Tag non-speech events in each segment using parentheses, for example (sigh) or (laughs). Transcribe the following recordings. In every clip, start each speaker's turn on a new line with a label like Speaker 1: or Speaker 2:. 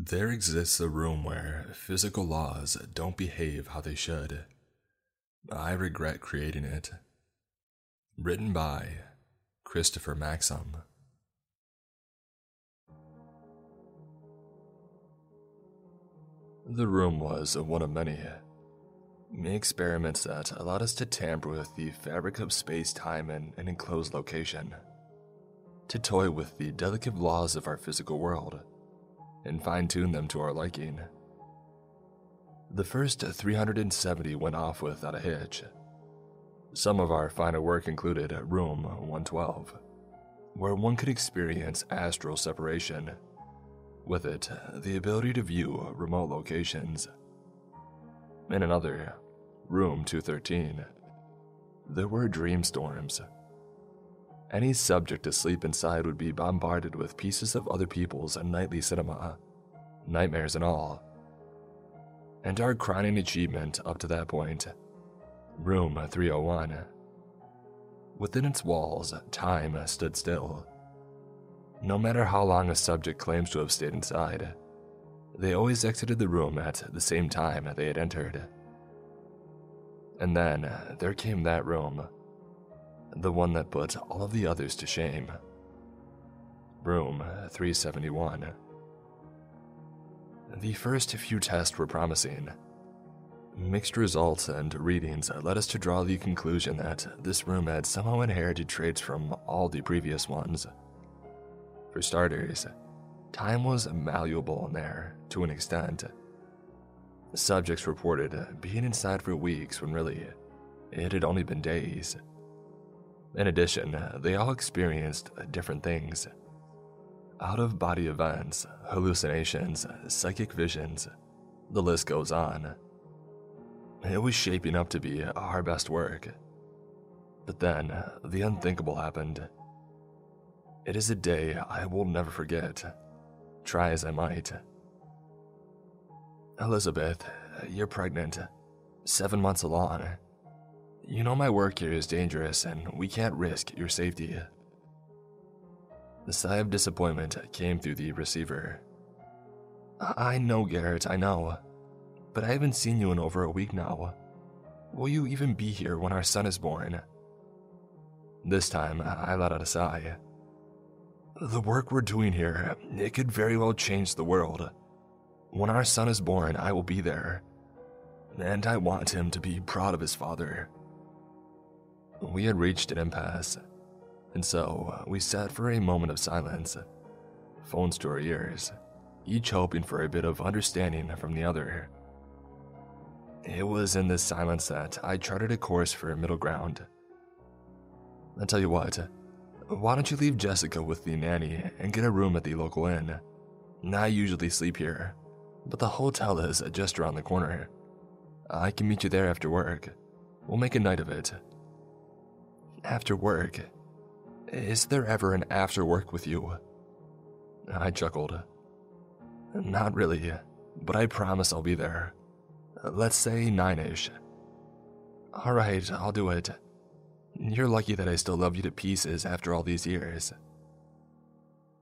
Speaker 1: There exists a room where physical laws don't behave how they should. I regret creating it. Written by Christopher Maxim. The room was one of many experiments that allowed us to tamper with the fabric of space time in an enclosed location, to toy with the delicate laws of our physical world and fine tune them to our liking. The first 370 went off without a hitch. Some of our finer work included Room 112, where one could experience astral separation. With it, the ability to view remote locations. In another, Room 213, there were dream storms. Any subject asleep inside would be bombarded with pieces of other people's and nightly cinema, nightmares and all. And our crowning achievement up to that point, Room 301. Within its walls, time stood still. No matter how long a subject claims to have stayed inside, they always exited the room at the same time they had entered. And then there came that room, the one that put all of the others to shame. Room 371. The first few tests were promising. Mixed results and readings led us to draw the conclusion that this room had somehow inherited traits from all the previous ones. For starters, time was malleable in there to an extent. Subjects reported being inside for weeks when really it had only been days. In addition, they all experienced different things out of body events, hallucinations, psychic visions, the list goes on. It was shaping up to be our best work. But then, the unthinkable happened. It is a day I will never forget, try as I might. Elizabeth, you're pregnant, seven months along. You know my work here is dangerous and we can't risk your safety. The sigh of disappointment came through the receiver. I know, Garrett, I know. But I haven't seen you in over a week now. Will you even be here when our son is born? This time, I let out a sigh. The work we're doing here, it could very well change the world. When our son is born, I will be there. And I want him to be proud of his father. We had reached an impasse, and so uh, we sat for a moment of silence, phones to our ears, each hoping for a bit of understanding from the other. It was in this silence that I charted a course for middle ground. I tell you what, why don't you leave Jessica with the nanny and get a room at the local inn? I usually sleep here, but the hotel is just around the corner. I can meet you there after work. We'll make a night of it. After work? Is there ever an after work with you? I chuckled. Not really, but I promise I'll be there. Let's say nine ish. Alright, I'll do it. You're lucky that I still love you to pieces after all these years.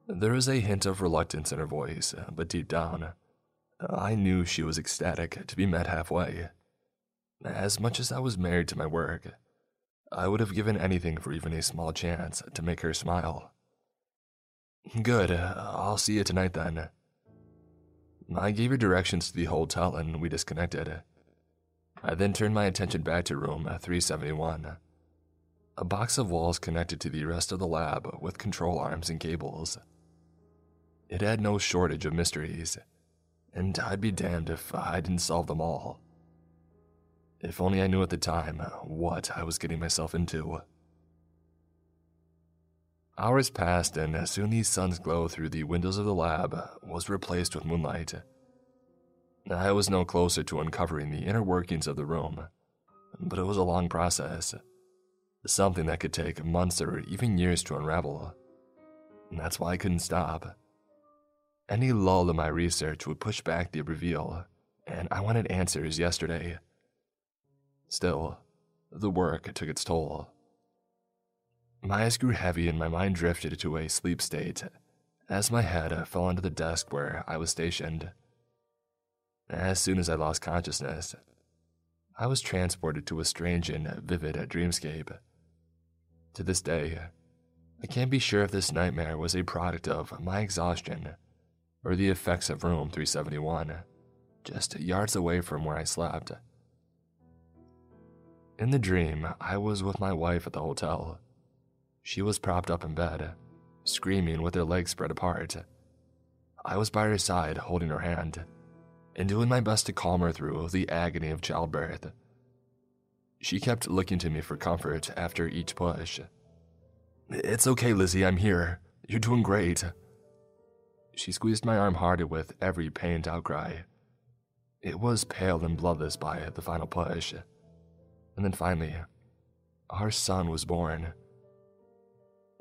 Speaker 1: There was a hint of reluctance in her voice, but deep down, I knew she was ecstatic to be met halfway. As much as I was married to my work, I would have given anything for even a small chance to make her smile. Good, I'll see you tonight then. I gave her directions to the hotel and we disconnected. I then turned my attention back to room 371. A box of walls connected to the rest of the lab with control arms and cables. It had no shortage of mysteries, and I'd be damned if I didn't solve them all. If only I knew at the time what I was getting myself into. Hours passed, and as soon the sun's glow through the windows of the lab was replaced with moonlight. I was no closer to uncovering the inner workings of the room, but it was a long process. Something that could take months or even years to unravel. And That's why I couldn't stop. Any lull in my research would push back the reveal, and I wanted answers yesterday. Still, the work took its toll. My eyes grew heavy and my mind drifted into a sleep state as my head fell onto the desk where I was stationed. As soon as I lost consciousness, I was transported to a strange and vivid dreamscape. To this day, I can't be sure if this nightmare was a product of my exhaustion or the effects of room 371, just yards away from where I slept. In the dream, I was with my wife at the hotel. She was propped up in bed, screaming with her legs spread apart. I was by her side, holding her hand, and doing my best to calm her through the agony of childbirth. She kept looking to me for comfort after each push. It's okay, Lizzie, I'm here. You're doing great. She squeezed my arm harder with every pained outcry. It was pale and bloodless by the final push. And then finally, our son was born.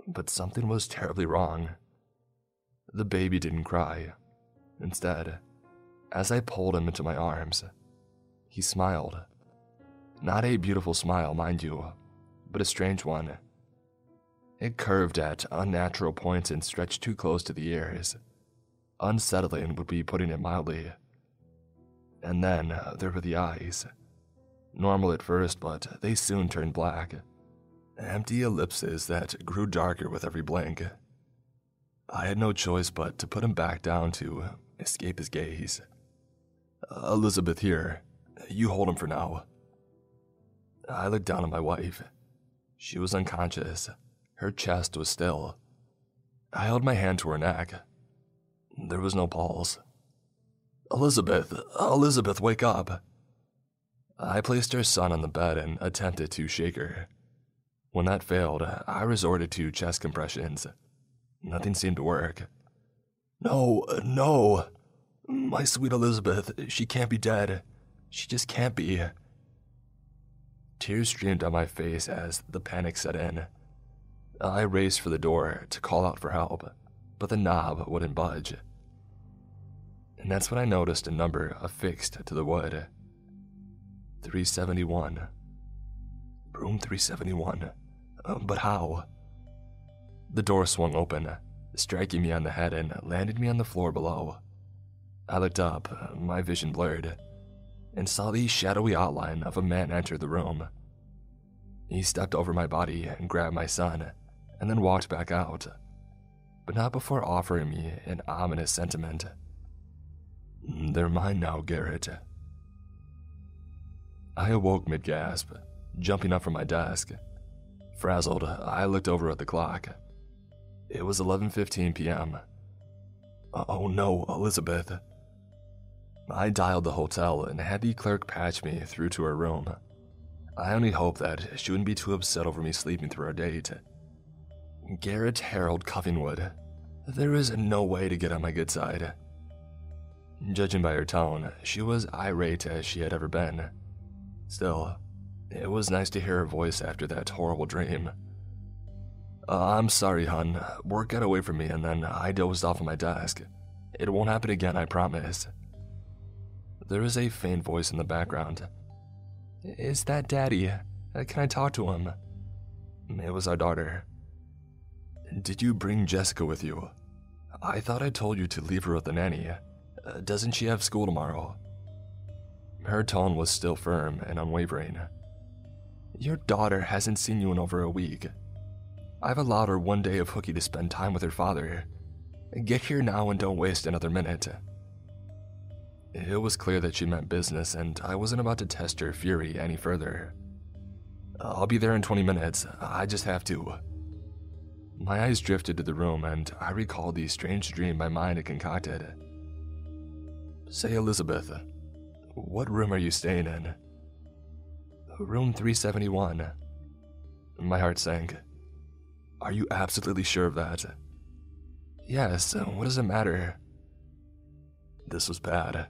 Speaker 1: But something was terribly wrong. The baby didn't cry. Instead, as I pulled him into my arms, he smiled. Not a beautiful smile, mind you, but a strange one. It curved at unnatural points and stretched too close to the ears. Unsettling would be putting it mildly. And then there were the eyes. Normal at first, but they soon turned black. Empty ellipses that grew darker with every blink. I had no choice but to put him back down to escape his gaze. Elizabeth, here. You hold him for now. I looked down at my wife. She was unconscious. Her chest was still. I held my hand to her neck. There was no pulse. Elizabeth, Elizabeth, wake up. I placed her son on the bed and attempted to shake her. When that failed, I resorted to chest compressions. Nothing seemed to work. No, no. My sweet Elizabeth, she can't be dead. She just can't be. Tears streamed down my face as the panic set in. I raced for the door to call out for help, but the knob wouldn't budge. And that's when I noticed a number affixed to the wood 371. Room 371. Uh, but how? The door swung open, striking me on the head and landed me on the floor below. I looked up, my vision blurred, and saw the shadowy outline of a man enter the room. He stepped over my body and grabbed my son, and then walked back out, but not before offering me an ominous sentiment. They're mine now, Garrett. I awoke mid gasp, jumping up from my desk. Frazzled, I looked over at the clock. It was 11:15 p.m. Uh, oh no, Elizabeth. I dialed the hotel and had the clerk patch me through to her room. I only hoped that she wouldn't be too upset over me sleeping through our date. Garrett Harold Cuffingwood. There is no way to get on my good side. Judging by her tone, she was irate as she had ever been. Still, it was nice to hear her voice after that horrible dream. Uh, I'm sorry, hun. Work got away from me and then I dozed off on my desk. It won't happen again, I promise. There is a faint voice in the background. Is that Daddy? Uh, can I talk to him? It was our daughter. Did you bring Jessica with you? I thought I told you to leave her with the nanny. Uh, doesn't she have school tomorrow? Her tone was still firm and unwavering. Your daughter hasn't seen you in over a week. I've allowed her one day of hooky to spend time with her father. Get here now and don't waste another minute. It was clear that she meant business, and I wasn't about to test her fury any further. I'll be there in 20 minutes. I just have to. My eyes drifted to the room, and I recalled the strange dream my mind had concocted. Say, Elizabeth, what room are you staying in? Room 371. My heart sank. Are you absolutely sure of that? Yes, uh, what does it matter? This was bad.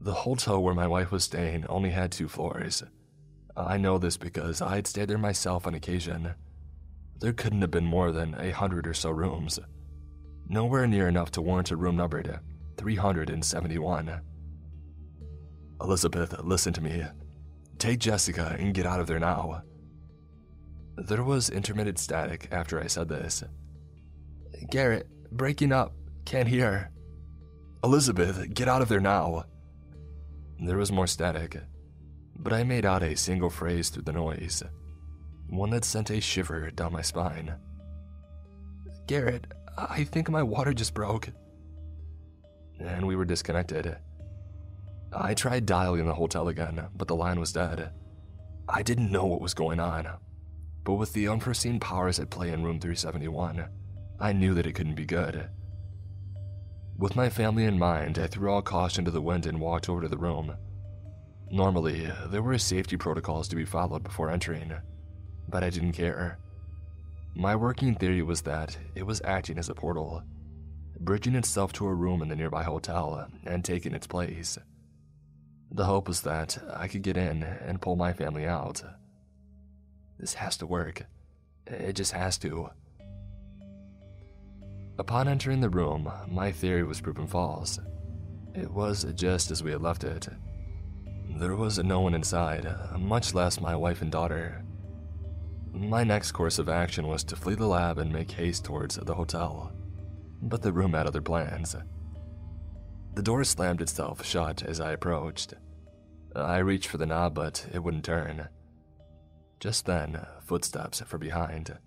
Speaker 1: The hotel where my wife was staying only had two floors. I know this because I had stayed there myself on occasion. There couldn't have been more than a hundred or so rooms. Nowhere near enough to warrant a room numbered 371. Elizabeth, listen to me. Take Jessica and get out of there now. There was intermittent static after I said this. Garrett, breaking up, can't hear. Elizabeth, get out of there now. There was more static, but I made out a single phrase through the noise, one that sent a shiver down my spine. Garrett, I think my water just broke. And we were disconnected. I tried dialing the hotel again, but the line was dead. I didn't know what was going on, but with the unforeseen powers at play in room 371, I knew that it couldn't be good. With my family in mind, I threw all caution to the wind and walked over to the room. Normally, there were safety protocols to be followed before entering, but I didn't care. My working theory was that it was acting as a portal, bridging itself to a room in the nearby hotel and taking its place. The hope was that I could get in and pull my family out. This has to work. It just has to. Upon entering the room, my theory was proven false. It was just as we had left it. There was no one inside, much less my wife and daughter. My next course of action was to flee the lab and make haste towards the hotel. But the room had other plans. The door slammed itself shut as I approached. I reached for the knob, but it wouldn't turn. Just then, footsteps from behind.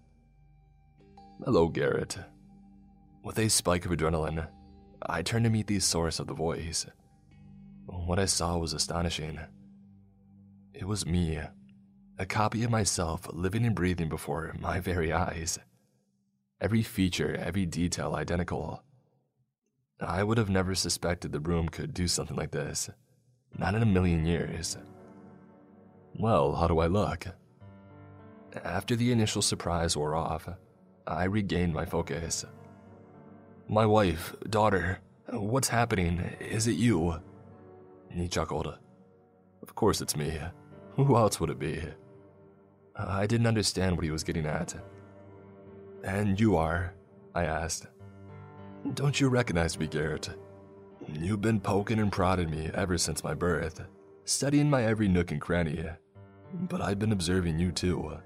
Speaker 1: Hello, Garrett, with a spike of adrenaline, I turned to meet the source of the voice. What I saw was astonishing. It was me, a copy of myself living and breathing before my very eyes. Every feature, every detail identical. I would have never suspected the room could do something like this. Not in a million years. Well, how do I look? After the initial surprise wore off, I regained my focus. My wife, daughter, what's happening? Is it you? He chuckled. Of course it's me. Who else would it be? I didn't understand what he was getting at. And you are? I asked. Don't you recognize me, Garrett? You've been poking and prodding me ever since my birth, studying my every nook and cranny. But I've been observing you too.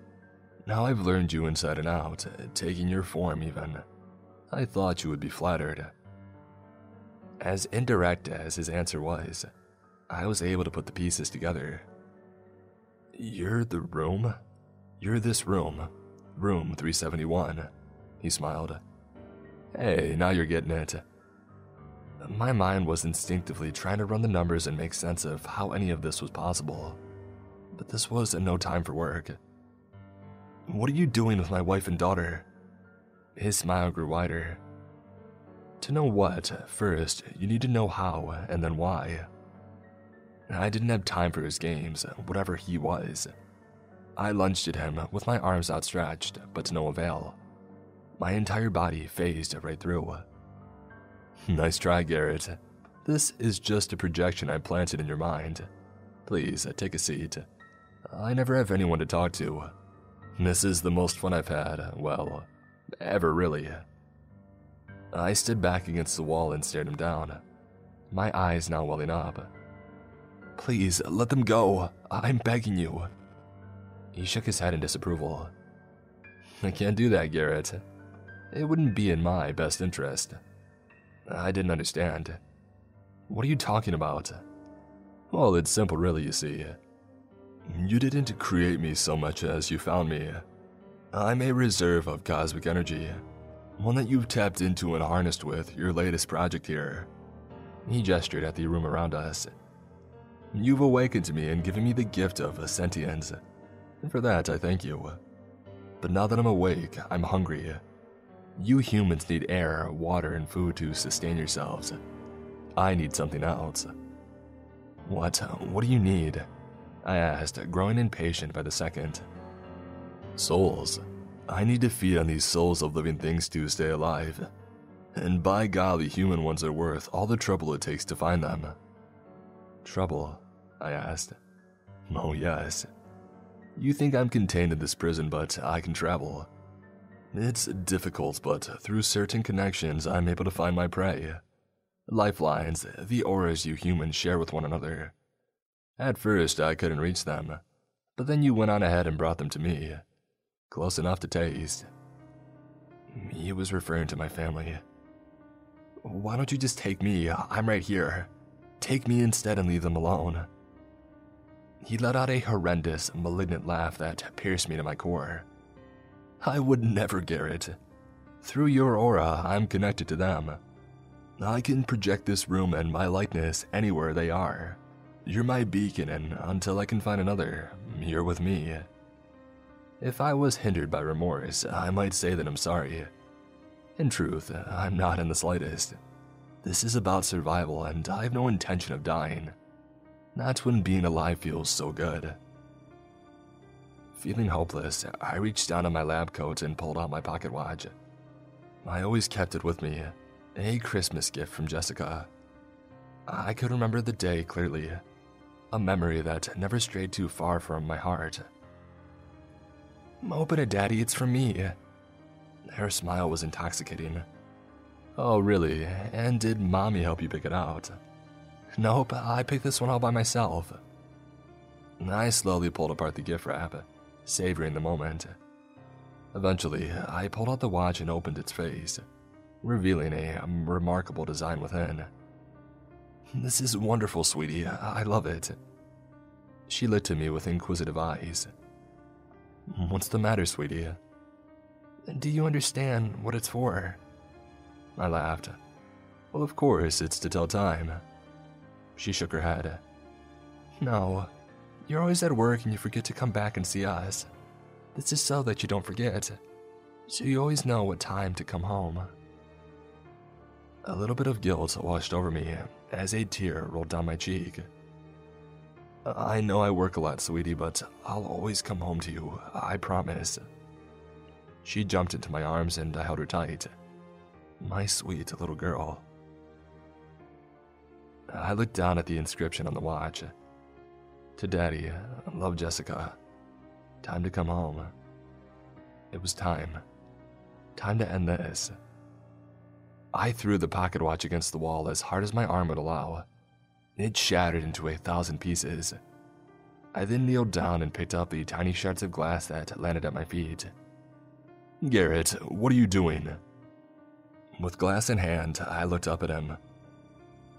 Speaker 1: Now I've learned you inside and out, taking your form even. I thought you would be flattered. As indirect as his answer was, I was able to put the pieces together. You're the room? You're this room. Room 371. He smiled. Hey, now you're getting it. My mind was instinctively trying to run the numbers and make sense of how any of this was possible. But this was no time for work. What are you doing with my wife and daughter? His smile grew wider. To know what, first, you need to know how, and then why. I didn't have time for his games, whatever he was. I lunged at him with my arms outstretched, but to no avail. My entire body phased right through. (laughs) Nice try, Garrett. This is just a projection I planted in your mind. Please, uh, take a seat. I never have anyone to talk to. This is the most fun I've had, well, Ever really. I stood back against the wall and stared him down, my eyes now welling up. Please, let them go. I'm begging you. He shook his head in disapproval. I can't do that, Garrett. It wouldn't be in my best interest. I didn't understand. What are you talking about? Well, it's simple, really, you see. You didn't create me so much as you found me. I'm a reserve of cosmic energy, one that you've tapped into and harnessed with your latest project here. He gestured at the room around us. You've awakened me and given me the gift of sentience, and for that I thank you. But now that I'm awake, I'm hungry. You humans need air, water, and food to sustain yourselves. I need something else. What? What do you need? I asked, growing impatient by the second. Souls. I need to feed on these souls of living things to stay alive. And by golly, human ones are worth all the trouble it takes to find them. Trouble? I asked. Oh, yes. You think I'm contained in this prison, but I can travel. It's difficult, but through certain connections, I'm able to find my prey. Lifelines, the auras you humans share with one another. At first, I couldn't reach them, but then you went on ahead and brought them to me. Close enough to taste. He was referring to my family. Why don't you just take me? I'm right here. Take me instead and leave them alone. He let out a horrendous, malignant laugh that pierced me to my core. I would never, Garrett. Through your aura, I'm connected to them. I can project this room and my likeness anywhere they are. You're my beacon, and until I can find another, you're with me. If I was hindered by remorse, I might say that I'm sorry. In truth, I'm not in the slightest. This is about survival, and I have no intention of dying. Not when being alive feels so good. Feeling hopeless, I reached down in my lab coat and pulled out my pocket watch. I always kept it with me, a Christmas gift from Jessica. I could remember the day clearly, a memory that never strayed too far from my heart. Open it, Daddy, it's from me. Her smile was intoxicating. Oh, really? And did Mommy help you pick it out? Nope, I picked this one out by myself. I slowly pulled apart the gift wrap, savoring the moment. Eventually, I pulled out the watch and opened its face, revealing a remarkable design within. This is wonderful, sweetie. I love it. She looked at me with inquisitive eyes. What's the matter, sweetie? Do you understand what it's for? I laughed. Well, of course, it's to tell time. She shook her head. No, you're always at work and you forget to come back and see us. This is so that you don't forget. So you always know what time to come home. A little bit of guilt washed over me as a tear rolled down my cheek. I know I work a lot, sweetie, but I'll always come home to you, I promise. She jumped into my arms and I held her tight. My sweet little girl. I looked down at the inscription on the watch. To Daddy, love Jessica. Time to come home. It was time. Time to end this. I threw the pocket watch against the wall as hard as my arm would allow. It shattered into a thousand pieces. I then kneeled down and picked up the tiny shards of glass that landed at my feet. Garrett, what are you doing? With glass in hand, I looked up at him.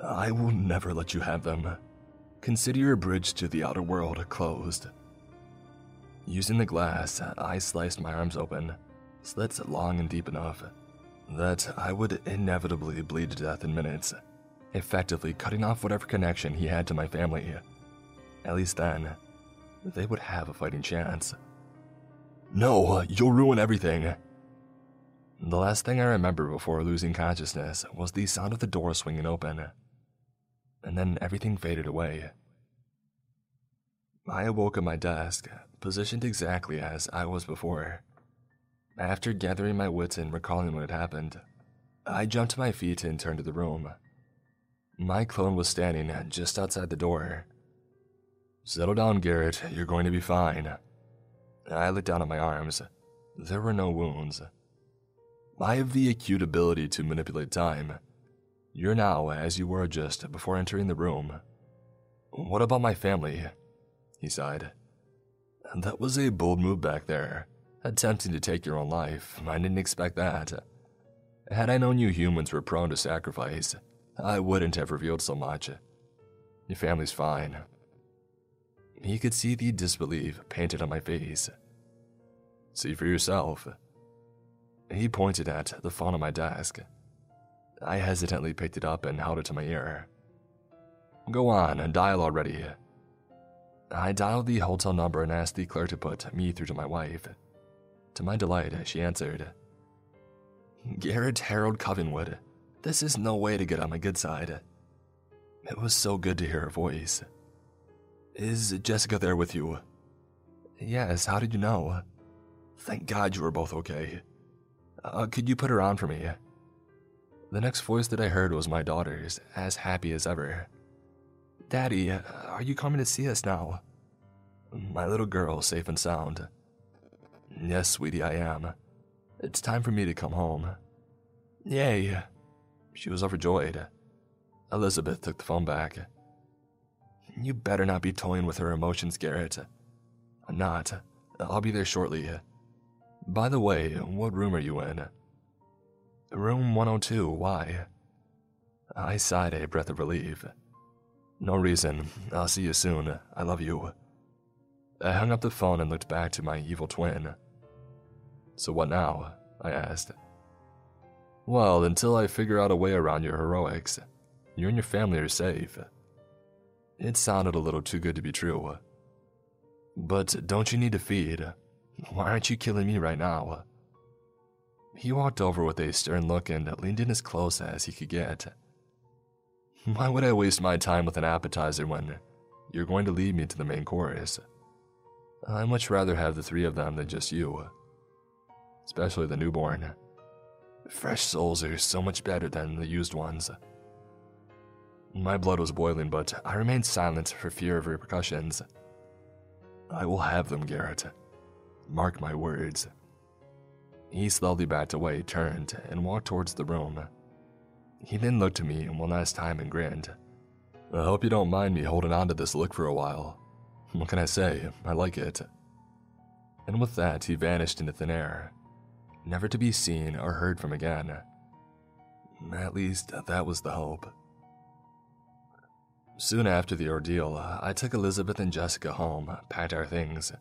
Speaker 1: I will never let you have them. Consider your bridge to the outer world closed. Using the glass, I sliced my arms open, slits long and deep enough that I would inevitably bleed to death in minutes, effectively cutting off whatever connection he had to my family. At least then, they would have a fighting chance. No, you'll ruin everything. The last thing I remember before losing consciousness was the sound of the door swinging open and then everything faded away. I awoke at my desk, positioned exactly as I was before. After gathering my wits and recalling what had happened, I jumped to my feet and turned to the room. My clone was standing just outside the door. Settle down, Garrett. You're going to be fine. I looked down at my arms. There were no wounds. I have the acute ability to manipulate time, you're now as you were just before entering the room. What about my family? He sighed. That was a bold move back there, attempting to take your own life. I didn't expect that. Had I known you humans were prone to sacrifice, I wouldn't have revealed so much. Your family's fine. He could see the disbelief painted on my face. See for yourself. He pointed at the phone on my desk. I hesitantly picked it up and held it to my ear. Go on and dial already. I dialed the hotel number and asked the clerk to put me through to my wife. To my delight, she answered Garrett Harold Covenwood, this is no way to get on my good side. It was so good to hear her voice. Is Jessica there with you? Yes, how did you know? Thank God you were both okay. Uh, could you put her on for me? The next voice that I heard was my daughter's, as happy as ever. Daddy, are you coming to see us now? My little girl, safe and sound. Yes, sweetie, I am. It's time for me to come home. Yay! She was overjoyed. Elizabeth took the phone back. You better not be toying with her emotions, Garrett. I'm not. I'll be there shortly. By the way, what room are you in? Room 102, why? I sighed a breath of relief. No reason. I'll see you soon. I love you. I hung up the phone and looked back to my evil twin. So what now? I asked. Well, until I figure out a way around your heroics, you and your family are safe. It sounded a little too good to be true. But don't you need to feed? Why aren't you killing me right now? He walked over with a stern look and leaned in as close as he could get. Why would I waste my time with an appetizer when you're going to lead me to the main course? I'd much rather have the three of them than just you. Especially the newborn. Fresh souls are so much better than the used ones. My blood was boiling, but I remained silent for fear of repercussions. I will have them, Garrett. Mark my words. He slowly backed away, turned, and walked towards the room. He then looked at me one last time and grinned. I hope you don't mind me holding on to this look for a while. What can I say? I like it. And with that, he vanished into thin air, never to be seen or heard from again. At least, that was the hope. Soon after the ordeal, I took Elizabeth and Jessica home, packed our things,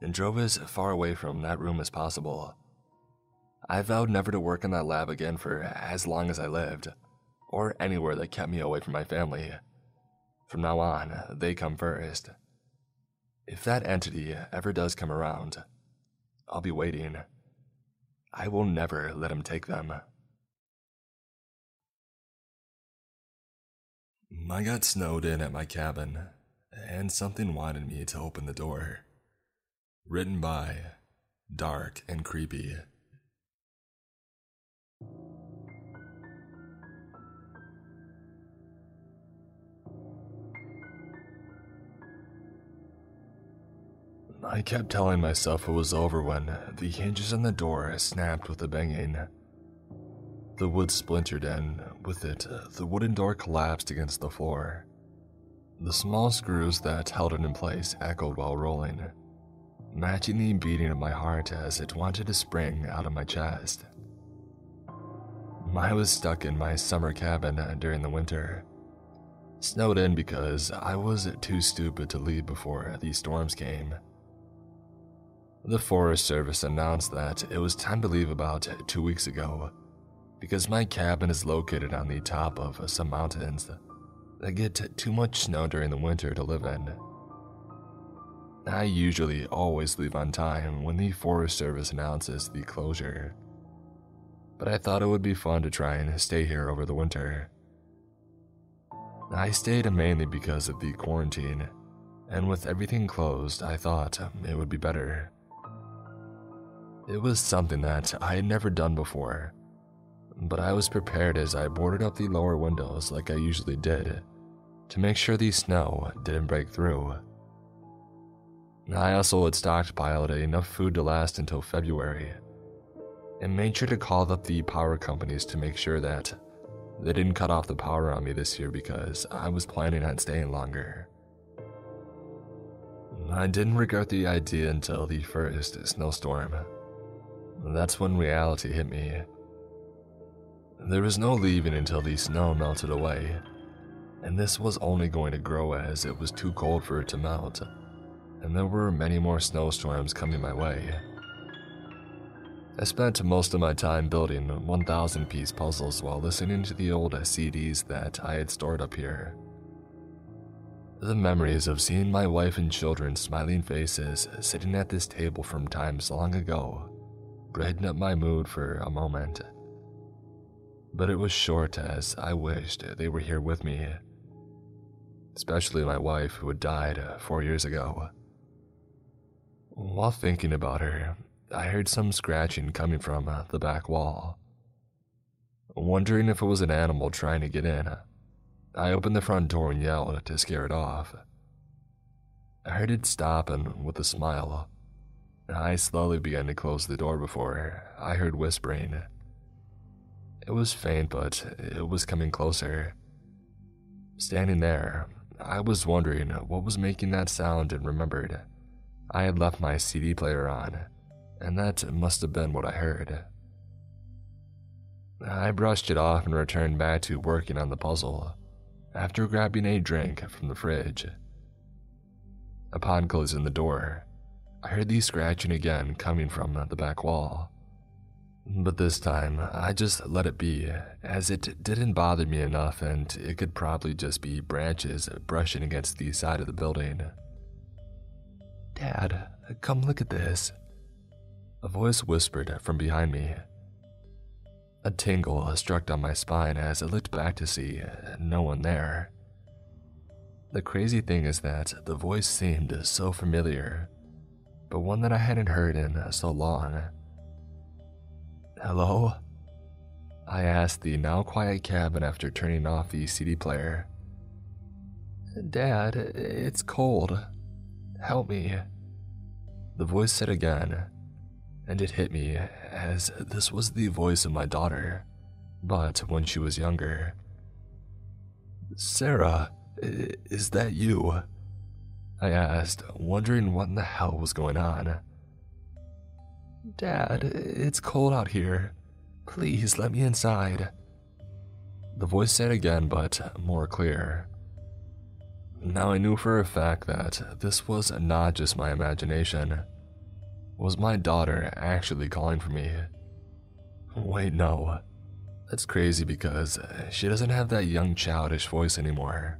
Speaker 1: and drove as far away from that room as possible. I vowed never to work in that lab again for as long as I lived, or anywhere that kept me away from my family. From now on, they come first. If that entity ever does come around, I'll be waiting. I will never let him take them. I got snowed in at my cabin, and something wanted me to open the door. Written by Dark and Creepy. I kept telling myself it was over when the hinges on the door snapped with a banging. The wood splintered and, with it, the wooden door collapsed against the floor. The small screws that held it in place echoed while rolling, matching the beating of my heart as it wanted to spring out of my chest. I was stuck in my summer cabin during the winter, snowed in because I was too stupid to leave before these storms came. The Forest Service announced that it was time to leave about two weeks ago because my cabin is located on the top of some mountains that get too much snow during the winter to live in. I usually always leave on time when the Forest Service announces the closure, but I thought it would be fun to try and stay here over the winter. I stayed mainly because of the quarantine, and with everything closed, I thought it would be better. It was something that I had never done before, but I was prepared as I boarded up the lower windows like I usually did to make sure the snow didn't break through. I also had stockpiled enough food to last until February and made sure to call up the power companies to make sure that they didn't cut off the power on me this year because I was planning on staying longer. I didn't regret the idea until the first snowstorm. That's when reality hit me. There was no leaving until the snow melted away, and this was only going to grow as it was too cold for it to melt, and there were many more snowstorms coming my way. I spent most of my time building 1,000 piece puzzles while listening to the old CDs that I had stored up here. The memories of seeing my wife and children's smiling faces sitting at this table from times long ago brightened up my mood for a moment. But it was short as I wished they were here with me, especially my wife who had died uh, four years ago. While thinking about her, I heard some scratching coming from uh, the back wall. Wondering if it was an animal trying to get in, I opened the front door and yelled to scare it off. I heard it stop and, with a smile, I slowly began to close the door before I heard whispering. It was faint, but it was coming closer. Standing there, I was wondering what was making that sound and remembered I had left my CD player on, and that must have been what I heard. I brushed it off and returned back to working on the puzzle after grabbing a drink from the fridge. Upon closing the door, I heard the scratching again coming from the back wall. But this time, I just let it be, as it didn't bother me enough and it could probably just be branches brushing against the side of the building. Dad, come look at this. A voice whispered from behind me. A tingle struck down my spine as I looked back to see no one there. The crazy thing is that the voice seemed so familiar, but one that I hadn't heard in uh, so long. Hello? I asked the now quiet cabin after turning off the CD player. Dad, it's cold. Help me. The voice said again, and it hit me as this was the voice of my daughter, but when she was younger. Sarah, is that you? I asked, wondering what in the hell was going on. Dad, it's cold out here. Please let me inside. The voice said again, but more clear. Now I knew for a fact that this was not just my imagination. Was my daughter actually calling for me? Wait, no. That's crazy because she doesn't have that young childish voice anymore.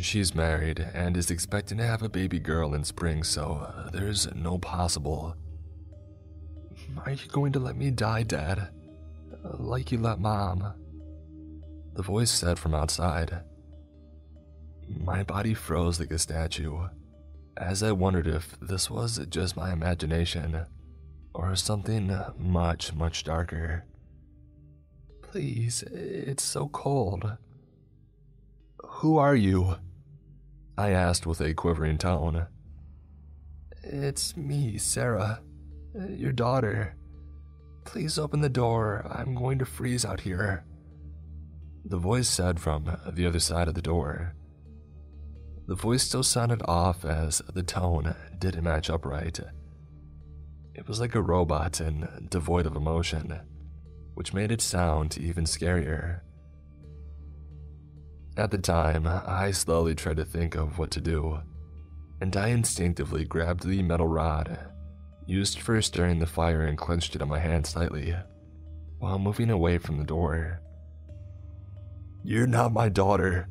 Speaker 1: She's married and is expecting to have a baby girl in spring, so uh, there's no possible. Are you going to let me die, Dad? Like you let Mom? The voice said from outside. My body froze like a statue as I wondered if this was just my imagination or something much, much darker. Please, it's so cold. Who are you? I asked with a quivering tone. It's me, Sarah, your daughter. Please open the door. I'm going to freeze out here. The voice said from the other side of the door. The voice still sounded off as the tone didn't match up right. It was like a robot and devoid of emotion, which made it sound even scarier. At the time, I slowly tried to think of what to do, and I instinctively grabbed the metal rod used for stirring the fire and clenched it in my hand slightly while moving away from the door. You're not my daughter,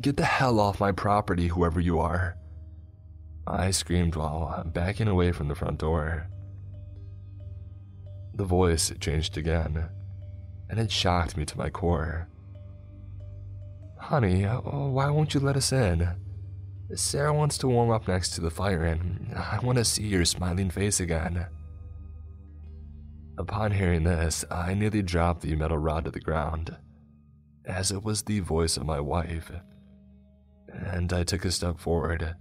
Speaker 1: Get the hell off my property, whoever you are. I screamed while backing away from the front door. The voice changed again, and it shocked me to my core. Honey, uh, why won't you let us in? Sarah wants to warm up next to the fire, and I want to see your smiling face again. Upon hearing this, I nearly dropped the metal rod to the ground, as it was the voice of my wife and I took a step forward,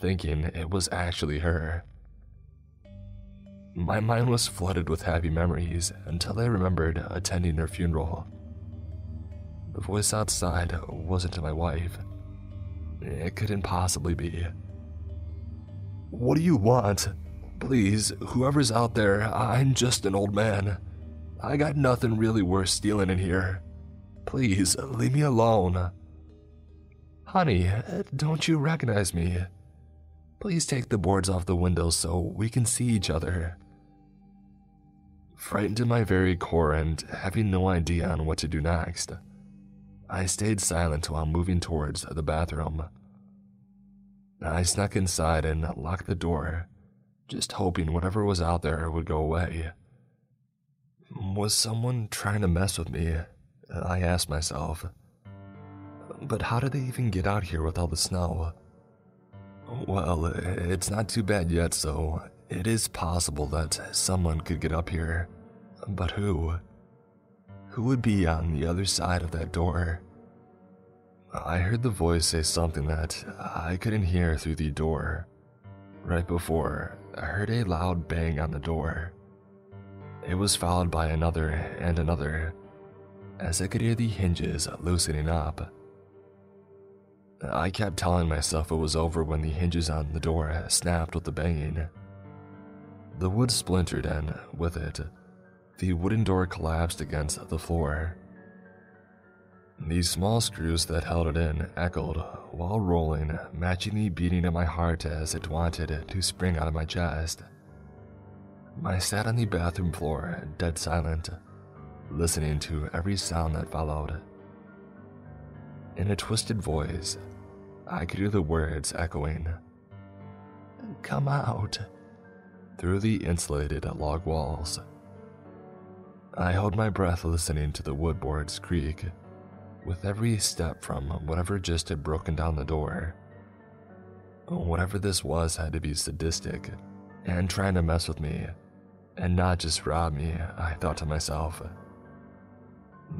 Speaker 1: thinking it was actually her. My mind was flooded with happy memories until I remembered attending her funeral. The voice outside wasn't my wife. It couldn't possibly be. What do you want? Please, whoever's out there, I'm just an old man. I got nothing really worth stealing in here. Please, leave me alone. Honey, don't you recognize me? Please take the boards off the window so we can see each other. Frightened to my very core and having no idea on what to do next, I stayed silent while moving towards the bathroom. I snuck inside and locked the door, just hoping whatever was out there would go away. Was someone trying to mess with me? I asked myself. But how did they even get out here with all the snow? Well, it's not too bad yet, so it is possible that someone could get up here. But who? Who would be on the other side of that door? I heard the voice say something that I couldn't hear through the door. Right before, I heard a loud bang on the door. It was followed by another and another, as I could hear the hinges loosening up. I kept telling myself it was over when the hinges on the door snapped with the banging. The wood splintered, and with it, the wooden door collapsed against the floor. The small screws that held it in echoed while rolling, matching the beating of my heart as it wanted to spring out of my chest. I sat on the bathroom floor, dead silent, listening to every sound that followed. In a twisted voice, I could hear the words echoing Come out through the insulated log walls. I held my breath listening to the wood boards creak with every step from whatever just had broken down the door. Whatever this was had to be sadistic and trying to mess with me and not just rob me, I thought to myself.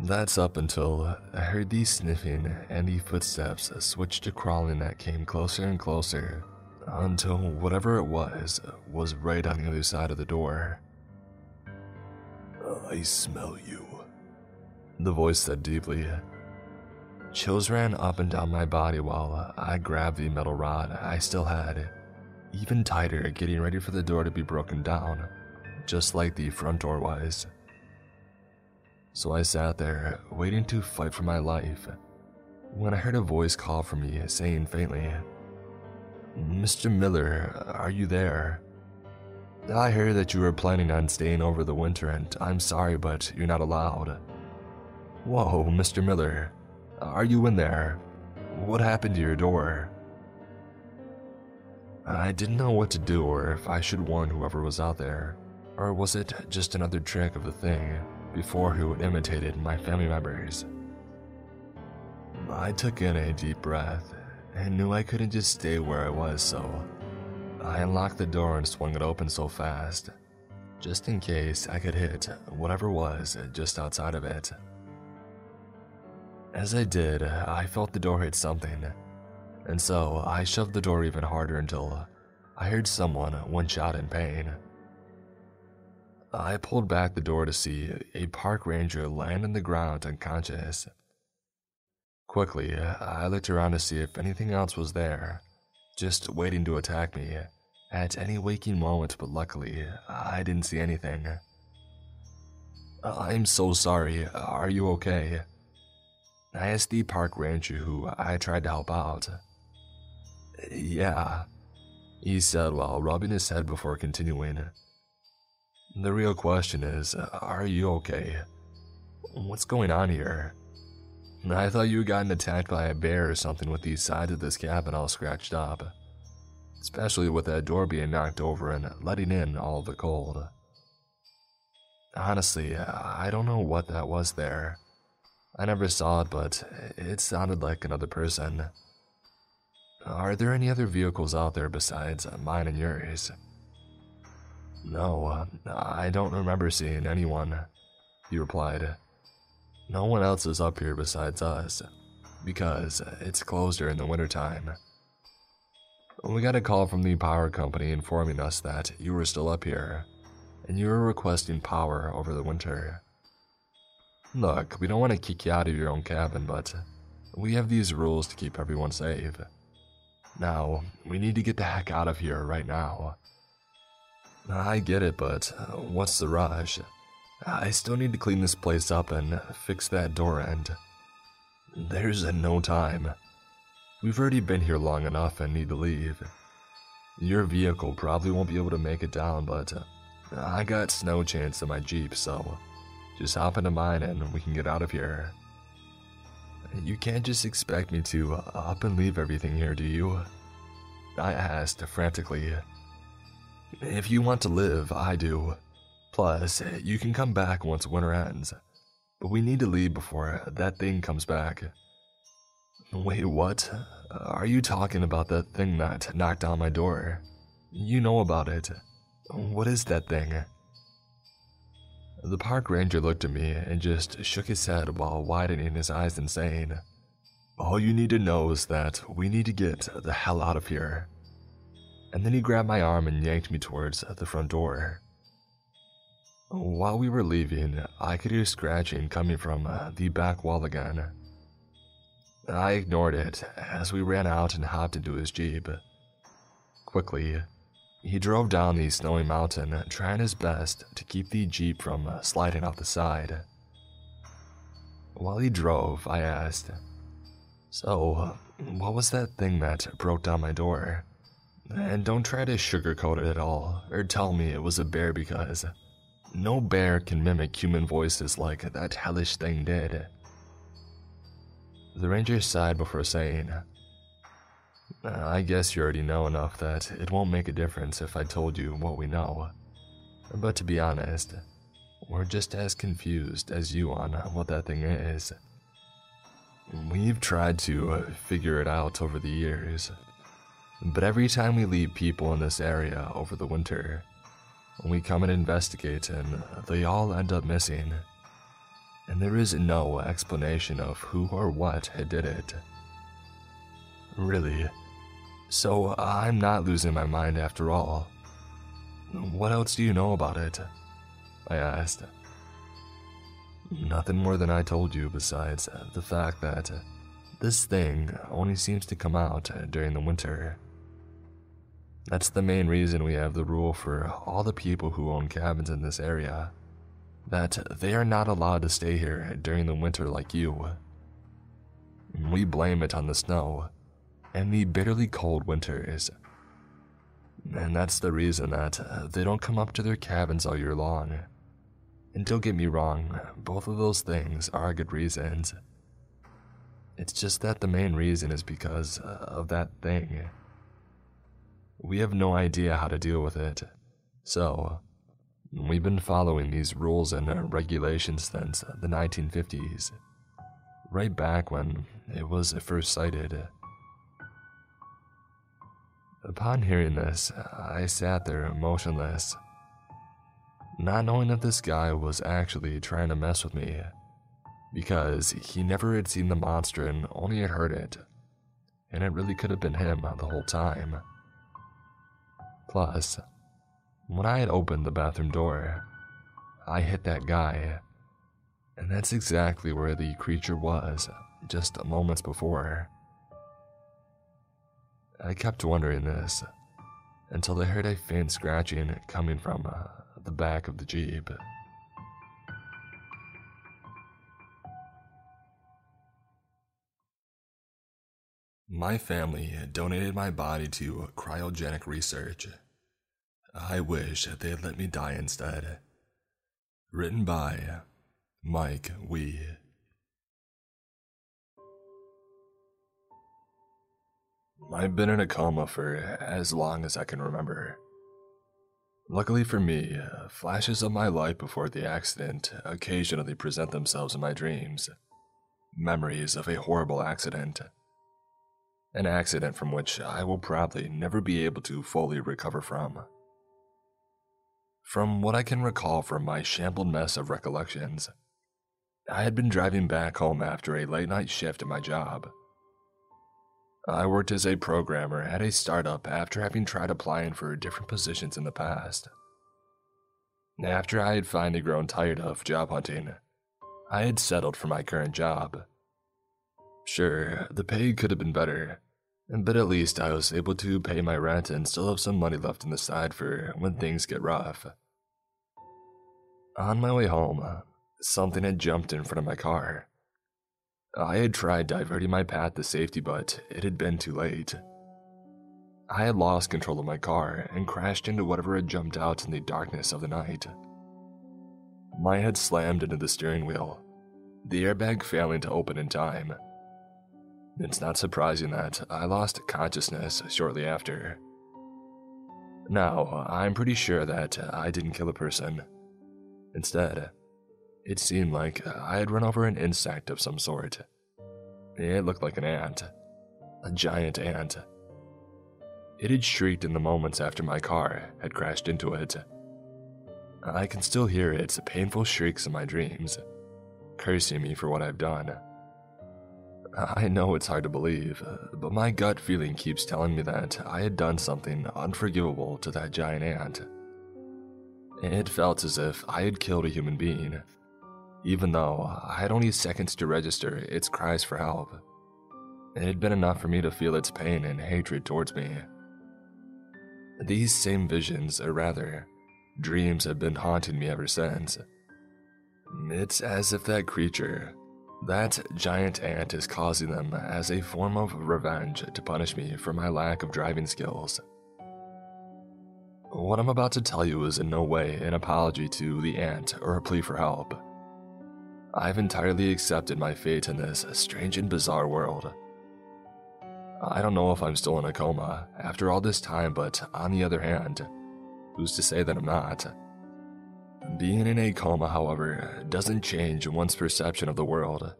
Speaker 1: That's up until I heard the sniffing and the footsteps switch to crawling that came closer and closer until whatever it was was right on the other side of the door. I smell you, the voice said deeply. Chills ran up and down my body while I grabbed the metal rod I still had, even tighter, getting ready for the door to be broken down, just like the front door was. So I sat there, waiting to fight for my life, when I heard a voice call for me, saying faintly, Mr. Miller, are you there? I heard that you were planning on staying over the winter, and I'm sorry, but you're not allowed. Whoa, Mr. Miller, are you in there? What happened to your door? I didn't know what to do or if I should warn whoever was out there, or was it just another trick of the thing before who imitated my family members? I took in a deep breath and knew I couldn't just stay where I was, so I unlocked the door and swung it open so fast, just in case I could hit whatever was just outside of it. As I did, I felt the door hit something, and so I shoved the door even harder until I heard someone one shot in pain. I pulled back the door to see a park ranger land on the ground unconscious. Quickly, I looked around to see if anything else was there, just waiting to attack me uh, at any waking moment, but luckily, uh, I didn't see anything. I'm so sorry. Are you okay? I asked the park ranger who I tried to help out. Yeah, he said while rubbing his head before continuing. The real question is, are you okay? What's going on here? I thought you had gotten attacked by a bear or something with the sides of this cabin all scratched up. Especially with that door being knocked over and letting in all the cold. Honestly, I don't know what that was there. I never saw it, but it sounded like another person. Are there any other vehicles out there besides mine and yours? No, I don't remember seeing anyone, he replied. No one else is up here besides us, because it's closed during the wintertime. We got a call from the power company informing us that you were still up here, and you were requesting power over the winter. Look, we don't want to kick you out of your own cabin, but we have these rules to keep everyone safe. Now, we need to get the heck out of here right now. I get it, but what's the rush? I still need to clean this place up and fix that door end. There's no time. We've already been here long enough and need to leave. Your vehicle probably won't be able to make it down, but uh, I got snow chains in my Jeep, so just hop into mine and we can get out of here. You can't just expect me to up and leave everything here, do you? I asked frantically. If you want to live, I do. Plus, you can come back once winter ends. But we need to leave before that thing comes back. Wait, what? Are you talking about that thing that knocked on my door? You know about it. What is that thing? The park ranger looked at me and just shook his head while widening his eyes and saying, All you need to know is that we need to get the hell out of here. And then he grabbed my arm and yanked me towards the front door. While we were leaving, I could hear scratching coming from the back wall again. I ignored it as we ran out and hopped into his Jeep. Quickly, He drove down the snowy mountain, trying his best to keep the Jeep from uh, sliding off the side. While he drove, I asked, So, what was that thing that broke down my door? And don't try to sugarcoat it at all, or tell me it was a bear because no bear can mimic human voices like that hellish thing did. The ranger sighed before saying, I guess you already know enough that it won't make a difference if I told you what we know. But to be honest, we're just as confused as you on what that thing is. We've tried to figure it out over the years, but every time we leave people in this area over the winter, we come and investigate and they all end up missing. And there is no explanation of who or what did it. Really. So I'm not losing my mind after all. What else do you know about it? I asked. Nothing more than I told you besides the fact that this thing only seems to come out during the winter. That's the main reason we have the rule for all the people who own cabins in this area that they are not allowed to stay here during the winter like you. We blame it on the snow and the bitterly cold winters. And that's the reason that uh, they don't come up to their cabins all year long. And don't get me wrong, both of those things are good reasons. It's just that the main reason is because uh, of that thing. We have no idea how to deal with it. So, we've been following these rules and uh, regulations since the 1950s, right back when it was first sighted. Upon hearing this, I sat there motionless, not knowing if this guy was actually trying to mess with me, because he never had seen the monster and only had heard it, and it really could have been him the whole time. Plus, when I had opened the bathroom door, I hit that guy, and that's exactly where the creature was just moments before. I kept wondering this until I heard a faint scratching coming from uh, the back of the Jeep. My family donated my body to cryogenic research. I wish that they had let me die instead. Written by Mike Wee. I've been in a coma for as long as I can remember. Luckily for me, uh, flashes of my life before the accident occasionally present themselves in my dreams. Memories of a horrible accident an accident from which I will probably never be able to fully recover from. From what I can recall from my shambled mess of recollections, I had been driving back home after a late night shift at my job. I worked as a programmer at a startup after having tried applying for different positions in the past. After I had finally grown tired of job hunting, I had settled for my current job. Sure, the pay could have been better, but at least I was able to pay my rent and still have some money left on the side for when things get rough. On my way home, something had jumped in front of my car. I had tried diverting my path to safety, but it had been too late. I had lost control of my car and crashed into whatever had jumped out in the darkness of the night. My head slammed into the steering wheel, the airbag failing to open in time. It's not surprising that I lost consciousness shortly after. Now, I'm pretty sure that I didn't kill a person. Instead, it seemed like I had run over an insect of some sort. It looked like an ant. A giant ant. It had shrieked in the moments after my car had crashed into it. I can still hear its painful shrieks in my dreams, cursing me for what I've done. I know it's hard to believe, uh, but my gut feeling keeps telling me that I had done something unforgivable to that giant ant. It felt as if I had killed a human being, even though I had only seconds to register its cries for help. It had been enough for me to feel its pain and hatred towards me. These same visions, or rather, dreams, have been haunting me ever since. It's as if that creature, that giant ant, is causing them as a form of revenge to punish me for my lack of driving skills. What I'm about to tell you is in no way an apology to the ant or a plea for help. I've entirely accepted my fate in this strange and bizarre world. I don't know if I'm still in a coma after all this time, but on the other hand, who's to say that I'm not? Being in a coma, however, doesn't change one's perception of the world.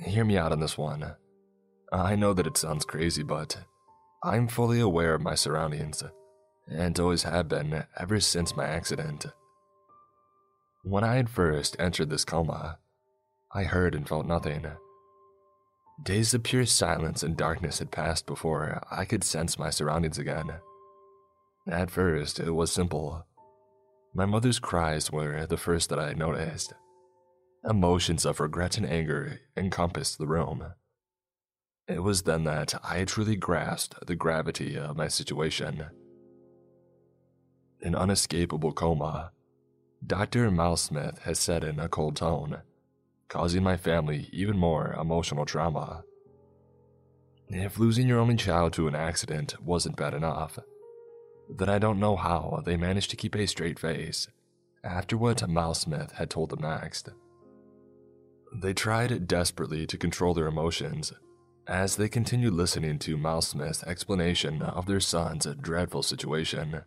Speaker 1: Hear me out on this one. I know that it sounds crazy, but I'm fully aware of my surroundings, and always have been ever since my accident. When I had first entered this coma, I heard and felt nothing. Days of pure silence and darkness had passed before I could sense my surroundings again. At first, it was simple. My mother's cries were the first that I noticed. Emotions of regret and anger encompassed the room. It was then that I truly grasped the gravity of my situation. An unescapable coma. Dr. Mousesmith has said in a cold tone causing my family even more emotional trauma. If losing your only child to an accident wasn't bad enough, then I don't know how they managed to keep a straight face after what Mousesmith had told them next. They tried desperately to control their emotions as they continued listening to Mousesmith's explanation of their son's dreadful situation.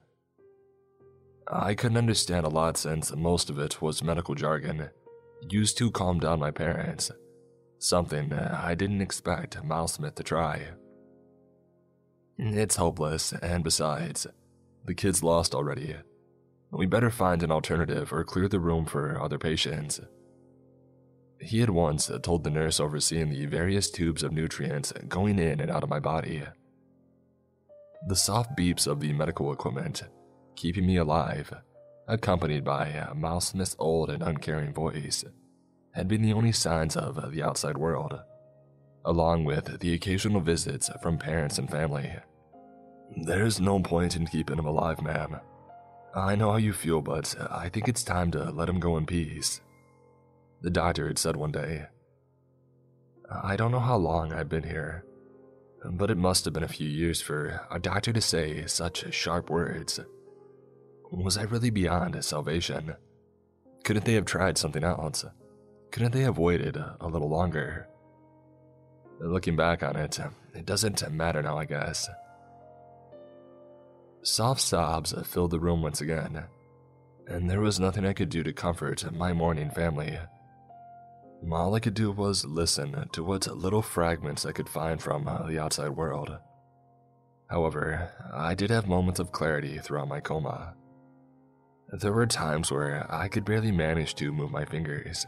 Speaker 1: I couldn't understand a lot since most of it was medical jargon used to calm down my parents. Something I didn't expect Mousesmith to try. It's hopeless, and besides, the kid's lost already. We better find an alternative or clear the room for other patients. He had once told the nurse overseeing the various tubes of nutrients going in and out of my body. The soft beeps of the medical equipment, keeping me alive, accompanied by a Mousesmith's old and uncaring voice, had been the only signs of the outside world, along with the occasional visits from parents and family. There's no point in keeping him alive, ma'am. I know how you feel, but I think it's time to let him go in peace. The doctor had said one day. I don't know how long I've been here, but it must have been a few years for a doctor to say such sharp words. Was I really beyond salvation? Couldn't they have tried something else? Couldn't they have waited a little longer? Looking back on it, it doesn't matter now, I guess. Soft sobs filled the room once again, and there was nothing I could do to comfort my mourning family. All I could do was listen to what little fragments I could find from uh, the outside world. However, I did have moments of clarity throughout my coma. There were times where I could barely manage to move my fingers,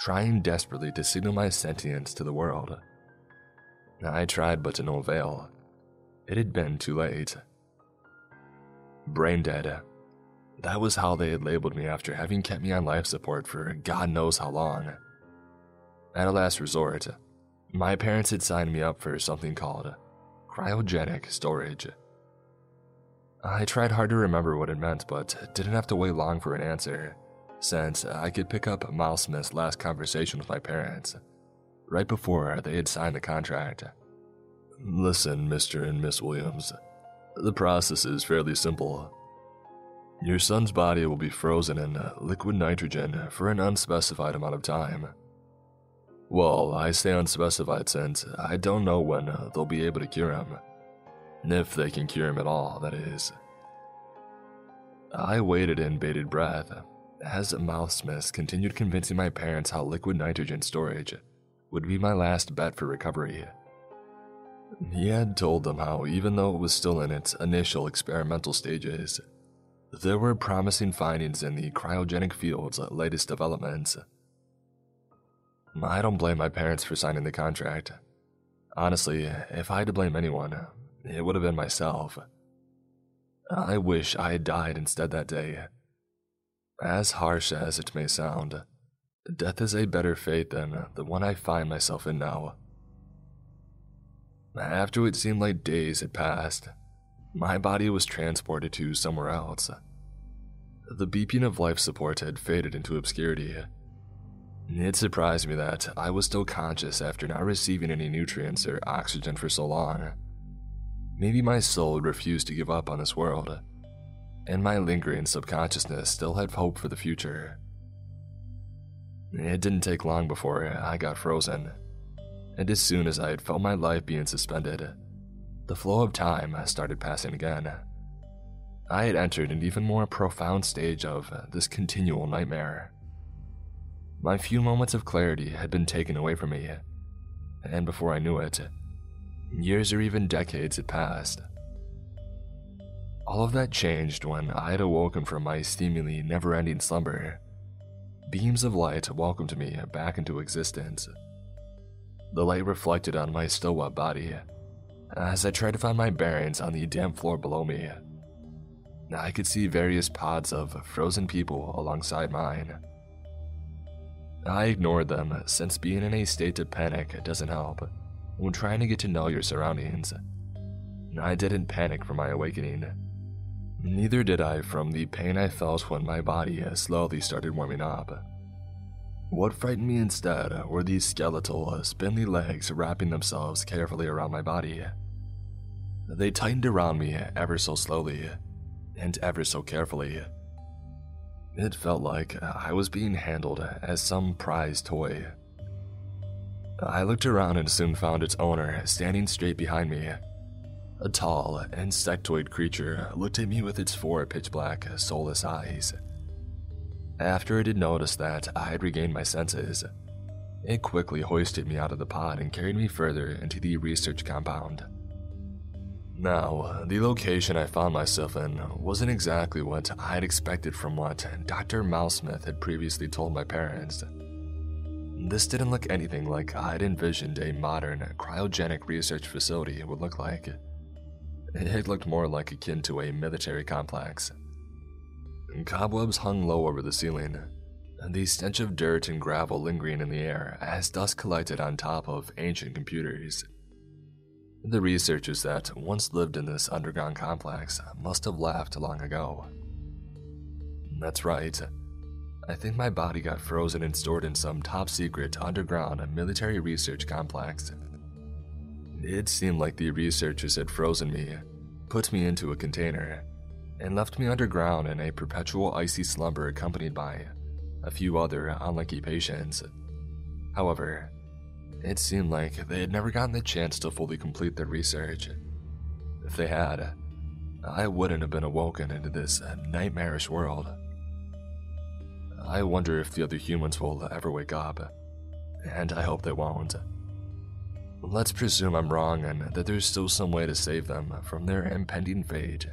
Speaker 1: trying desperately to signal my sentience to the world. I tried, but to no avail. It had been too late. Brain dead. That was how they had labeled me after having kept me on life support for God knows how long. At a last resort, my parents had signed me up for something called cryogenic storage. I tried hard to remember what it meant, but didn't have to wait long for an answer, since I could pick up Mousesmith's last conversation with my parents, right before they had signed the contract. Listen, Mr. and Miss Williams, the process is fairly simple. Your son's body will be frozen in liquid nitrogen for an unspecified amount of time. Well, I say unspecified since I don't know when they'll be able to cure him. If they can cure him at all, that is. I waited in bated breath as Mousesmith continued convincing my parents how liquid nitrogen storage would be my last bet for recovery. He had told them how, even though it was still in its initial experimental stages, there were promising findings in the cryogenic field's latest developments. I don't blame my parents for signing the contract. Honestly, if I had to blame anyone, it would have been myself. I wish I had died instead that day. As harsh as it may sound, death is a better fate than the one I find myself in now. After it seemed like days had passed, my body was transported to somewhere else. The beeping of life support had faded into obscurity. It surprised me that I was still conscious after not receiving any nutrients or oxygen for so long. Maybe my soul had refused to give up on this world, and my lingering subconsciousness still had hope for the future. It didn't take long before I got frozen, and as soon as I had felt my life being suspended, the flow of time started passing again. I had entered an even more profound stage of this continual nightmare. My few moments of clarity had been taken away from me, and before I knew it, years or even decades had passed. All of that changed when I had awoken from my seemingly never ending slumber. Beams of light welcomed me back into existence. The light reflected on my still wet body as I tried to find my bearings on the damp floor below me. I could see various pods of frozen people alongside mine. I ignored them since being in a state of panic doesn't help when trying to get to know your surroundings. I didn't panic from my awakening. Neither did I from the pain I felt when my body slowly started warming up. What frightened me instead were these skeletal, spindly legs wrapping themselves carefully around my body. They tightened around me ever so slowly and ever so carefully. It felt like I was being handled as some prized toy. I looked around and soon found its owner standing straight behind me a tall, insectoid creature looked at me with its four pitch black, soulless eyes. After it had noticed that I had regained my senses, it quickly hoisted me out of the pod and carried me further into the research compound. Now, the location I found myself in wasn't exactly what I had expected from what Dr. Mousesmith had previously told my parents. This didn't look anything like I'd envisioned a modern cryogenic research facility would look like. It looked more like akin to a military complex. Cobwebs hung low over the ceiling, the stench of dirt and gravel lingering in the air as dust collected on top of ancient computers. The researchers that once lived in this underground complex must have left long ago. That's right. I think my body got frozen and stored in some top secret underground military research complex. It seemed like the researchers had frozen me, put me into a container, and left me underground in a perpetual icy slumber accompanied by a few other unlucky patients. However, it seemed like they had never gotten the chance to fully complete their research. If they had, I wouldn't have been awoken into this nightmarish world. I wonder if the other humans will ever wake up, and I hope they won't. Let's presume I'm wrong and that there's still some way to save them from their impending fate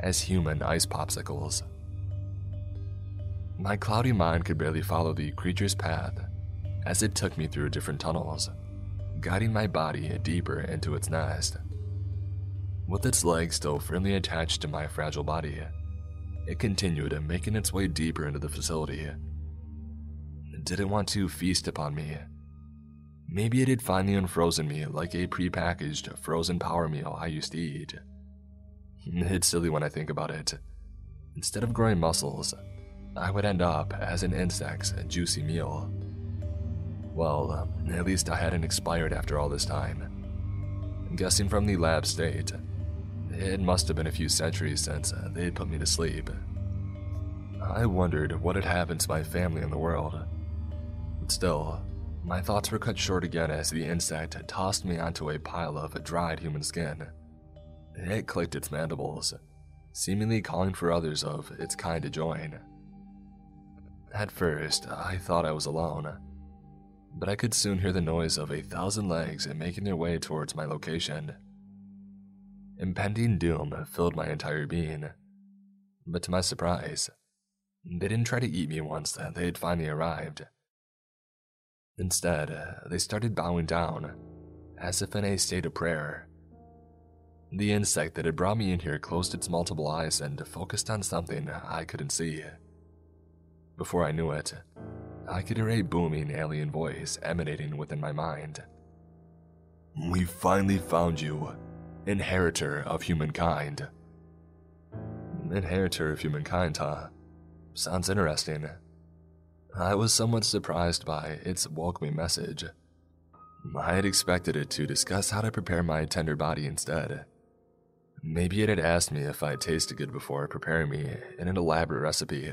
Speaker 1: as human ice popsicles. My cloudy mind could barely follow the creature's path as it took me through different tunnels, guiding my body deeper into its nest. With its legs still firmly attached to my fragile body, it continued making its way deeper into the facility. It didn't want to feast upon me Maybe it had finally unfrozen me like a prepackaged frozen power meal I used to eat. It's silly when I think about it. Instead of growing muscles, I would end up as an insect's juicy meal. Well, um, at least I hadn't expired after all this time. Guessing from the lab state, it must have been a few centuries since uh, they had put me to sleep. I wondered what had happened to my family in the world. But still, my thoughts were cut short again as the insect tossed me onto a pile of dried human skin. It clicked its mandibles, seemingly calling for others of its kind to join. At first, I thought I was alone, but I could soon hear the noise of a thousand legs making their way towards my location. Impending doom filled my entire being, but to my surprise, they didn't try to eat me once they had finally arrived. Instead, they started bowing down, as if in a state of prayer. The insect that had brought me in here closed its multiple eyes and focused on something I couldn't see. Before I knew it, I could hear a booming alien voice emanating within my mind. We finally found you, inheritor of humankind. Inheritor of humankind, huh? Sounds interesting. I was somewhat surprised by its welcoming message. I had expected it to discuss how to prepare my tender body instead. Maybe it had asked me if I'd tasted good before preparing me in an elaborate recipe.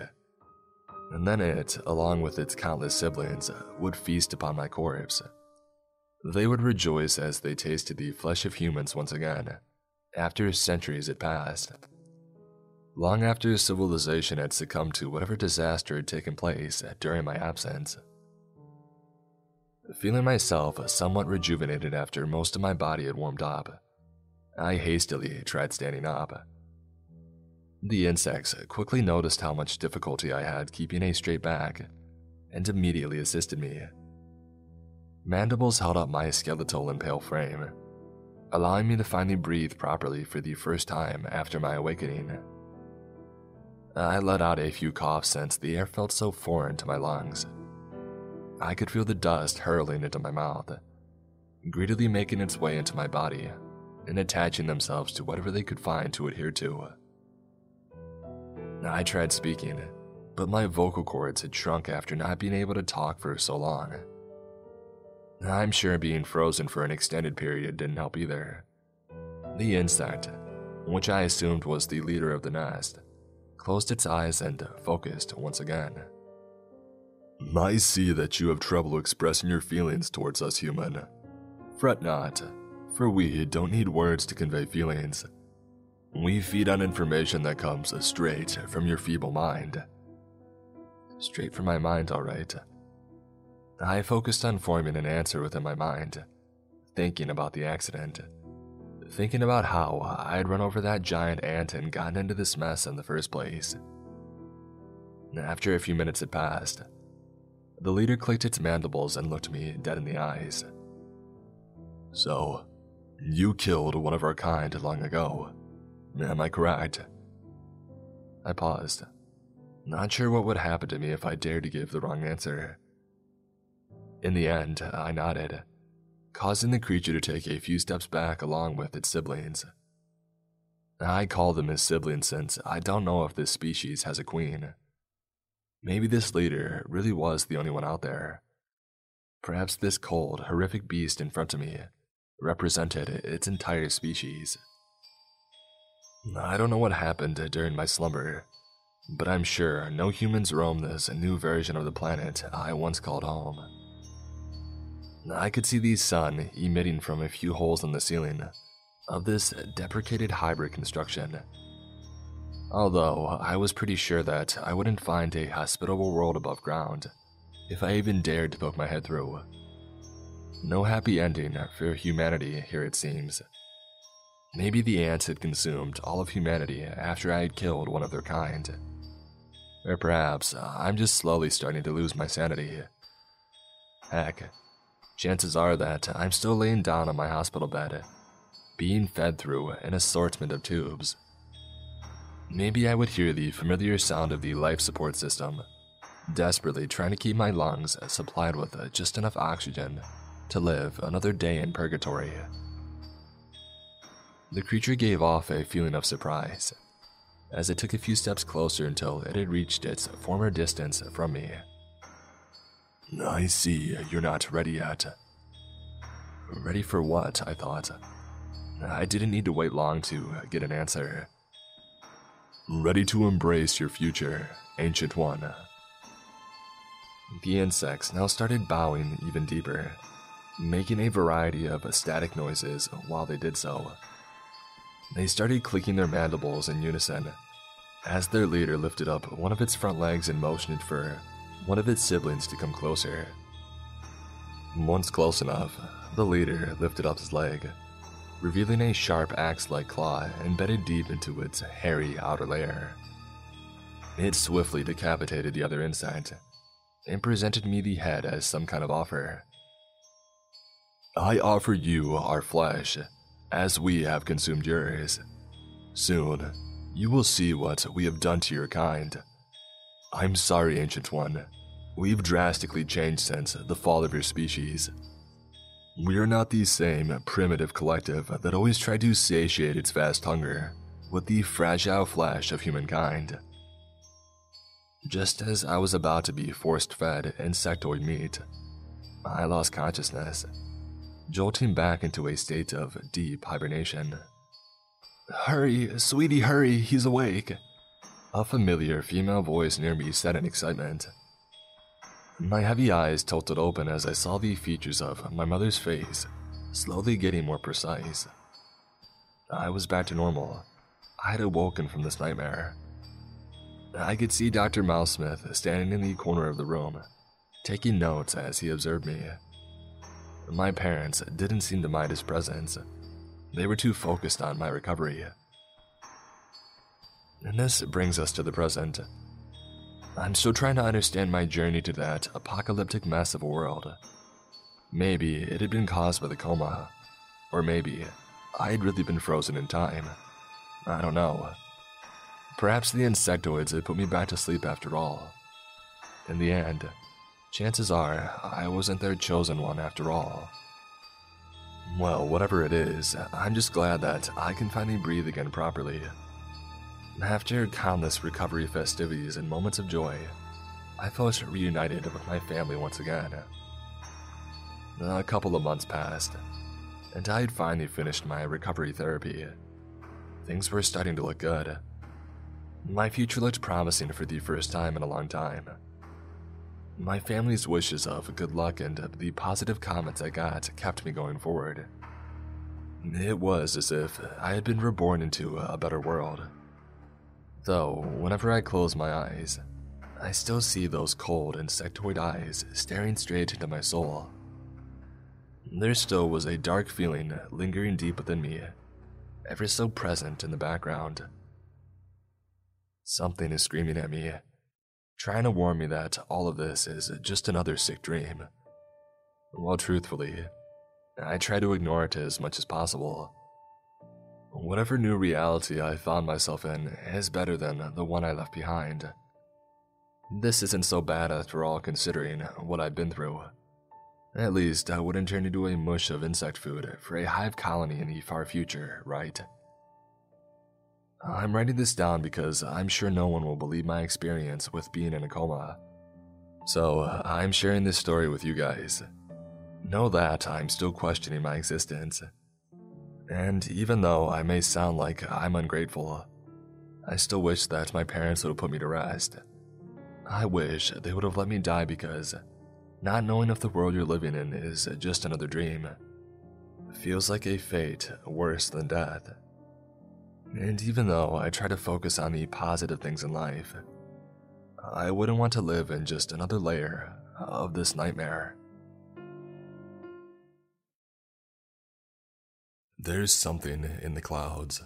Speaker 1: And then it, along with its countless siblings, would feast upon my corpse. They would rejoice as they tasted the flesh of humans once again, after centuries had passed. Long after civilization had succumbed to whatever disaster had taken place during my absence. Feeling myself somewhat rejuvenated after most of my body had warmed up, I hastily tried standing up. The insects quickly noticed how much difficulty I had keeping a straight back and immediately assisted me. Mandibles held up my skeletal and pale frame, allowing me to finally breathe properly for the first time after my awakening. I let out a few coughs since the air felt so foreign to my lungs. I could feel the dust hurling into my mouth, greedily making its way into my body and attaching themselves to whatever they could find to adhere to. I tried speaking, but my vocal cords had shrunk after not being able to talk for so long. I'm sure being frozen for an extended period didn't help either. The insect, which I assumed was the leader of the nest, closed its eyes and focused once again. I see that you have trouble expressing your feelings towards us human. Fret not, for we don't need words to convey feelings. We feed on information that comes straight from your feeble mind. Straight from my mind, all right. I focused on forming an answer within my mind, thinking about the accident, thinking about how I had run over that giant ant and gotten into this mess in the first place. After a few minutes had passed, the leader clicked its mandibles and looked me dead in the eyes. So, you killed one of our kind long ago. Am I correct? I paused, not sure what would happen to me if I dared to give the wrong answer. In the end, I nodded, causing the creature to take a few steps back along with its siblings. I call them his siblings since I don't know if this species has a queen. Maybe this leader really was the only one out there. Perhaps this cold, horrific beast in front of me represented its entire species. I don't know what happened during my slumber, but I'm sure no humans roam this new version of the planet I once called home. I could see the sun emitting from a few holes in the ceiling of this deprecated hybrid construction. Although I was pretty sure that I wouldn't find a hospitable world above ground if I even dared to poke my head through. No happy ending for humanity here, it seems. Maybe the ants had consumed all of humanity after I had killed one of their kind. Or perhaps uh, I'm just slowly starting to lose my sanity. Heck, chances are that I'm still laying down on my hospital bed, being fed through an assortment of tubes. Maybe I would hear the familiar sound of the life support system, desperately trying to keep my lungs supplied with uh, just enough oxygen to live another day in purgatory. The creature gave off a feeling of surprise as it took a few steps closer until it had reached its former distance from me. I see you're not ready yet. Ready for what? I thought. I didn't need to wait long to get an answer. Ready to embrace your future, Ancient One. The insects now started bowing even deeper making a variety of static noises while they did so. They started clicking their mandibles in unison as their leader lifted up one of its front legs and motioned for one of its siblings to come closer. Once close enough, the leader lifted up his leg, revealing a sharp axe like claw embedded deep into its hairy outer layer. It swiftly decapitated the other insect and presented me the head as some kind of offer. I offer you our flesh, as we have consumed yours. Soon, you will see what we have done to your kind. I'm sorry, Ancient One. We've drastically changed since the fall of your species. We are not the same primitive collective that always tried to satiate its vast hunger with the fragile flesh of humankind. Just as I was about to be forced fed insectoid meat, I lost consciousness, jolting back into a state of deep hibernation. Hurry, sweetie, hurry, he's awake. A familiar female voice near me said in excitement. My heavy eyes tilted open as I saw the features of my mother's face slowly getting more precise. I was back to normal. I had awoken from this nightmare. I could see Dr. Mousesmith standing in the corner of the room, taking notes as he observed me. My parents didn't seem to mind his presence. They were too focused on my recovery. And this brings us to the present. I'm still trying to understand my journey to that apocalyptic mess of a world. Maybe it had been caused by the coma, or maybe I had really been frozen in time. I don't know. Perhaps the insectoids had put me back to sleep after all. In the end, chances are I wasn't their chosen one after all. Well, whatever it is, I'm just glad that I can finally breathe again properly. After countless recovery festivities and moments of joy, I felt reunited with my family once again. A couple of months passed, and I had finally finished my recovery therapy. Things were starting to look good. My future looked promising for the first time in a long time. My family's wishes of good luck and the positive comments I got kept me going forward. It was as if I had been reborn into a better world. Though, whenever I close my eyes, I still see those cold insectoid eyes staring straight into my soul. There still was a dark feeling lingering deep within me, ever so present in the background. Something is screaming at me, trying to warn me that all of this is just another sick dream. Well, truthfully, I try to ignore it as much as possible. Whatever new reality I found myself in is better than the one I left behind. This isn't so bad after all, considering what I've been through. At least I wouldn't turn into a mush of insect food for a hive colony in the far future, right? I'm writing this down because I'm sure no one will believe my experience with being in a coma. So uh, I'm sharing this story with you guys. Know that I'm still questioning my existence and even though I may sound like I'm ungrateful, I still wish that my parents would have put me to rest. I wish they would have let me die because not knowing if the world you're living in is just another dream feels like a fate worse than death. And even though I try to focus on the positive things in life, I wouldn't want to live in just another layer of this nightmare. There's Something in the Clouds.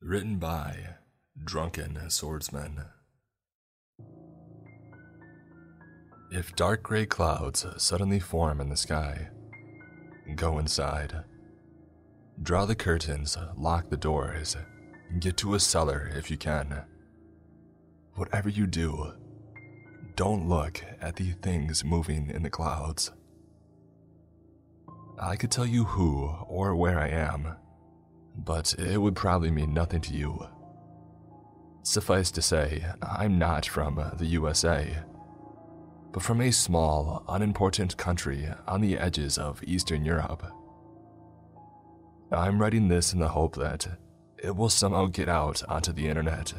Speaker 1: Written by Drunken Swordsman. If dark gray clouds suddenly form in the sky, go inside. Draw the curtains, lock the doors, get to a cellar if you can. Whatever you do, don't look at the things moving in the clouds. I could tell you who or where I am, but it would probably mean nothing to you. Suffice to say, I'm not from the USA, but from a small, unimportant country on the edges of Eastern Europe. I'm writing this in the hope that it will somehow get out onto the internet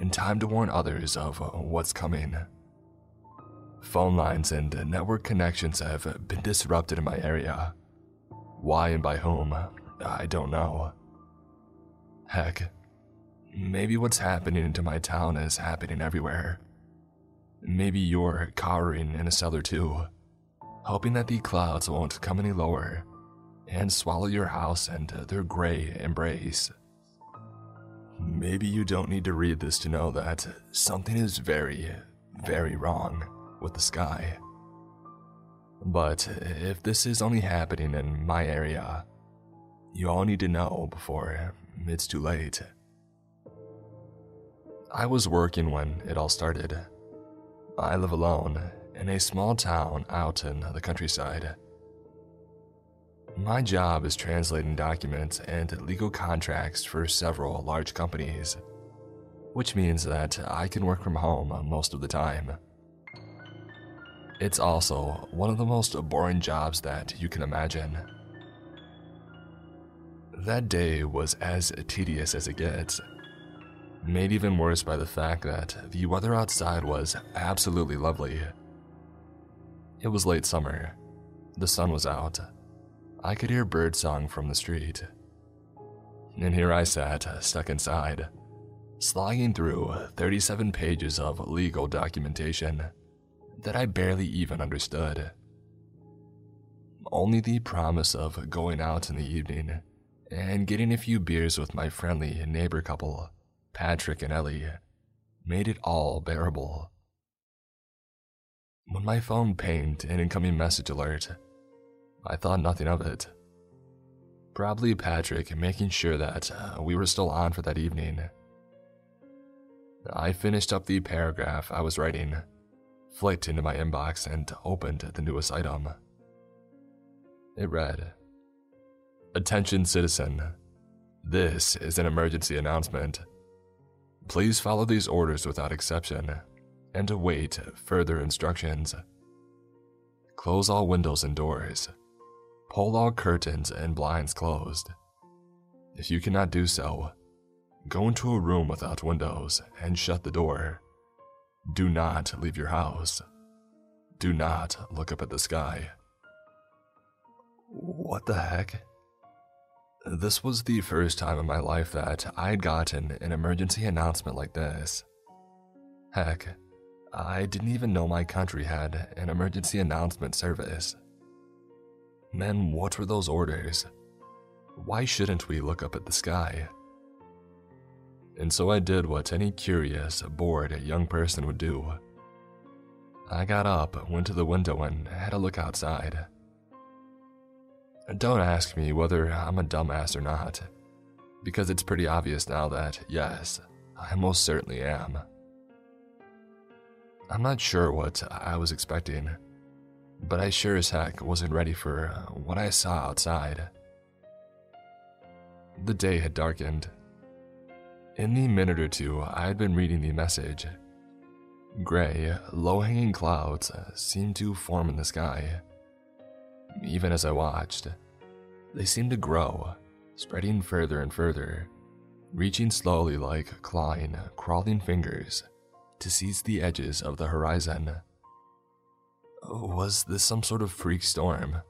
Speaker 1: in time to warn others of what's coming. Phone lines and network connections have been disrupted in my area. Why and by whom, I don't know. Heck, maybe what's happening to my town is happening everywhere. Maybe you're cowering in a cellar too, hoping that the clouds won't come any lower and swallow your house and uh, their gray embrace. Maybe you don't need to read this to know that something is very, very wrong with the sky. But if this is only happening in my area, you all need to know before it's too late. I was working when it all started. I live alone in a small town out in the countryside. My job is translating documents and legal contracts for several large companies, which means that I can work from home most of the time. It's also one of the most boring jobs that you can imagine. That day was as tedious as it gets, made even worse by the fact that the weather outside was absolutely lovely. It was late summer, the sun was out. I could hear birdsong from the street. And here I sat, stuck inside, slogging through 37 pages of legal documentation that I barely even understood. Only the promise of going out in the evening and getting a few beers with my friendly neighbor couple, Patrick and Ellie, made it all bearable. When my phone pinged an incoming message alert, I thought nothing of it. Probably Patrick making sure that uh, we were still on for that evening. I finished up the paragraph I was writing, flicked into my inbox, and opened the newest item. It read Attention, citizen. This is an emergency announcement. Please follow these orders without exception and await further instructions. Close all windows and doors. Pull all curtains and blinds closed. If you cannot do so, go into a room without windows and shut the door. Do not leave your house. Do not look up at the sky. What the heck? This was the first time in my life that I had gotten an emergency announcement like this. Heck, I didn't even know my country had an emergency announcement service. Then what were those orders? Why shouldn't we look up at the sky? And so I did what any curious, bored young person would do. I got up, went to the window, and had a look outside. Don't ask me whether I'm a dumbass or not, because it's pretty obvious now that, yes, I most certainly am. I'm not sure what I was expecting but I sure as heck wasn't ready for uh, what I saw outside. The day had darkened. In the minute or two I had been reading the message, gray, low hanging clouds uh, seemed to form in the sky. Even as I watched, they seemed to grow, spreading further and further, reaching slowly like clawing, crawling fingers to seize the edges of the horizon. Was this some sort of freak storm?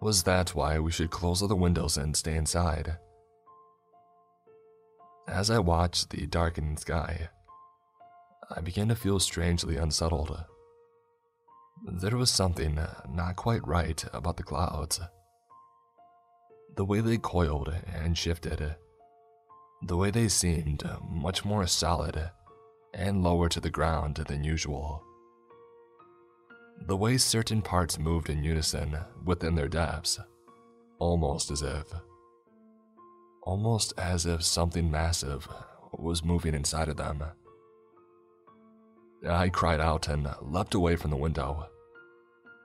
Speaker 1: Was that why we should close all the windows and stay inside? As I watched the darkening sky, I began to feel strangely unsettled. There was something not quite right about the clouds. The way they coiled and shifted, the way they seemed much more solid and lower to the ground than usual. The way certain parts moved in unison within their depths, almost as if. Almost as if something massive was moving inside of them. I cried out and leapt away from the window.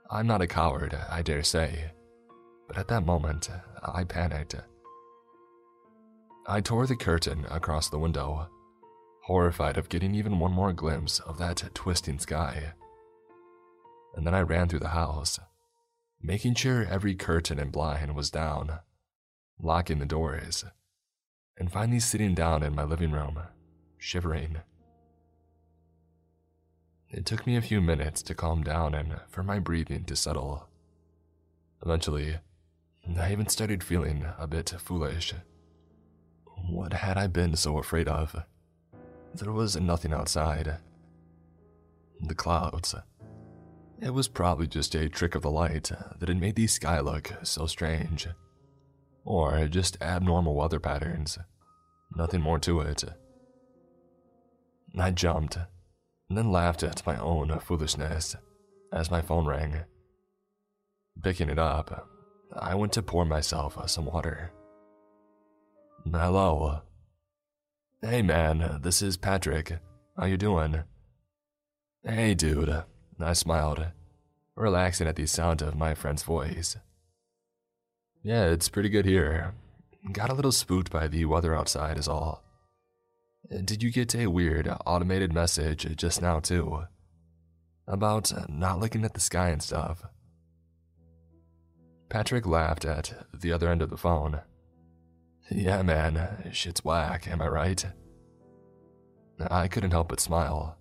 Speaker 1: I'm not a coward, I dare say, but at that moment, I panicked. I tore the curtain across the window, horrified of getting even one more glimpse of that twisting sky and then I ran through the house, making sure every curtain and blind was down, locking the doors, and finally sitting down in my living room, shivering. It took me a few minutes to calm down and for my breathing to settle. Eventually, I even started feeling a bit foolish. What had I been so afraid of? There was nothing outside. The clouds it was probably just a trick of the light that had made the sky look so strange. Or just abnormal weather patterns. Nothing more to it. I jumped, and then laughed at my own foolishness as my phone rang. Picking it up, I went to pour myself some water. Hello. Hey man, this is Patrick. How you doing? Hey dude, I smiled, relaxing at the sound of my friend's voice. Yeah, it's pretty good here. Got a little spooked by the weather outside, is all. Did you get a weird automated message just now, too? About not looking at the sky and stuff? Patrick laughed at the other end of the phone. Yeah, man, shit's whack, am I right? I couldn't help but smile.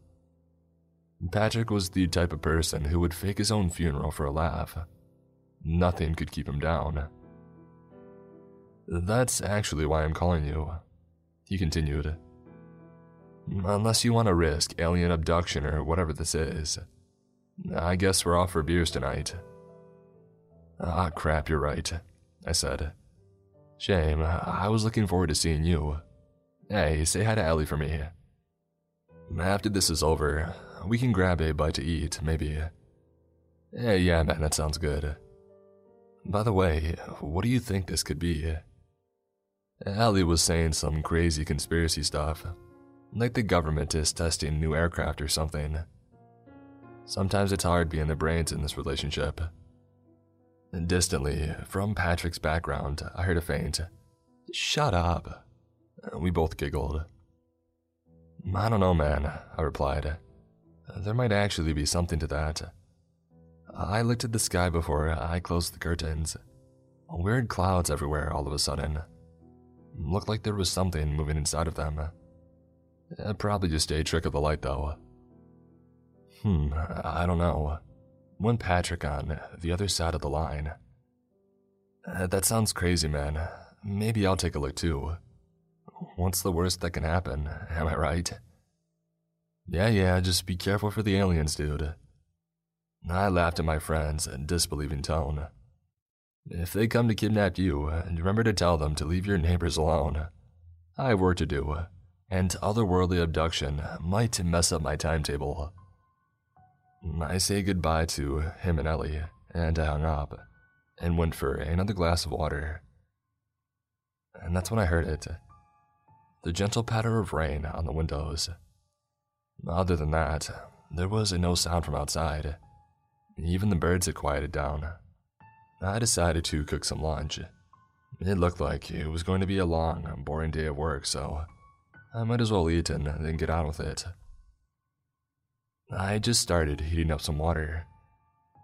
Speaker 1: Patrick was the type of person who would fake his own funeral for a laugh. Nothing could keep him down. That's actually why I'm calling you, he continued. Unless you want to risk alien abduction or whatever this is. I guess we're off for beers tonight. Ah, crap, you're right, I said. Shame, I was looking forward to seeing you. Hey, say hi to Ellie for me. After this is over, we can grab a bite to eat, maybe. Hey, yeah, man, that sounds good. By the way, what do you think this could be? Ellie was saying some crazy conspiracy stuff, like the government is testing new aircraft or something. Sometimes it's hard being the brains in this relationship. Distantly, from Patrick's background, I heard a faint, Shut up. We both giggled. I don't know, man, I replied. There might actually be something to that. I looked at the sky before I closed the curtains. Weird clouds everywhere all of a sudden. Looked like there was something moving inside of them. Probably just a trick of the light, though. Hmm, I don't know. One Patrick on the other side of the line. that sounds crazy, man. Maybe I'll take a look too. What's the worst that can happen, am I right? Yeah, yeah, just be careful for the aliens, dude. I laughed at my friends in disbelieving tone. If they come to kidnap you, remember to tell them to leave your neighbors alone. I have work to do, and otherworldly abduction might mess up my timetable. I say goodbye to him and Ellie, and I hung up, and went for another glass of water. And that's when I heard it the gentle patter of rain on the windows. Other than that, there was no sound from outside. Even the birds had quieted down. I decided to cook some lunch. It looked like it was going to be a long, boring day of work, so I might as well eat and then get on with it. I just started heating up some water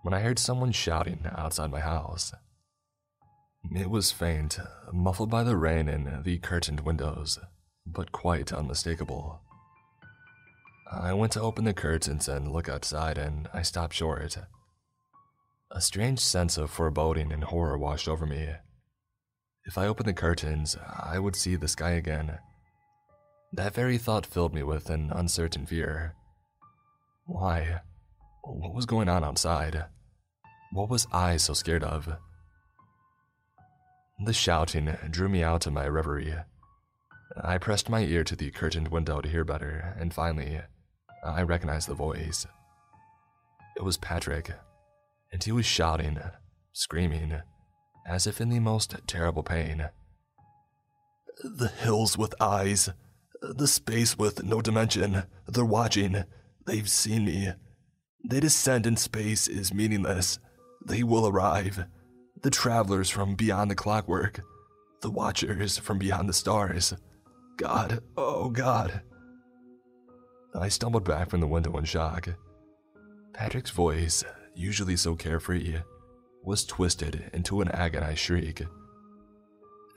Speaker 1: when I heard someone shouting outside my house. It was faint, muffled by the rain in the curtained windows but quite unmistakable. I went to open the curtains and look outside, and I stopped short. A strange sense of foreboding and horror washed over me. If I opened the curtains, I would see the sky again. That very thought filled me with an uncertain fear. Why? What was going on outside? What was I so scared of? The shouting drew me out of my reverie. I pressed my ear to the curtained window to hear better, and finally, I recognized the voice. It was Patrick, and he was shouting, screaming, as if in the most terrible pain. The hills with eyes, the space with no dimension, they're watching, they've seen me. They descend in space is meaningless. They will arrive. The travelers from beyond the clockwork, the watchers from beyond the stars. God, oh God. I stumbled back from the window in shock. Patrick's voice, usually so carefree, was twisted into an agonized shriek.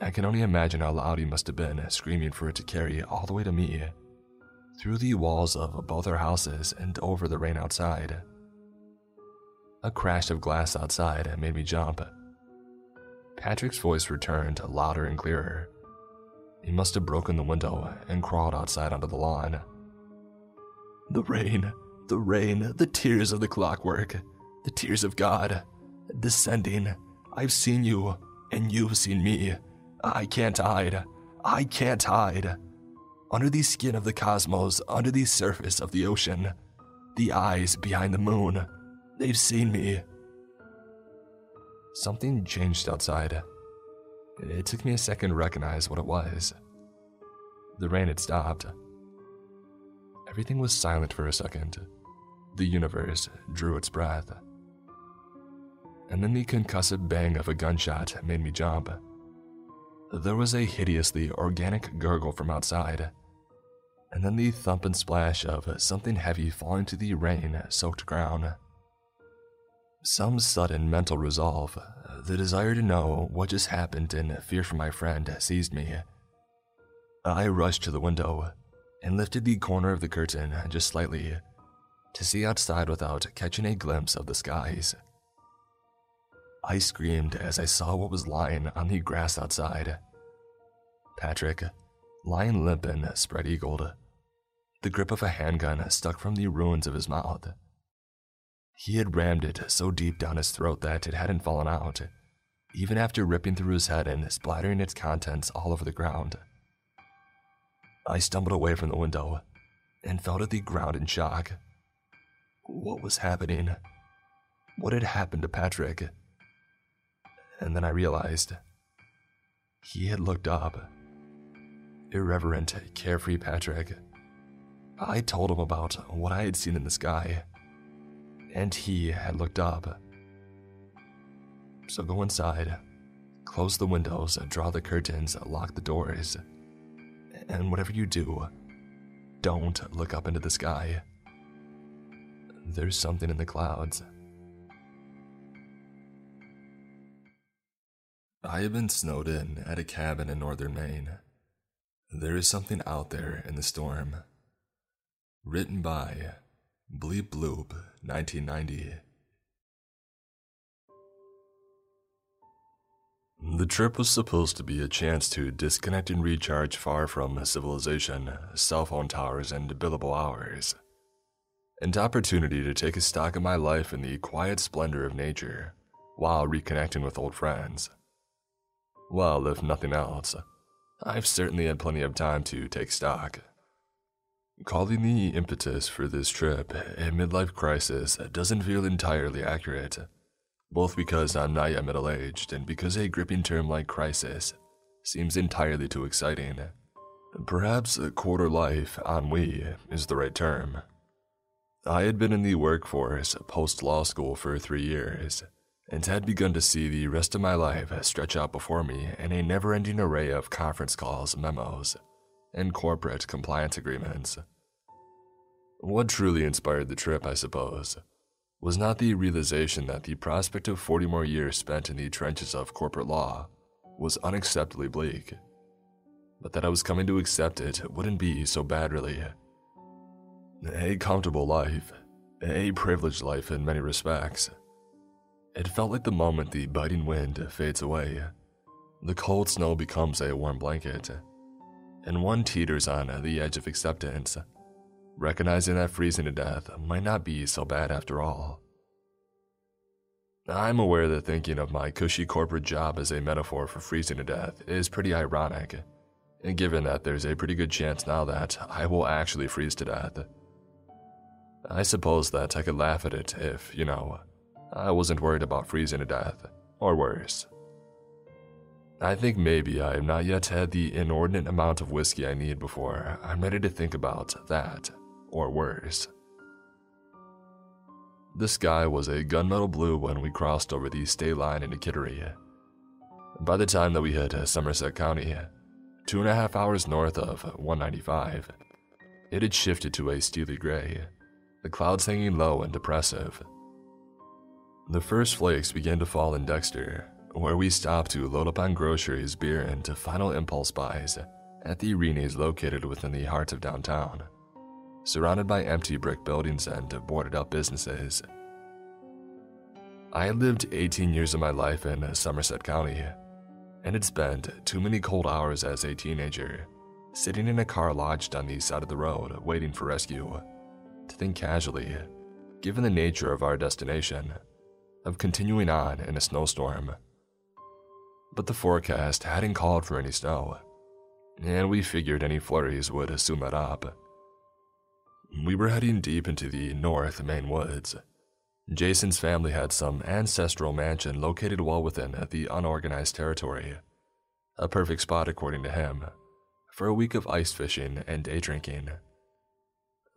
Speaker 1: I can only imagine how loud he must have been, screaming for it to carry all the way to me, through the walls of both our houses and over the rain outside. A crash of glass outside made me jump. Patrick's voice returned louder and clearer. He must have broken the window and crawled outside onto the lawn. The rain, the rain, the tears of the clockwork, the tears of God, descending. I've seen you, and you've seen me. I can't hide. I can't hide. Under the skin of the cosmos, under the surface of the ocean, the eyes behind the moon, they've seen me. Something changed outside. It took me a second to recognize what it was. The rain had stopped. Everything was silent for a second. The universe drew its breath. and then the concussive bang of a gunshot made me jump. There was a hideously organic gurgle from outside, and then the thump and splash of something heavy falling to the rain soaked ground. Some sudden mental resolve, the desire to know what just happened, and fear for my friend seized me. I rushed to the window and lifted the corner of the curtain just slightly to see outside without catching a glimpse of the skies. I screamed as I saw what was lying on the grass outside. Patrick, lying limp and spread eagled, the grip of a handgun stuck from the ruins of his mouth. He had rammed it so deep down his throat that it hadn't fallen out, even after ripping through his head and splattering its contents all over the ground. I stumbled away from the window and fell to the ground in shock. What was happening? What had happened to Patrick? and then I realized he had looked up. Irreverent, carefree Patrick. I told him about what I had seen in the sky, and he had looked up. So go inside, close the windows, draw the curtains, lock the doors, and whatever you do, don't look up into the sky. There's something in the clouds. I have been snowed in at a cabin in northern Maine. There is something out there in the storm. Written by Bleep Bloop, 1990. The trip was supposed to be a chance to disconnect and recharge far from civilization, cell phone towers, and billable hours. An opportunity to take a stock of my life in the quiet splendor of nature while reconnecting with old friends. Well, if nothing else, I've certainly had plenty of time to take stock. Calling the impetus for this trip a midlife crisis doesn't feel entirely accurate, both because I'm not yet middle aged and because a gripping term like crisis seems entirely too exciting. Perhaps quarter life ennui is the right term. I had been in the workforce post law school for three years and had begun to see the rest of my life stretch out before me in a never ending array of conference calls, memos, and corporate compliance agreements. What truly inspired the trip, I suppose, was not the realization that the prospect of 40 more years spent in the trenches of corporate law was unacceptably bleak, but that I was coming to accept it wouldn't be so bad, really. A comfortable life, a privileged life in many respects it felt like the moment the biting wind fades away, the cold snow becomes a warm blanket, and one teeters on the edge of acceptance, recognizing that freezing to death might not be so bad after all. I'm aware that thinking of my cushy corporate job as a metaphor for freezing to death is pretty ironic, and given that there's a pretty good chance now that I will actually freeze to death. I suppose that I could laugh at it if, you know, I wasn't worried about freezing to death, or worse. I think maybe I have not yet had the inordinate amount of whiskey I need before I'm ready to think about that, or worse. The sky was a gunmetal blue when we crossed over the state line into Kittery. By the time that we hit uh, Somerset County, uh, two and a half hours north of 195, it had shifted to a steely gray, the clouds hanging low and depressive. The first flakes began to fall in Dexter, where we stopped to load up on groceries, beer, and to final impulse buys at the Reny's located within the heart of downtown, surrounded by empty brick buildings and boarded up businesses. I had lived 18 years of my life in Somerset County and had spent too many cold hours as a teenager sitting in a car lodged on the side of the road waiting for rescue to think casually, given the nature of our destination of continuing on in a snowstorm. But the forecast hadn't called for any snow, and we figured any flurries would soon let up. We were heading deep into the North Maine woods. Jason's family had some ancestral mansion located well within the unorganized territory. A perfect spot, according to him, for a week of ice fishing and day drinking.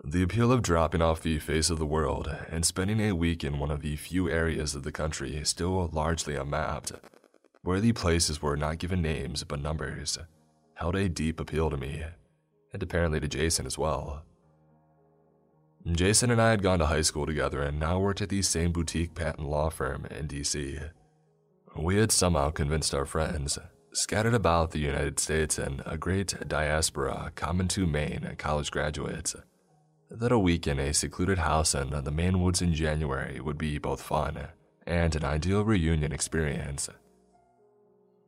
Speaker 1: The appeal of dropping off the face of the world and spending a week in one of the few areas of the country still largely unmapped, where the places were not given names but numbers, held a deep appeal to me, and apparently to Jason as well. Jason and I had gone to high school together and now worked at the same boutique patent law firm in DC. We had somehow convinced our friends, scattered about the United States and a great diaspora common to Maine college graduates, that a week in a secluded house in the Maine woods in January would be both fun and an ideal reunion experience.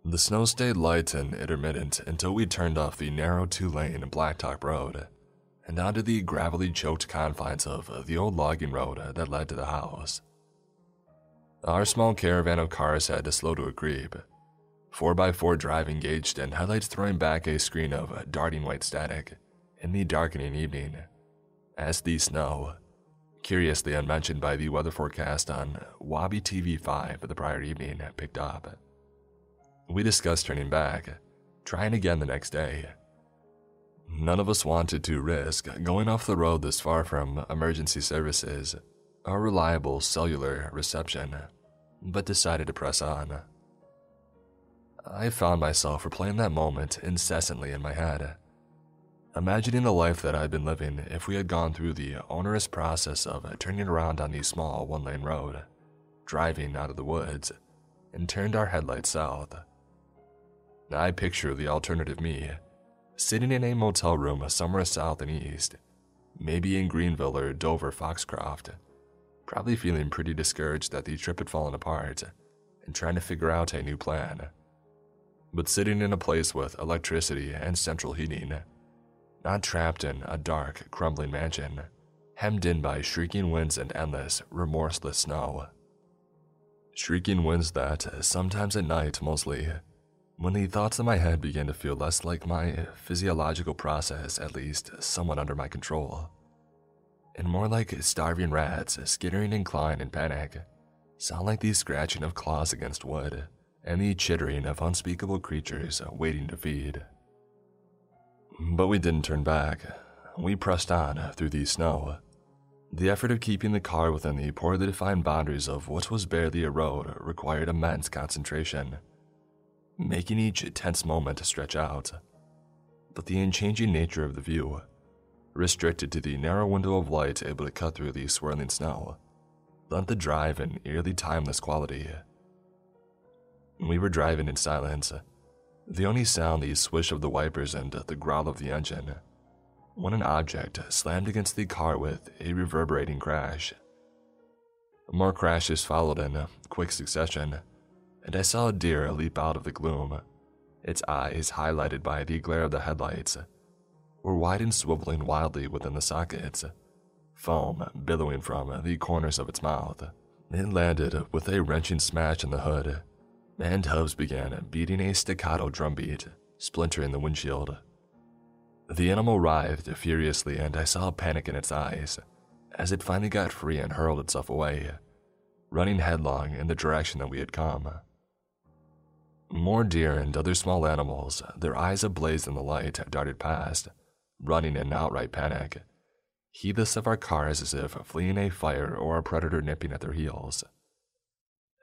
Speaker 1: The snow stayed light and intermittent until we turned off the narrow two lane Blacktop Road and onto the gravelly choked confines of uh, the old logging road uh, that led to the house. Our small caravan of cars had to slow to a creep. 4x4 drive engaged and headlights throwing back a screen of uh, darting white static in the darkening evening as the snow, curiously unmentioned by the weather forecast on WABI TV5 the prior evening, picked up. We discussed turning back, trying again the next day. None of us wanted to risk going off the road this far from emergency services or reliable cellular reception, but decided to press on. I found myself replaying that moment incessantly in my head Imagining the life that I'd been living if we had gone through the onerous process of turning around on the small one lane road, driving out of the woods, and turned our headlights south. I picture the alternative me, sitting in a motel room somewhere south and east, maybe in Greenville or Dover Foxcroft, probably feeling pretty discouraged that the trip had fallen apart and trying to figure out a new plan. But sitting in a place with electricity and central heating not trapped in a dark, crumbling mansion, hemmed in by shrieking winds and endless, remorseless snow. Shrieking winds that, sometimes at night mostly, when the thoughts in my head began to feel less like my physiological process, at least somewhat under my control, and more like starving rats skittering in climb in panic, sound like the scratching of claws against wood and the chittering of unspeakable creatures waiting to feed. But we didn't turn back. We pressed on through the snow. The effort of keeping the car within the poorly defined boundaries of what was barely a road required immense concentration, making each tense moment stretch out. But the unchanging nature of the view, restricted to the narrow window of light able to cut through the swirling snow, lent the drive an eerily timeless quality. We were driving in silence, the only sound the swish of the wipers and the growl of the engine, when an object slammed against the car with a reverberating crash. More crashes followed in quick succession, and I saw a deer leap out of the gloom, its eyes highlighted by the glare of the headlights, were wide and swiveling wildly within the sockets, foam billowing from the corners of its mouth. It landed with a wrenching smash in the hood and hubs began beating a staccato drumbeat, splintering the windshield. The animal writhed furiously, and I saw panic in its eyes as it finally got free and hurled itself away, running headlong in the direction that we had come. More deer and other small animals, their eyes ablaze in the light, darted past, running in outright panic, heedless of our cars as if fleeing a fire or a predator nipping at their heels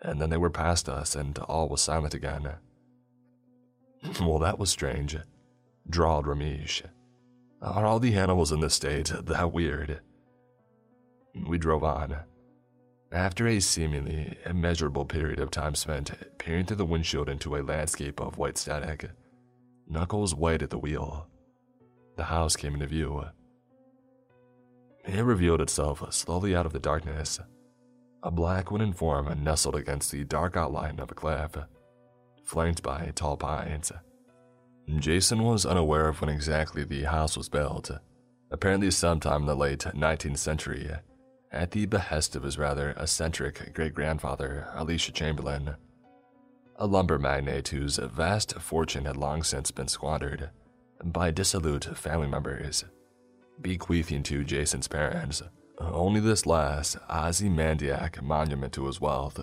Speaker 1: and then they were past us, and all was silent again. (laughs) well, that was strange, drawled Ramesh. Are all the animals in this state that weird? We drove on. After a seemingly immeasurable period of time spent peering through the windshield into a landscape of white static, Knuckles white at the wheel. The house came into view. It revealed itself slowly out of the darkness a black wooden form nestled against the dark outline of a cliff, flanked by tall pines. Jason was unaware of when exactly the house was built, apparently sometime in the late 19th century, at the behest of his rather eccentric great grandfather, Elisha Chamberlain, a lumber magnate whose vast fortune had long since been squandered by dissolute family members, bequeathing to Jason's parents only this last Ozymandiac monument to his wealth.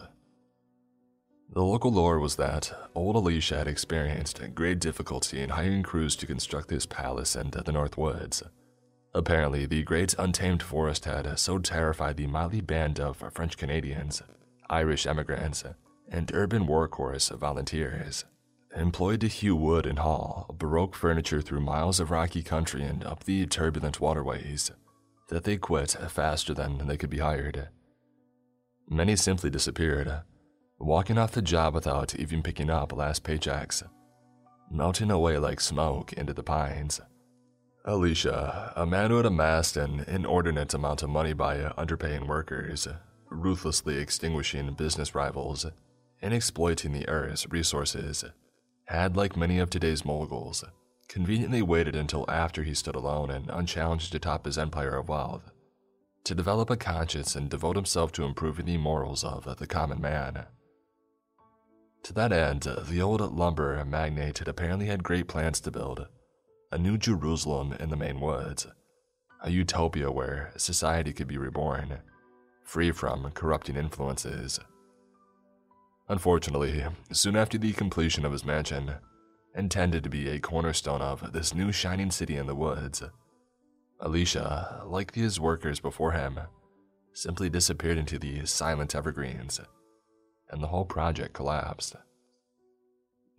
Speaker 1: The local lore was that old Elisha had experienced great difficulty in hiring crews to construct his palace in the North Woods, Apparently, the great untamed forest had so terrified the motley band of French Canadians, Irish emigrants, and urban workhorse volunteers employed to hew wood and haul baroque furniture through miles of rocky country and up the turbulent waterways that they quit faster than they could be hired. Many simply disappeared, walking off the job without even picking up last paychecks, melting away like smoke into the pines. Elisha, a man who had amassed an inordinate amount of money by underpaying workers, ruthlessly extinguishing business rivals, and exploiting the earth's resources, had, like many of today's moguls, conveniently waited until after he stood alone and unchallenged atop his empire of wealth to develop a conscience and devote himself to improving the morals of the common man. To that end, the old lumber magnate had apparently had great plans to build a new Jerusalem in the Maine woods, a utopia where society could be reborn, free from corrupting influences. Unfortunately, soon after the completion of his mansion, intended to be a cornerstone of this new shining city in the woods, Elisha, like his workers before him, simply disappeared into the silent evergreens, and the whole project collapsed.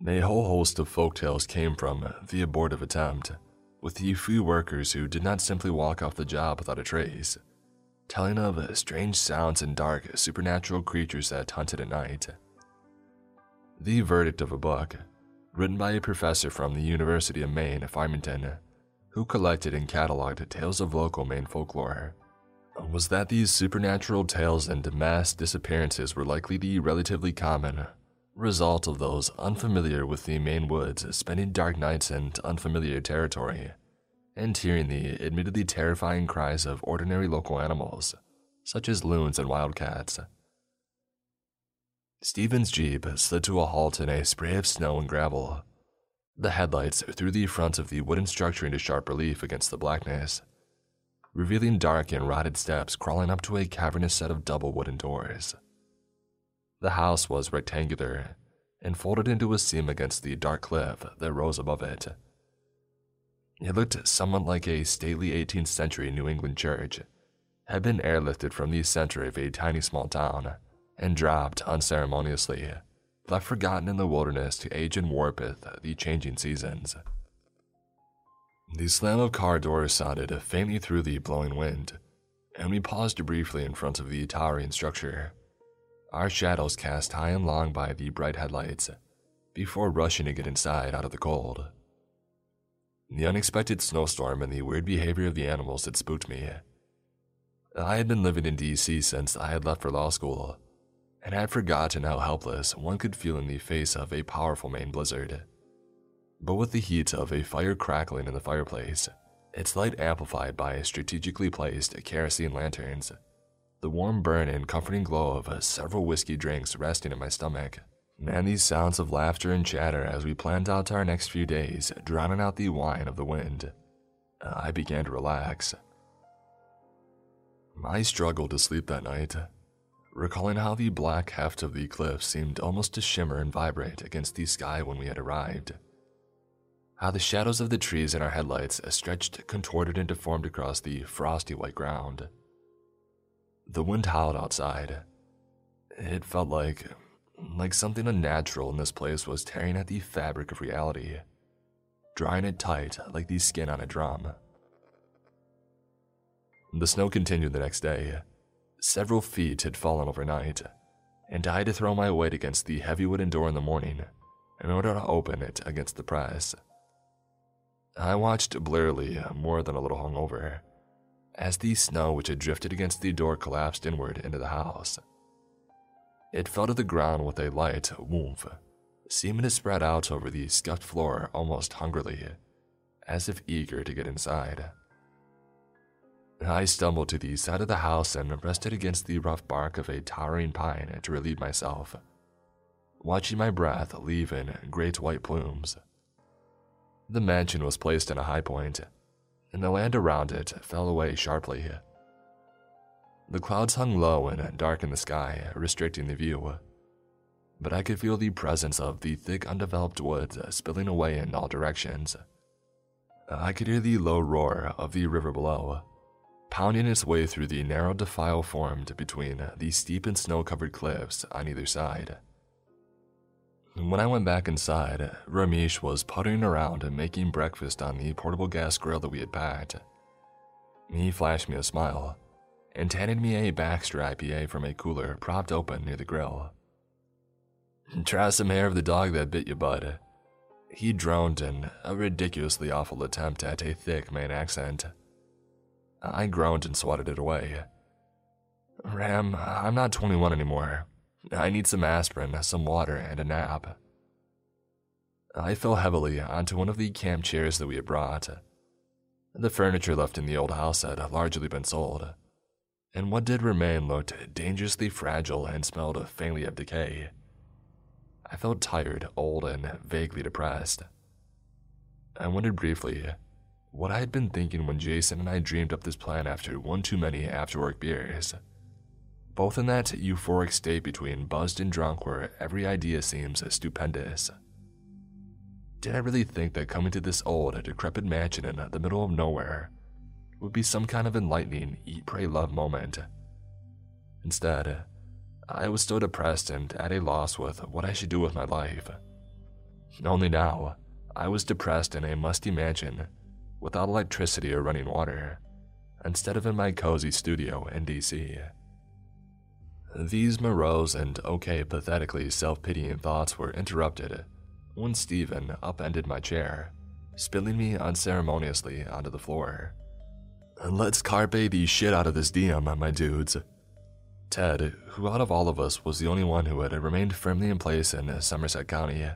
Speaker 1: A whole host of folktales came from uh, the abortive attempt, with the few workers who did not simply walk off the job without a trace, telling of uh, strange sounds and dark, supernatural creatures that hunted at night. The verdict of a book, written by a professor from the University of Maine, at Farmington, who collected and cataloged tales of local Maine folklore, was that these supernatural tales and mass disappearances were likely the relatively common result of those unfamiliar with the Maine woods spending dark nights in unfamiliar territory and hearing the admittedly terrifying cries of ordinary local animals, such as loons and wildcats. Stephen's Jeep slid to a halt in a spray of snow and gravel. The headlights threw the front of the wooden structure into sharp relief against the blackness, revealing dark and rotted steps crawling up to a cavernous set of double wooden doors. The house was rectangular and folded into a seam against the dark cliff that rose above it. It looked somewhat like a stately 18th century New England church had been airlifted from the center of a tiny small town and dropped unceremoniously, left forgotten in the wilderness to age and warp with the changing seasons. The slam of car doors sounded faintly through the blowing wind, and we paused briefly in front of the towering structure our shadows cast high and long by the bright headlights, before rushing to get inside out of the cold. The unexpected snowstorm and the weird behavior of the animals had spooked me. I had been living in DC since I had left for law school, and had forgotten how helpless one could feel in the face of a powerful Maine blizzard. But with the heat of a fire crackling in the fireplace, its light amplified by strategically placed kerosene lanterns, the warm burn and comforting glow of uh, several whiskey drinks resting in my stomach, and these sounds of laughter and chatter as we planned out our next few days, drowning out the whine of the wind. Uh, I began to relax. I struggled to sleep that night, recalling how the black heft of the cliff seemed almost to shimmer and vibrate against the sky when we had arrived. How the shadows of the trees in our headlights stretched, contorted, and deformed across the frosty white ground. The wind howled outside. It felt like like something unnatural in this place was tearing at the fabric of reality, drawing it tight like the skin on a drum. The snow continued the next day. Several feet had fallen overnight, and I had to throw my weight against the heavy wooden door in the morning in order to open it against the press. I watched blearily, more than a little hungover, as the snow which had drifted against the door collapsed inward into the house. It fell to the ground with a light woof, seeming to spread out over the scuffed floor almost hungrily, as if eager to get inside. I stumbled to the side of the house and rested against the rough bark of a towering pine to relieve myself, watching my breath leave in great white plumes. The mansion was placed in a high point, and the land around it fell away sharply. The clouds hung low and dark in the sky, restricting the view, but I could feel the presence of the thick, undeveloped woods spilling away in all directions. I could hear the low roar of the river below, pounding its way through the narrow defile formed between the steep and snow covered cliffs on either side. When I went back inside, Ramesh was puttering around and making breakfast on the portable gas grill that we had packed. He flashed me a smile and handed me a Baxter IPA from a cooler propped open near the grill. Try some hair of the dog that bit you, bud. He droned in a ridiculously awful attempt at a thick Maine accent. I groaned and swatted it away. Ram, I'm not 21 anymore. I need some aspirin, some water, and a nap. I fell heavily onto one of the camp chairs that we had brought. The furniture left in the old house had largely been sold, and what did remain looked dangerously fragile and smelled faintly of decay. I felt tired, old, and vaguely depressed. I wondered briefly what I had been thinking when Jason and I dreamed up this plan after one too many after work beers. Both in that euphoric state between buzzed and drunk where every idea seems stupendous. Did I really think that coming to this old, decrepit mansion in the middle of nowhere would be some kind of enlightening eat, pray, love moment? Instead, I was still depressed and at a loss with what I should do with my life. Only now, I was depressed in a musty mansion without electricity or running water, instead of in my cozy studio in DC. These morose and okay pathetically self pitying thoughts were interrupted when Stephen upended my chair, spilling me unceremoniously onto the floor. Let's carpe the shit out of this DM, my dudes, Ted, who out of all of us was the only one who had remained firmly in place in Somerset County,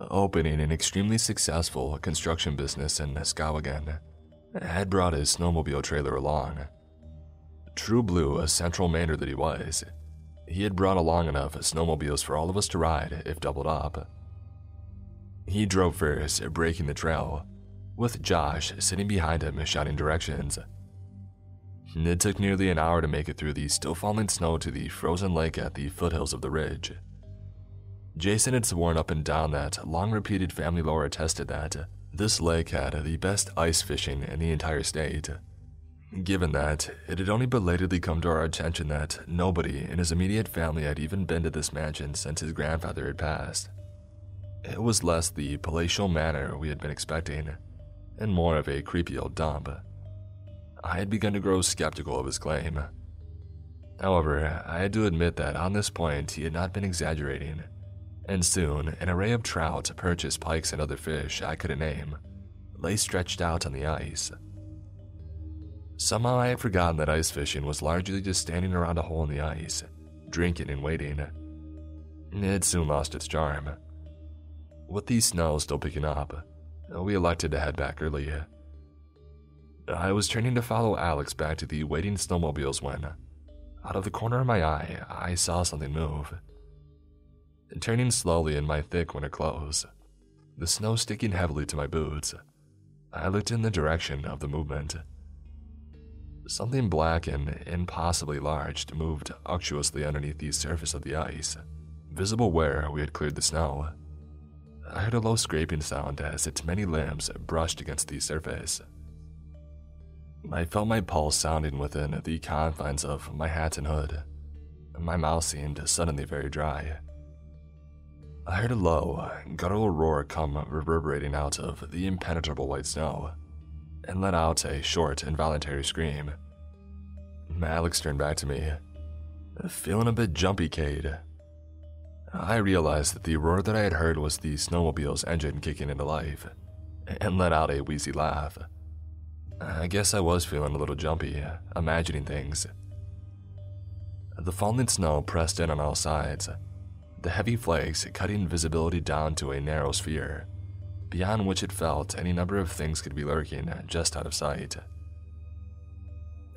Speaker 1: opening an extremely successful construction business in Skowhegan, had brought his snowmobile trailer along. True blue, a central Mainer that he was, he had brought along enough snowmobiles for all of us to ride if doubled up. He drove first, breaking the trail, with Josh sitting behind him shouting directions. It took nearly an hour to make it through the still falling snow to the frozen lake at the foothills of the ridge. Jason had sworn up and down that long repeated family lore attested that this lake had the best ice fishing in the entire state. Given that, it had only belatedly come to our attention that nobody in his immediate family had even been to this mansion since his grandfather had passed. It was less the palatial manor we had been expecting, and more of a creepy old dump. I had begun to grow skeptical of his claim. However, I had to admit that on this point he had not been exaggerating, and soon an array of trout, perches, pikes, and other fish I couldn't name lay stretched out on the ice. Somehow I had forgotten that ice fishing was largely just standing around a hole in the ice, drinking and waiting. It soon lost its charm. With the snow still picking up, we elected to head back early. I was turning to follow Alex back to the waiting snowmobiles when, out of the corner of my eye, I saw something move. Turning slowly in my thick winter clothes, the snow sticking heavily to my boots, I looked in the direction of the movement. Something black and impossibly large moved unctuously underneath the surface of the ice, visible where we had cleared the snow. I heard a low scraping sound as its many limbs brushed against the surface. I felt my pulse sounding within the confines of my hat and hood. My mouth seemed suddenly very dry. I heard a low, guttural roar come reverberating out of the impenetrable white snow, and let out a short, involuntary scream. Alex turned back to me. Feeling a bit jumpy, Cade. I realized that the roar that I had heard was the snowmobile's engine kicking into life, and let out a wheezy laugh. I guess I was feeling a little jumpy, imagining things. The falling snow pressed in on all sides, the heavy flakes cutting visibility down to a narrow sphere, beyond which it felt any number of things could be lurking just out of sight.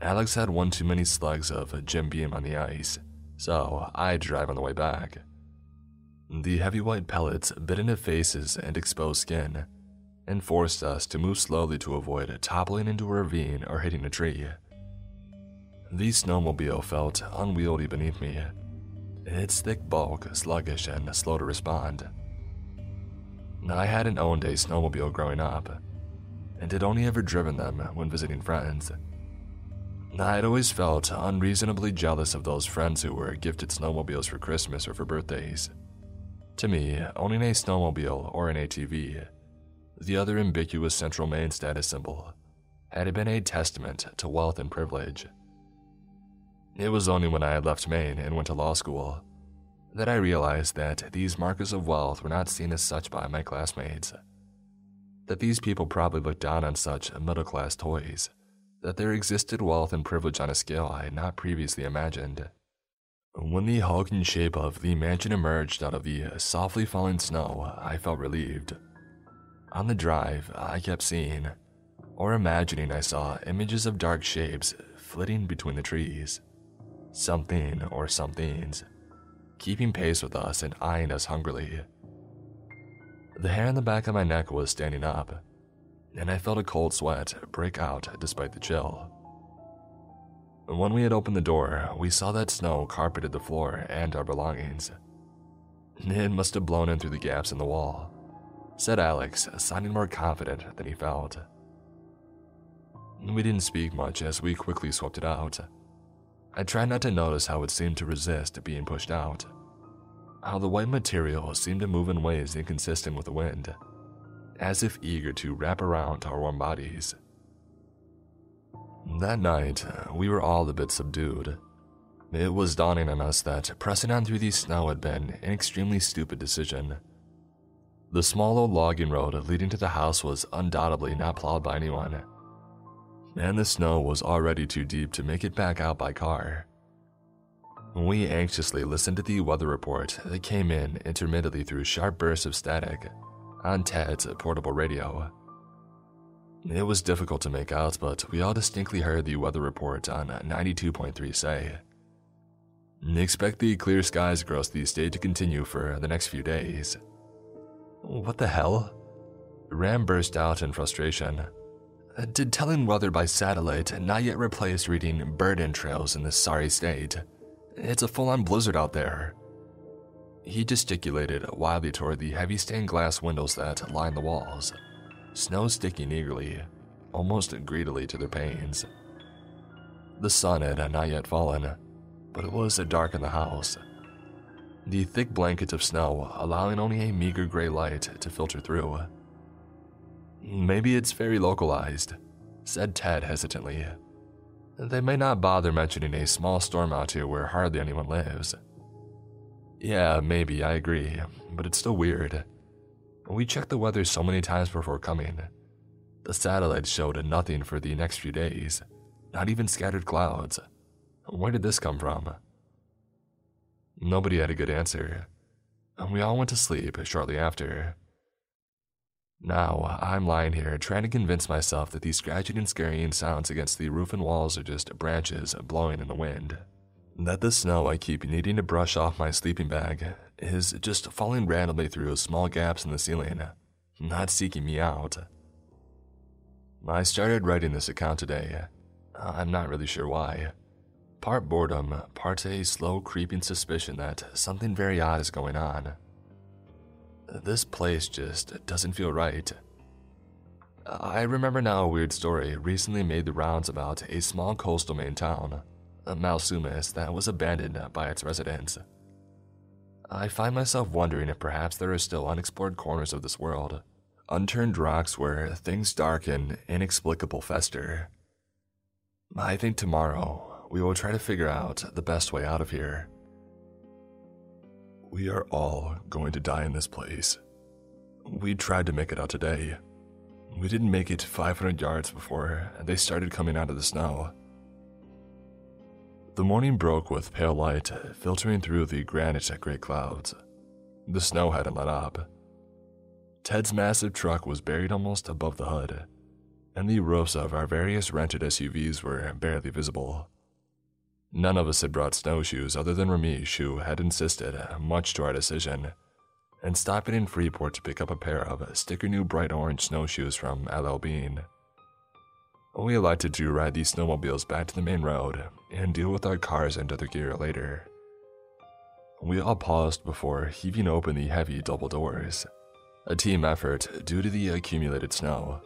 Speaker 1: Alex had one too many slugs of Jim Beam on the ice, so I'd drive on the way back. The heavy white pellets bit into faces and exposed skin, and forced us to move slowly to avoid toppling into a ravine or hitting a tree. The snowmobile felt unwieldy beneath me, its thick bulk sluggish and slow to respond. I hadn't owned a snowmobile growing up. and had only ever driven them when visiting friends. I had always felt unreasonably jealous of those friends who were gifted snowmobiles for Christmas or for birthdays. To me, owning a snowmobile or an ATV, the other ambiguous central Maine status symbol, had been a testament to wealth and privilege. It was only when I had left Maine and went to law school that I realized that these markers of wealth were not seen as such by my classmates. That these people probably looked down on such middle class toys, that there existed wealth and privilege on a scale I had not previously imagined. When the hulking shape of the mansion emerged out of the softly falling snow, I felt relieved. On the drive, I kept seeing, or imagining I saw images of dark shapes flitting between the trees. Something or somethings keeping pace with us and eyeing us hungrily. The hair on the back of my neck was standing up, and I felt a cold sweat break out despite the chill. When we had opened the door, we saw that snow carpeted the floor and our belongings. It must have blown in through the gaps in the wall, said Alex, sounding more confident than he felt. We didn't speak much as we quickly swept it out. I tried not to notice how it seemed to resist being pushed out. How the white material seemed to move in ways inconsistent with the wind, as if eager to wrap around our warm bodies. That night, we were all a bit subdued. It was dawning on us that pressing on through the snow had been an extremely stupid decision. The small old logging road leading to the house was undoubtedly not plowed by anyone and the snow was already too deep to make it back out by car. We anxiously listened to the weather report that came in intermittently through sharp bursts of static on Ted's portable radio. It was difficult to make out, but we all distinctly heard the weather report on 92.3 say. Expect the clear skies across the state to continue for the next few days. What the hell? Ram burst out in frustration. Uh, did telling weather by satellite not yet replace reading bird entrails in this sorry state? It's a full on blizzard out there. He gesticulated wildly toward the heavy stained glass windows that lined the walls, snow sticking eagerly, almost greedily to their panes. The sun had not yet fallen, but it was dark in the house. The thick blankets of snow allowing only a meager gray light to filter through. Maybe it's very localized, said Ted hesitantly. They may not bother mentioning a small storm out here where hardly anyone lives. Yeah, maybe, I agree, but it's still weird. We checked the weather so many times before coming. The satellites showed nothing for the next few days, not even scattered clouds. Where did this come from? Nobody had a good answer. We all went to sleep shortly after. Now, uh, I'm lying here trying to convince myself that these scratching and scurrying sounds against the roof and walls are just branches blowing in the wind. That the snow I keep needing to brush off my sleeping bag is just falling randomly through small gaps in the ceiling, not seeking me out. I started writing this account today. Uh, I'm not really sure why. Part boredom, part a slow creeping suspicion that something very odd is going on. This place just doesn't feel right. I remember now a weird story recently made the rounds about a small coastal Maine town, Malsumis, that was abandoned by its residents. I find myself wondering if perhaps there are still unexplored corners of this world, unturned rocks where things dark and inexplicable fester. I think tomorrow we will try to figure out the best way out of here. We are all going to die in this place. We tried to make it out today. We didn't make it 500 yards before they started coming out of the snow. The morning broke with pale light filtering through the granite gray clouds. The snow hadn't let up. Ted's massive truck was buried almost above the hood, and the roofs of our various rented SUVs were barely visible. None of us had brought snowshoes other than Ramesh, who had insisted, much to our decision, and stopping in Freeport to pick up a pair of sticker new bright orange snowshoes from LL Bean. We elected to ride these snowmobiles back to the main road and deal with our cars and other gear later. We all paused before heaving open the heavy double doors, a team effort due to the accumulated snow.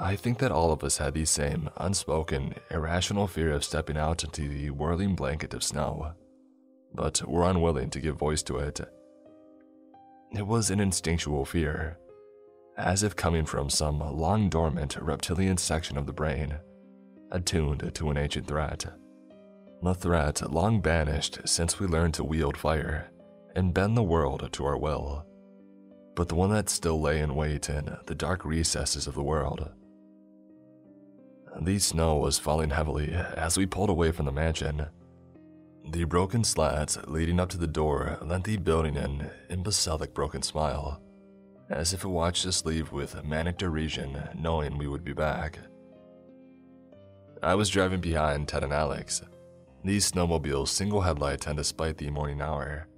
Speaker 1: I think that all of us had the same unspoken, irrational fear of stepping out into the whirling blanket of snow, but were unwilling to give voice to it. It was an instinctual fear, as if coming from some long dormant reptilian section of the brain, attuned to an ancient threat. A threat long banished since we learned to wield fire and bend the world to our will, but the one that still lay in wait in the dark recesses of the world. The snow was falling heavily as we pulled away from the mansion. The broken slats leading up to the door lent the building an imbecilic broken smile, as if it watched us leave with manic derision, knowing we would be back. I was driving behind Ted and Alex. These snowmobiles' single headlight tend to spite the morning hour,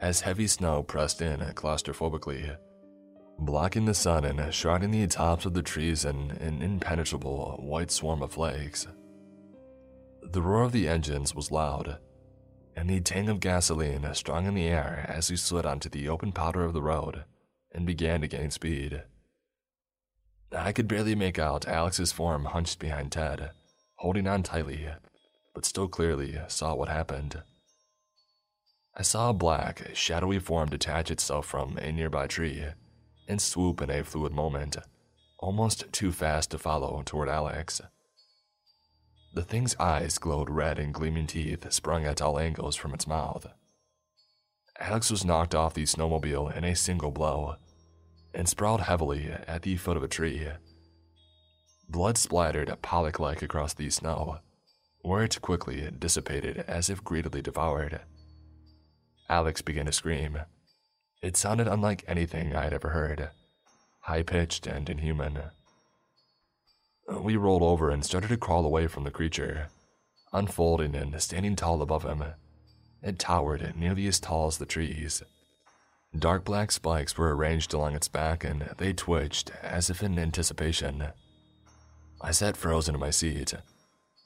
Speaker 1: as heavy snow pressed in claustrophobically blocking the sun and shrouding the tops of the trees in an impenetrable white swarm of flakes. The roar of the engines was loud, and the tang of gasoline strong in the air as we slid onto the open powder of the road and began to gain speed. I could barely make out Alex's form hunched behind Ted, holding on tightly, but still clearly saw what happened. I saw a black, shadowy form detach itself from a nearby tree and swoop in a fluid moment, almost too fast to follow toward Alex. The thing's eyes glowed red and gleaming teeth sprung at all angles from its mouth. Alex was knocked off the snowmobile in a single blow and sprawled heavily at the foot of a tree. Blood splattered Pollock like across the snow, where it quickly dissipated as if greedily devoured. Alex began to scream, it sounded unlike anything I had ever heard, high pitched and inhuman. We rolled over and started to crawl away from the creature, unfolding and standing tall above him. It towered nearly as tall as the trees. Dark black spikes were arranged along its back and they twitched as if in anticipation. I sat frozen in my seat,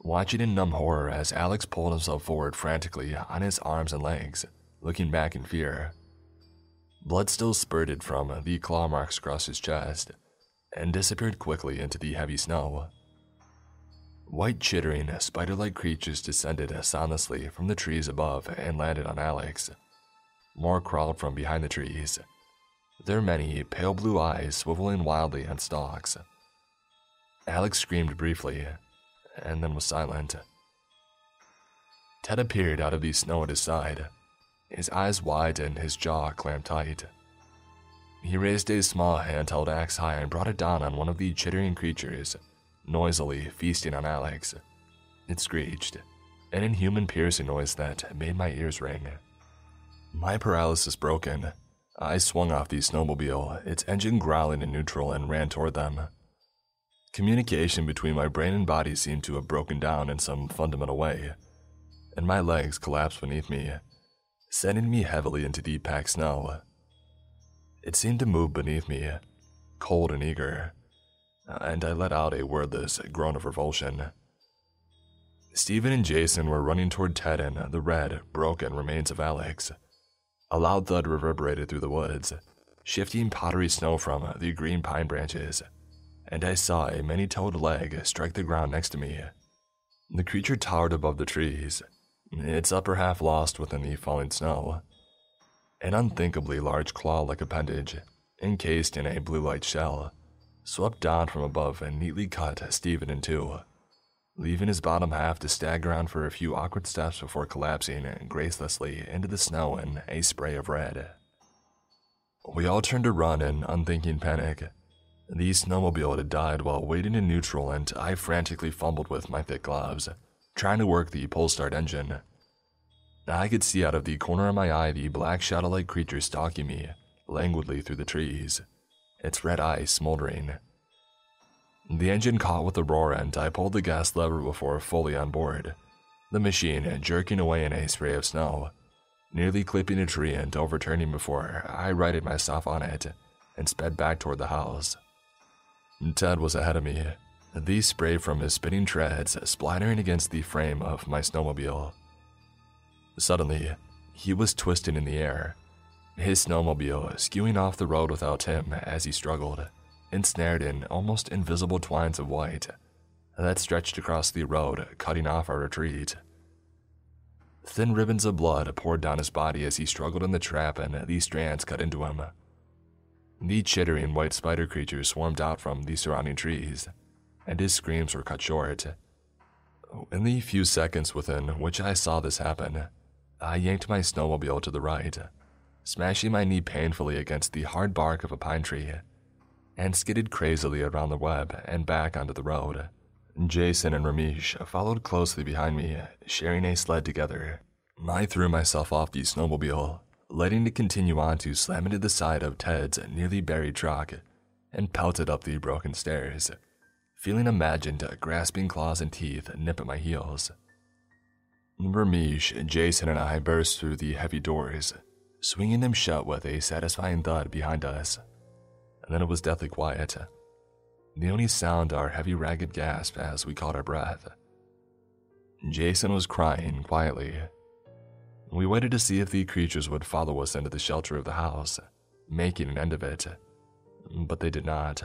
Speaker 1: watching in numb horror as Alex pulled himself forward frantically on his arms and legs, looking back in fear. Blood still spurted from the claw marks across his chest and disappeared quickly into the heavy snow. White chittering, spider like creatures descended soundlessly from the trees above and landed on Alex. More crawled from behind the trees, their many pale blue eyes swiveling wildly on stalks. Alex screamed briefly and then was silent. Ted appeared out of the snow at his side his eyes wide and his jaw clamped tight. He raised a small handheld axe high and brought it down on one of the chittering creatures, noisily feasting on Alex. It screeched, an inhuman piercing noise that made my ears ring. My paralysis broken, I swung off the snowmobile, its engine growling in neutral, and ran toward them. Communication between my brain and body seemed to have broken down in some fundamental way, and my legs collapsed beneath me sending me heavily into the packed snow. It seemed to move beneath me, cold and eager, and I let out a wordless groan of revulsion. Stephen and Jason were running toward Ted and the red, broken remains of Alex. A loud thud reverberated through the woods, shifting powdery snow from the green pine branches, and I saw a many toed leg strike the ground next to me. The creature towered above the trees, its upper half lost within the falling snow. An unthinkably large claw like appendage, encased in a blue light shell, swept down from above and neatly cut Stephen in two, leaving his bottom half to stagger on for a few awkward steps before collapsing gracelessly into the snow in a spray of red. We all turned to run in unthinking panic. The snowmobile had died while waiting in neutral, and I frantically fumbled with my thick gloves trying to work the pull start engine. I could see out of the corner of my eye the black shadow like creature stalking me languidly through the trees, its red eyes smoldering. The engine caught with a roar and I pulled the gas lever before fully on board, the machine jerking away in a spray of snow, nearly clipping a tree and overturning before I righted myself on it and sped back toward the house. Ted was ahead of me, these spray from his spinning treads splattering against the frame of my snowmobile. Suddenly, he was twisting in the air, his snowmobile skewing off the road without him as he struggled, ensnared in almost invisible twines of white that stretched across the road, cutting off our retreat. Thin ribbons of blood poured down his body as he struggled in the trap, and these strands cut into him. The chittering white spider creatures swarmed out from the surrounding trees, and his screams were cut short. In the few seconds within which I saw this happen, I yanked my snowmobile to the right, smashing my knee painfully against the hard bark of a pine tree, and skidded crazily around the web and back onto the road. Jason and Ramesh followed closely behind me, sharing a sled together. I threw myself off the snowmobile, letting it continue on to slam into the side of Ted's nearly buried truck, and pelted up the broken stairs, feeling imagined grasping claws and teeth nip at my heels. Ramesh, Jason, and I burst through the heavy doors, swinging them shut with a satisfying thud behind us. And then it was deathly quiet the only sound our heavy, ragged gasp as we caught our breath. Jason was crying quietly. We waited to see if the creatures would follow us into the shelter of the house, making an end of it, but they did not.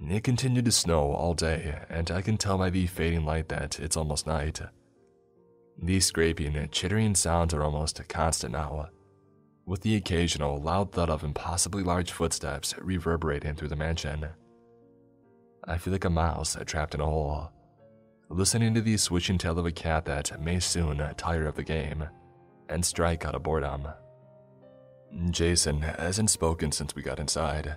Speaker 1: It continued to snow all day, and I can tell by the fading light that it's almost night. These scraping, chittering sounds are almost constant now, with the occasional loud thud of impossibly large footsteps reverberating through the mansion. I feel like a mouse trapped in a hole, listening to the switching tail of a cat that may soon tire of the game and strike out of boredom. Jason hasn't spoken since we got inside.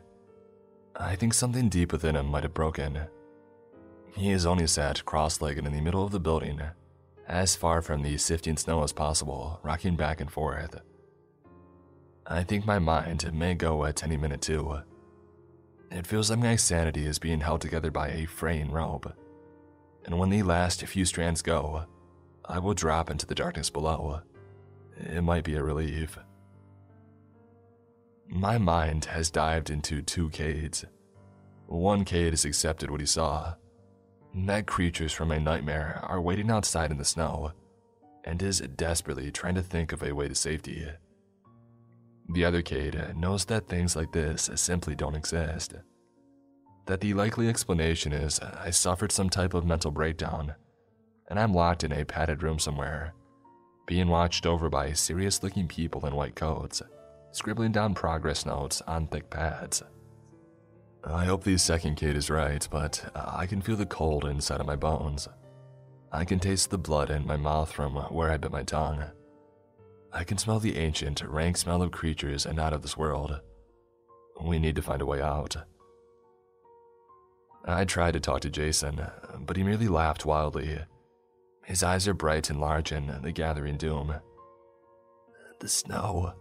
Speaker 1: I think something deep within him might have broken. He has only sat cross legged in the middle of the building, as far from the sifting snow as possible, rocking back and forth. I think my mind may go at any minute too. It feels like my sanity is being held together by a fraying rope. And when the last few strands go, I will drop into the darkness below. It might be a relief. My mind has dived into two Cades. One Cade has accepted what he saw. That creatures from a nightmare are waiting outside in the snow and is desperately trying to think of a way to safety. The other Cade knows that things like this simply don't exist. That the likely explanation is I suffered some type of mental breakdown, and I'm locked in a padded room somewhere, being watched over by serious looking people in white coats, scribbling down progress notes on thick pads. I hope the second Cade is right, but uh, I can feel the cold inside of my bones. I can taste the blood in my mouth from where I bit my tongue. I can smell the ancient, rank smell of creatures and out of this world. We need to find a way out. I tried to talk to Jason, but he merely laughed wildly. His eyes are bright and large in the gathering doom. The snow,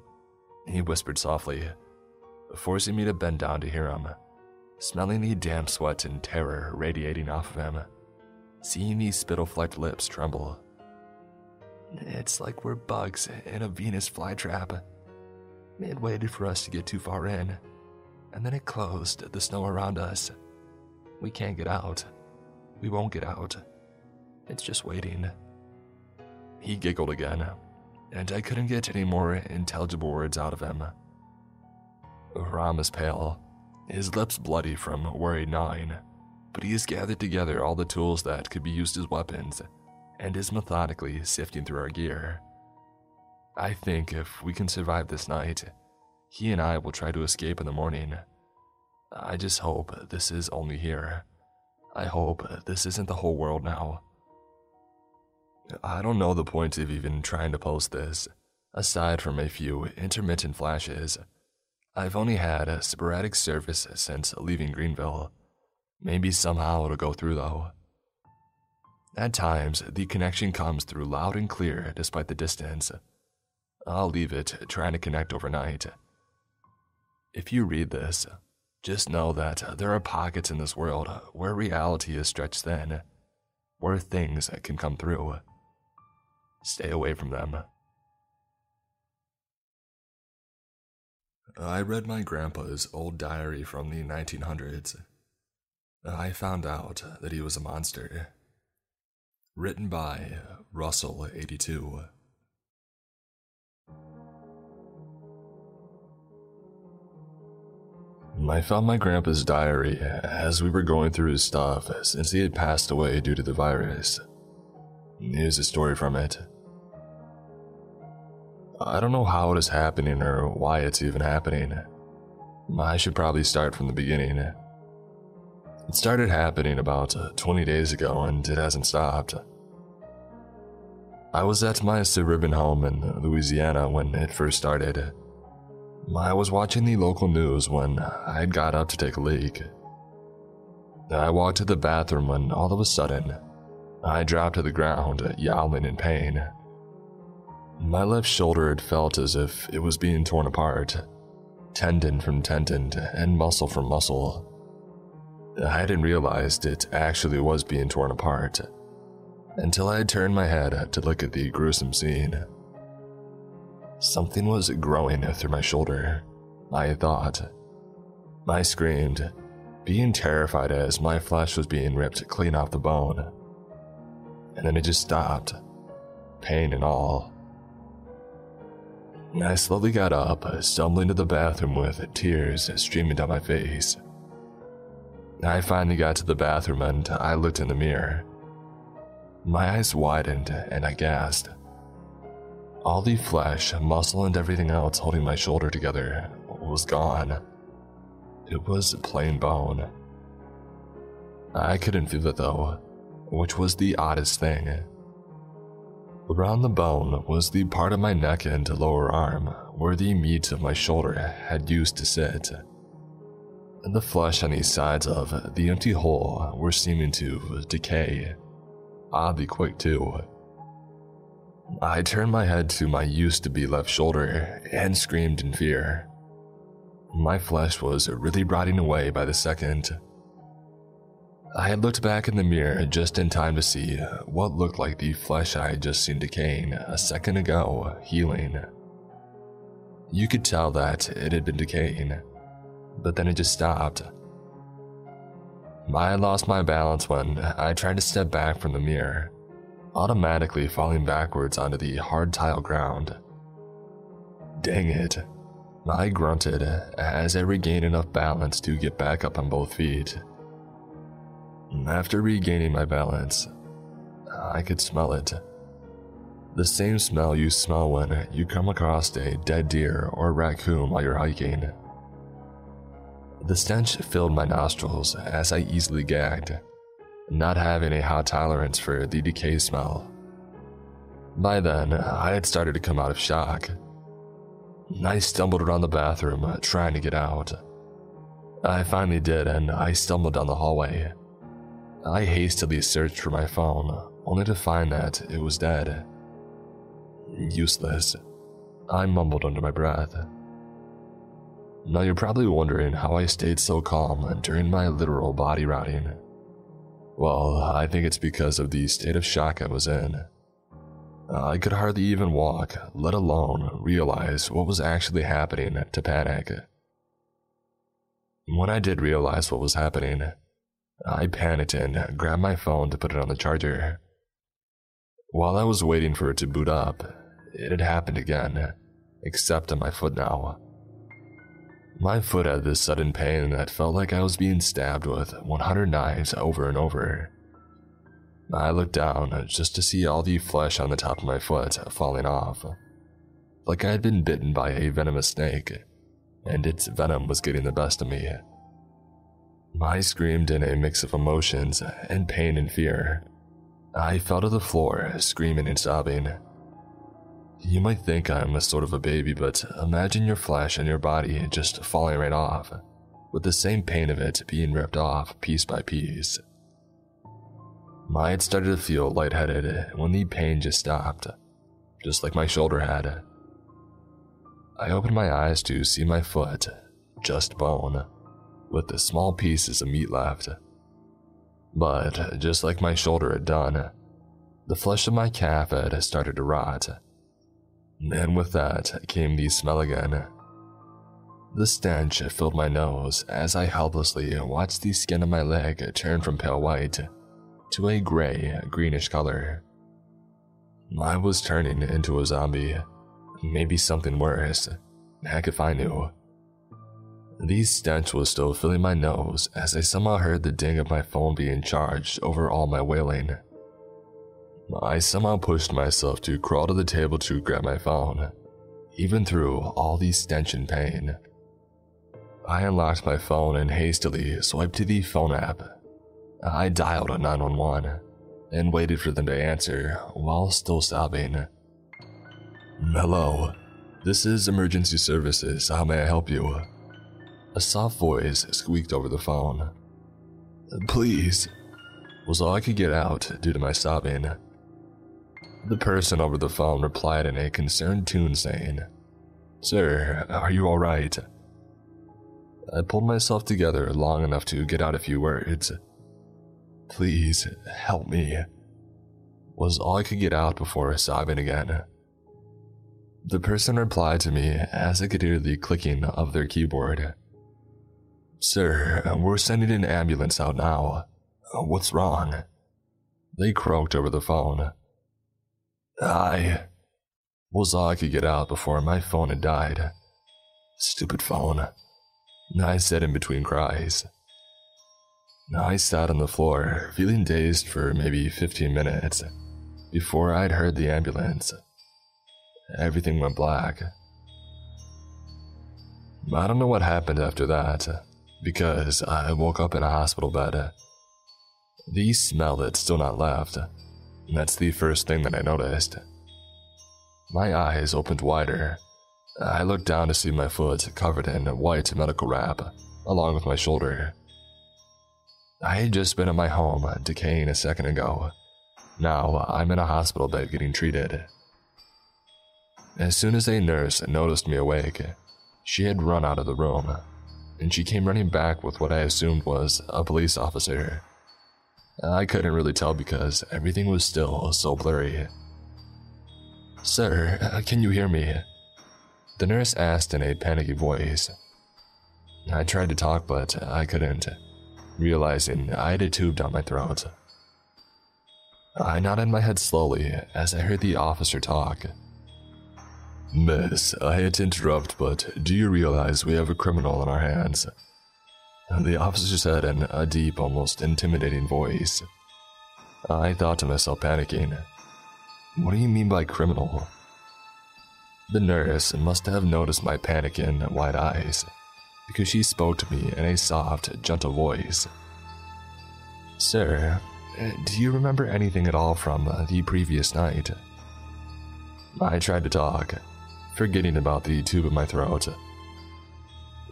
Speaker 1: he whispered softly, forcing me to bend down to hear him, smelling the damp sweat and terror radiating off of him, seeing these spittle flecked lips tremble. It's like we're bugs in a Venus flytrap. It waited for us to get too far in, and then it closed the snow around us. We can't get out. We won't get out. It's just waiting. He giggled again, and I couldn't get any more intelligible words out of him. Ram is pale, his lips bloody from worry gnawing, but he has gathered together all the tools that could be used as weapons and is methodically sifting through our gear. I think if we can survive this night, he and I will try to escape in the morning. I just hope this is only here. I hope this isn't the whole world now. I don't know the point of even trying to post this, aside from a few intermittent flashes. I've only had a sporadic service since leaving Greenville. Maybe somehow it'll go through though. At times, the connection comes through loud and clear despite the distance. I'll leave it trying to connect overnight. If you read this, just know that there are pockets in this world where reality is stretched thin, where things can come through. Stay away from them. I read my grandpa's old diary from the 1900s. I found out that he was a monster. Written by Russell82. I found my grandpa's diary as we were going through his stuff since he had passed away due to the virus. Here's a story from it. I don't know how it is happening or why it's even happening. I should probably start from the beginning. It started happening about uh, 20 days ago and it hasn't stopped. I was at my suburban home in Louisiana when it first started. I was watching the local news when I got up to take a leak. I walked to the bathroom when all of a sudden, I dropped to the ground, yowling in pain. My left shoulder had felt as if it was being torn apart, tendon from tendon and muscle from muscle. I hadn't realized it actually was being torn apart until I had turned my head to look at the gruesome scene. Something was growing through my shoulder, I thought. I screamed, being terrified as my flesh was being ripped clean off the bone. And then it just stopped, pain and all. I slowly got up, uh, stumbling to the bathroom with tears streaming down my face. I finally got to the bathroom and I looked in the mirror. My eyes widened and I gasped. All the flesh, muscle, and everything else holding my shoulder together was gone. It was plain bone. I couldn't feel it though, which was the oddest thing. Around the bone was the part of my neck and lower arm where the meat of my shoulder had used to sit. And the flesh on the sides of the empty hole were seeming to decay. Oddly quick, too. I turned my head to my used to be left shoulder and screamed in fear. My flesh was really rotting away by the second. I had looked back in the mirror just in time to see what looked like the flesh I had just seen decaying a second ago healing. You could tell that it had been decaying, but then it just stopped. I lost my balance when I tried to step back from the mirror, automatically falling backwards onto the hard tile ground. Dang it, I grunted as I regained enough balance to get back up on both feet. After regaining my balance, I could smell it. The same smell you smell when you come across a dead deer or raccoon while you're hiking. The stench filled my nostrils as I easily gagged, not having a high tolerance for the decay smell. By then, I had started to come out of shock. I stumbled around the bathroom, trying to get out. I finally did, and I stumbled down the hallway. I hastily searched for my phone, only to find that it was dead. Useless. I mumbled under my breath. Now you're probably wondering how I stayed so calm during my literal body rotting. Well, I think it's because of the state of shock I was in. I could hardly even walk, let alone realize what was actually happening to panic. When I did realize what was happening, I panicked and grabbed my phone to put it on the charger. While I was waiting for it to boot up, it had happened again, except on my foot now. My foot had this sudden pain that felt like I was being stabbed with 100 knives over and over. I looked down just to see all the flesh on the top of my foot falling off, like I had been bitten by a venomous snake, and its venom was getting the best of me. I screamed in a mix of emotions and pain and fear. I fell to the floor, screaming and sobbing. You might think I'm a sort of a baby, but imagine your flesh and your body just falling right off, with the same pain of it being ripped off piece by piece. I had started to feel lightheaded when the pain just stopped, just like my shoulder had. I opened my eyes to see my foot, just bone with the small pieces of meat left. But just like my shoulder had done, the flesh of my calf had started to rot. And with that came the smell again. The stench filled my nose as I helplessly watched the skin of my leg turn from pale white to a gray, greenish color. I was turning into a zombie, maybe something worse. Heck if I knew. The stench was still filling my nose as I somehow heard the ding of my phone being charged over all my wailing. I somehow pushed myself to crawl to the table to grab my phone, even through all the stench and pain. I unlocked my phone and hastily swiped to the phone app. I dialed a nine one one and waited for them to answer while still sobbing. Hello, this is emergency services. How may I help you? A soft voice squeaked over the phone. Please, was all I could get out due to my sobbing. The person over the phone replied in a concerned tune, saying, Sir, are you alright? I pulled myself together long enough to get out a few words. Please, help me, was all I could get out before sobbing again. The person replied to me as I could hear the clicking of their keyboard. Sir, uh, we're sending an ambulance out now. Uh, what's wrong? They croaked over the phone. I was all I could get out before my phone had died. Stupid phone. I said in between cries. I sat on the floor, feeling dazed for maybe 15 minutes before I'd heard the ambulance. Everything went black. I don't know what happened after that, because I woke up in a hospital bed. The smell had still not left. That's the first thing that I noticed. My eyes opened wider. I looked down to see my foot covered in white medical wrap, along with my shoulder. I had just been at my home, decaying a second ago. Now I'm in a hospital bed getting treated. As soon as a nurse noticed me awake, she had run out of the room, and she came running back with what I assumed was a police officer. Uh, I couldn't really tell because everything was still so blurry. Sir, uh, can you hear me? The nurse asked in a panicky voice. I tried to talk, but I couldn't, realizing I had a tube down my throat. I nodded my head slowly as I heard the officer talk. Miss, I hate to interrupt, but do you realize we have a criminal on our hands? The officer said in a deep, almost intimidating voice. I thought to myself, panicking, What do you mean by criminal? The nurse must have noticed my panic and wide eyes, because she spoke to me in a soft, gentle voice. Sir, do you remember anything at all from the previous night? I tried to talk, forgetting about the tube in my throat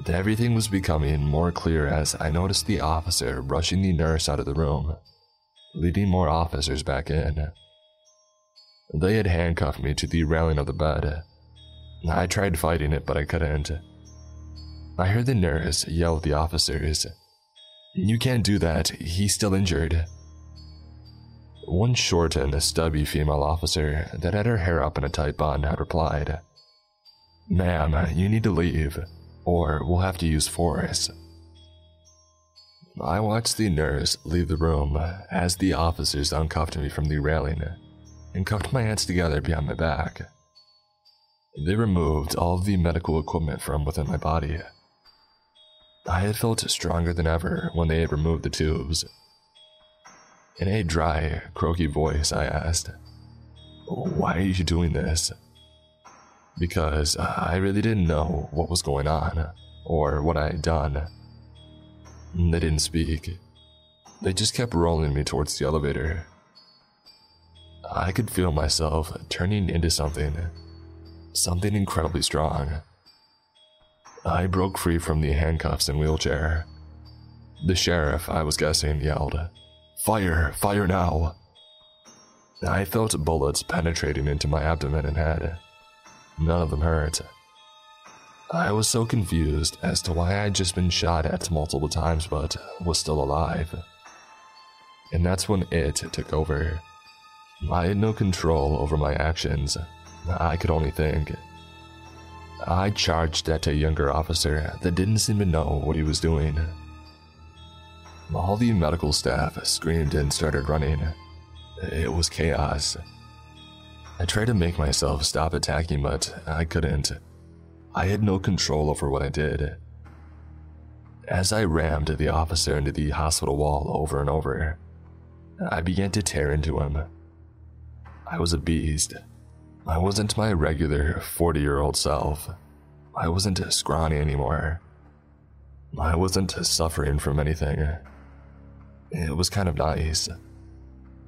Speaker 1: Everything was becoming more clear as I noticed the officer rushing the nurse out of the room, leading more officers back in. They had handcuffed me to the railing of the bed. I tried fighting it, but I couldn't. I heard the nurse yell at the officers, You can't do that, he's still injured. One short and stubby female officer that had her hair up in a tight bun had replied, Ma'am, you need to leave or we'll have to use force. I watched the nurse leave the room as the officers uncuffed me from the railing and cuffed my hands together behind my back. They removed all the medical equipment from within my body. I had felt stronger than ever when they had removed the tubes. In a dry, croaky voice, I asked, Why are you doing this? Because I really didn't know what was going on or what I had done. They didn't speak. They just kept rolling me towards the elevator. I could feel myself turning into something, something incredibly strong. I broke free from the handcuffs and wheelchair. The sheriff, I was guessing, yelled, Fire! Fire now! I felt bullets penetrating into my abdomen and head. None of them hurt. I was so confused as to why I'd just been shot at multiple times but was still alive. And that's when it took over. I had no control over my actions. I could only think. I charged at a younger officer that didn't seem to know what he was doing. All the medical staff screamed and started running. It was chaos. I tried to make myself stop attacking, but I couldn't. I had no control over what I did. As I rammed the officer into the hospital wall over and over, I began to tear into him. I was a beast. I wasn't my regular 40 year old self. I wasn't scrawny anymore. I wasn't suffering from anything. It was kind of nice.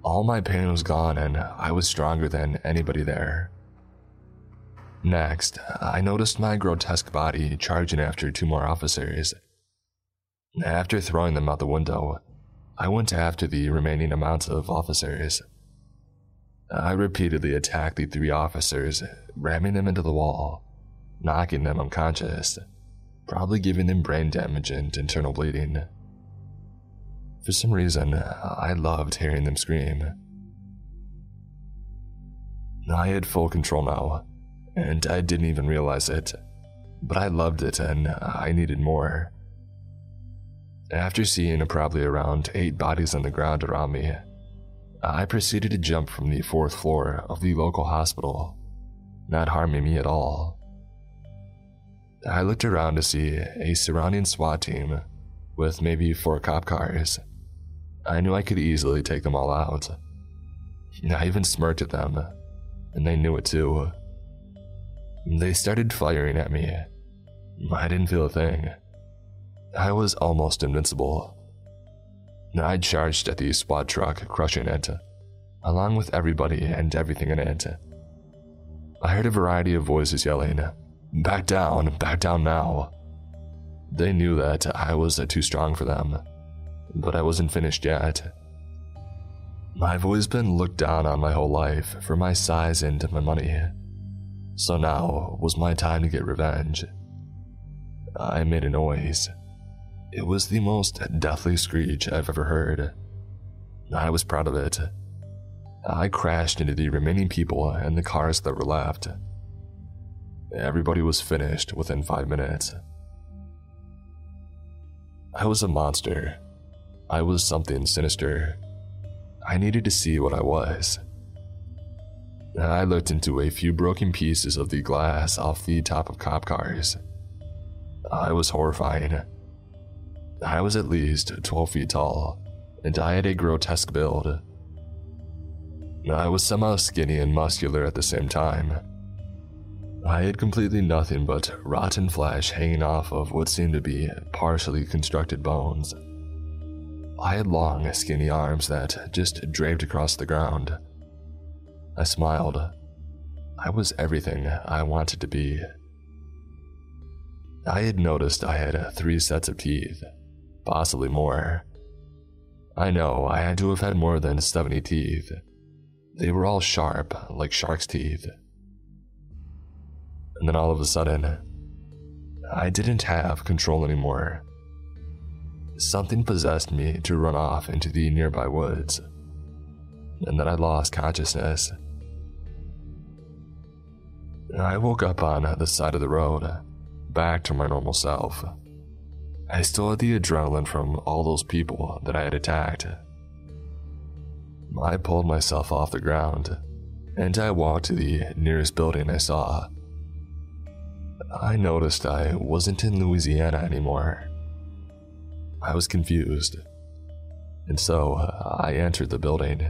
Speaker 1: All my pain was gone and I was stronger than anybody there. Next, I noticed my grotesque body charging after two more officers. After throwing them out the window, I went after the remaining amounts of officers. I repeatedly attacked the three officers, ramming them into the wall, knocking them unconscious, probably giving them brain damage and internal bleeding. For some reason, I loved hearing them scream. I had full control now, and I didn't even realize it, but I loved it and I needed more. After seeing probably around eight bodies on the ground around me, I proceeded to jump from the fourth floor of the local hospital, not harming me at all. I looked around to see a surrounding SWAT team with maybe four cop cars. I knew I could easily take them all out. I even smirked at them, and they knew it too. They started firing at me. I didn't feel a thing. I was almost invincible. I charged at the SWAT truck, crushing it, along with everybody and everything in it. I heard a variety of voices yelling, Back down, back down now. They knew that I was too strong for them, but I wasn't finished yet. I've always been looked down on my whole life for my size and my money. So now was my time to get revenge. I made a noise. It was the most deathly screech I've ever heard. I was proud of it. I crashed into the remaining people and the cars that were left. Everybody was finished within five minutes. I was a monster. I was something sinister. I needed to see what I was. I looked into a few broken pieces of the glass off the top of cop cars. I was horrifying. I was at least 12 feet tall, and I had a grotesque build. I was somehow skinny and muscular at the same time. I had completely nothing but rotten flesh hanging off of what seemed to be partially constructed bones. I had long, skinny arms that just draped across the ground. I smiled. I was everything I wanted to be. I had noticed I had three sets of teeth, possibly more. I know I had to have had more than 70 teeth. They were all sharp, like shark's teeth. And then all of a sudden, I didn't have control anymore. Something possessed me to run off into the nearby woods, and then I lost consciousness. I woke up on the side of the road, back to my normal self. I still had the adrenaline from all those people that I had attacked. I pulled myself off the ground, and I walked to the nearest building I saw. I noticed I wasn't in Louisiana anymore. I was confused, and so uh, I entered the building.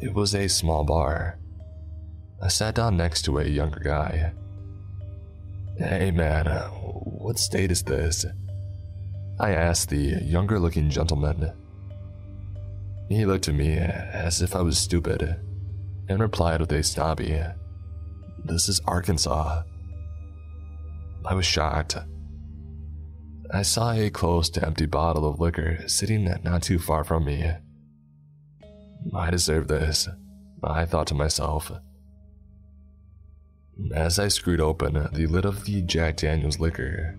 Speaker 1: It was a small bar I sat down next to a younger guy. Hey man, uh, what state is this? I asked the younger looking gentleman. He looked at me as if I was stupid and replied with a snobby, This is Arkansas. I was shocked. I saw a close to empty bottle of liquor sitting not too far from me. I deserve this, I thought to myself. As I screwed open the lid of the Jack Daniels liquor,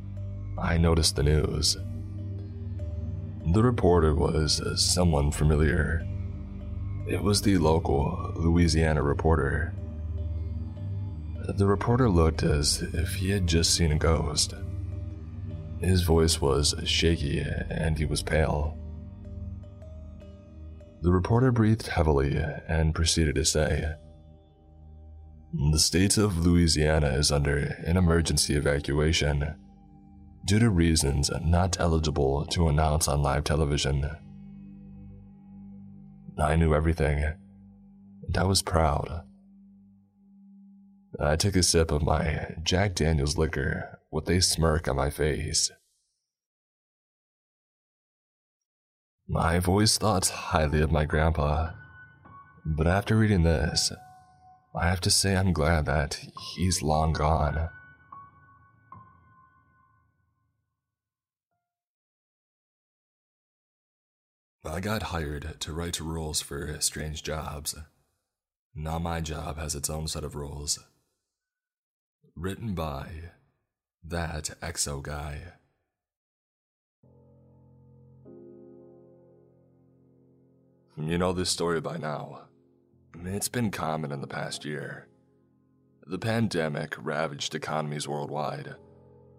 Speaker 1: I noticed the news. The reporter was someone familiar. It was the local Louisiana reporter. The reporter looked as if he had just seen a ghost. His voice was shaky and he was pale. The reporter breathed heavily and proceeded to say, the state of Louisiana is under an emergency evacuation due to reasons not eligible to announce on live television. I knew everything, and I was proud. I took a sip of my Jack Daniels liquor with a smirk on my face. I've always thought highly of my grandpa, but after reading this, I have to say I'm glad that he's long gone. I got hired to write rules for strange jobs. Now my job has its own set of rules. Written by that EXO guy. You know this story by now. It's been common in the past year. The pandemic ravaged economies worldwide.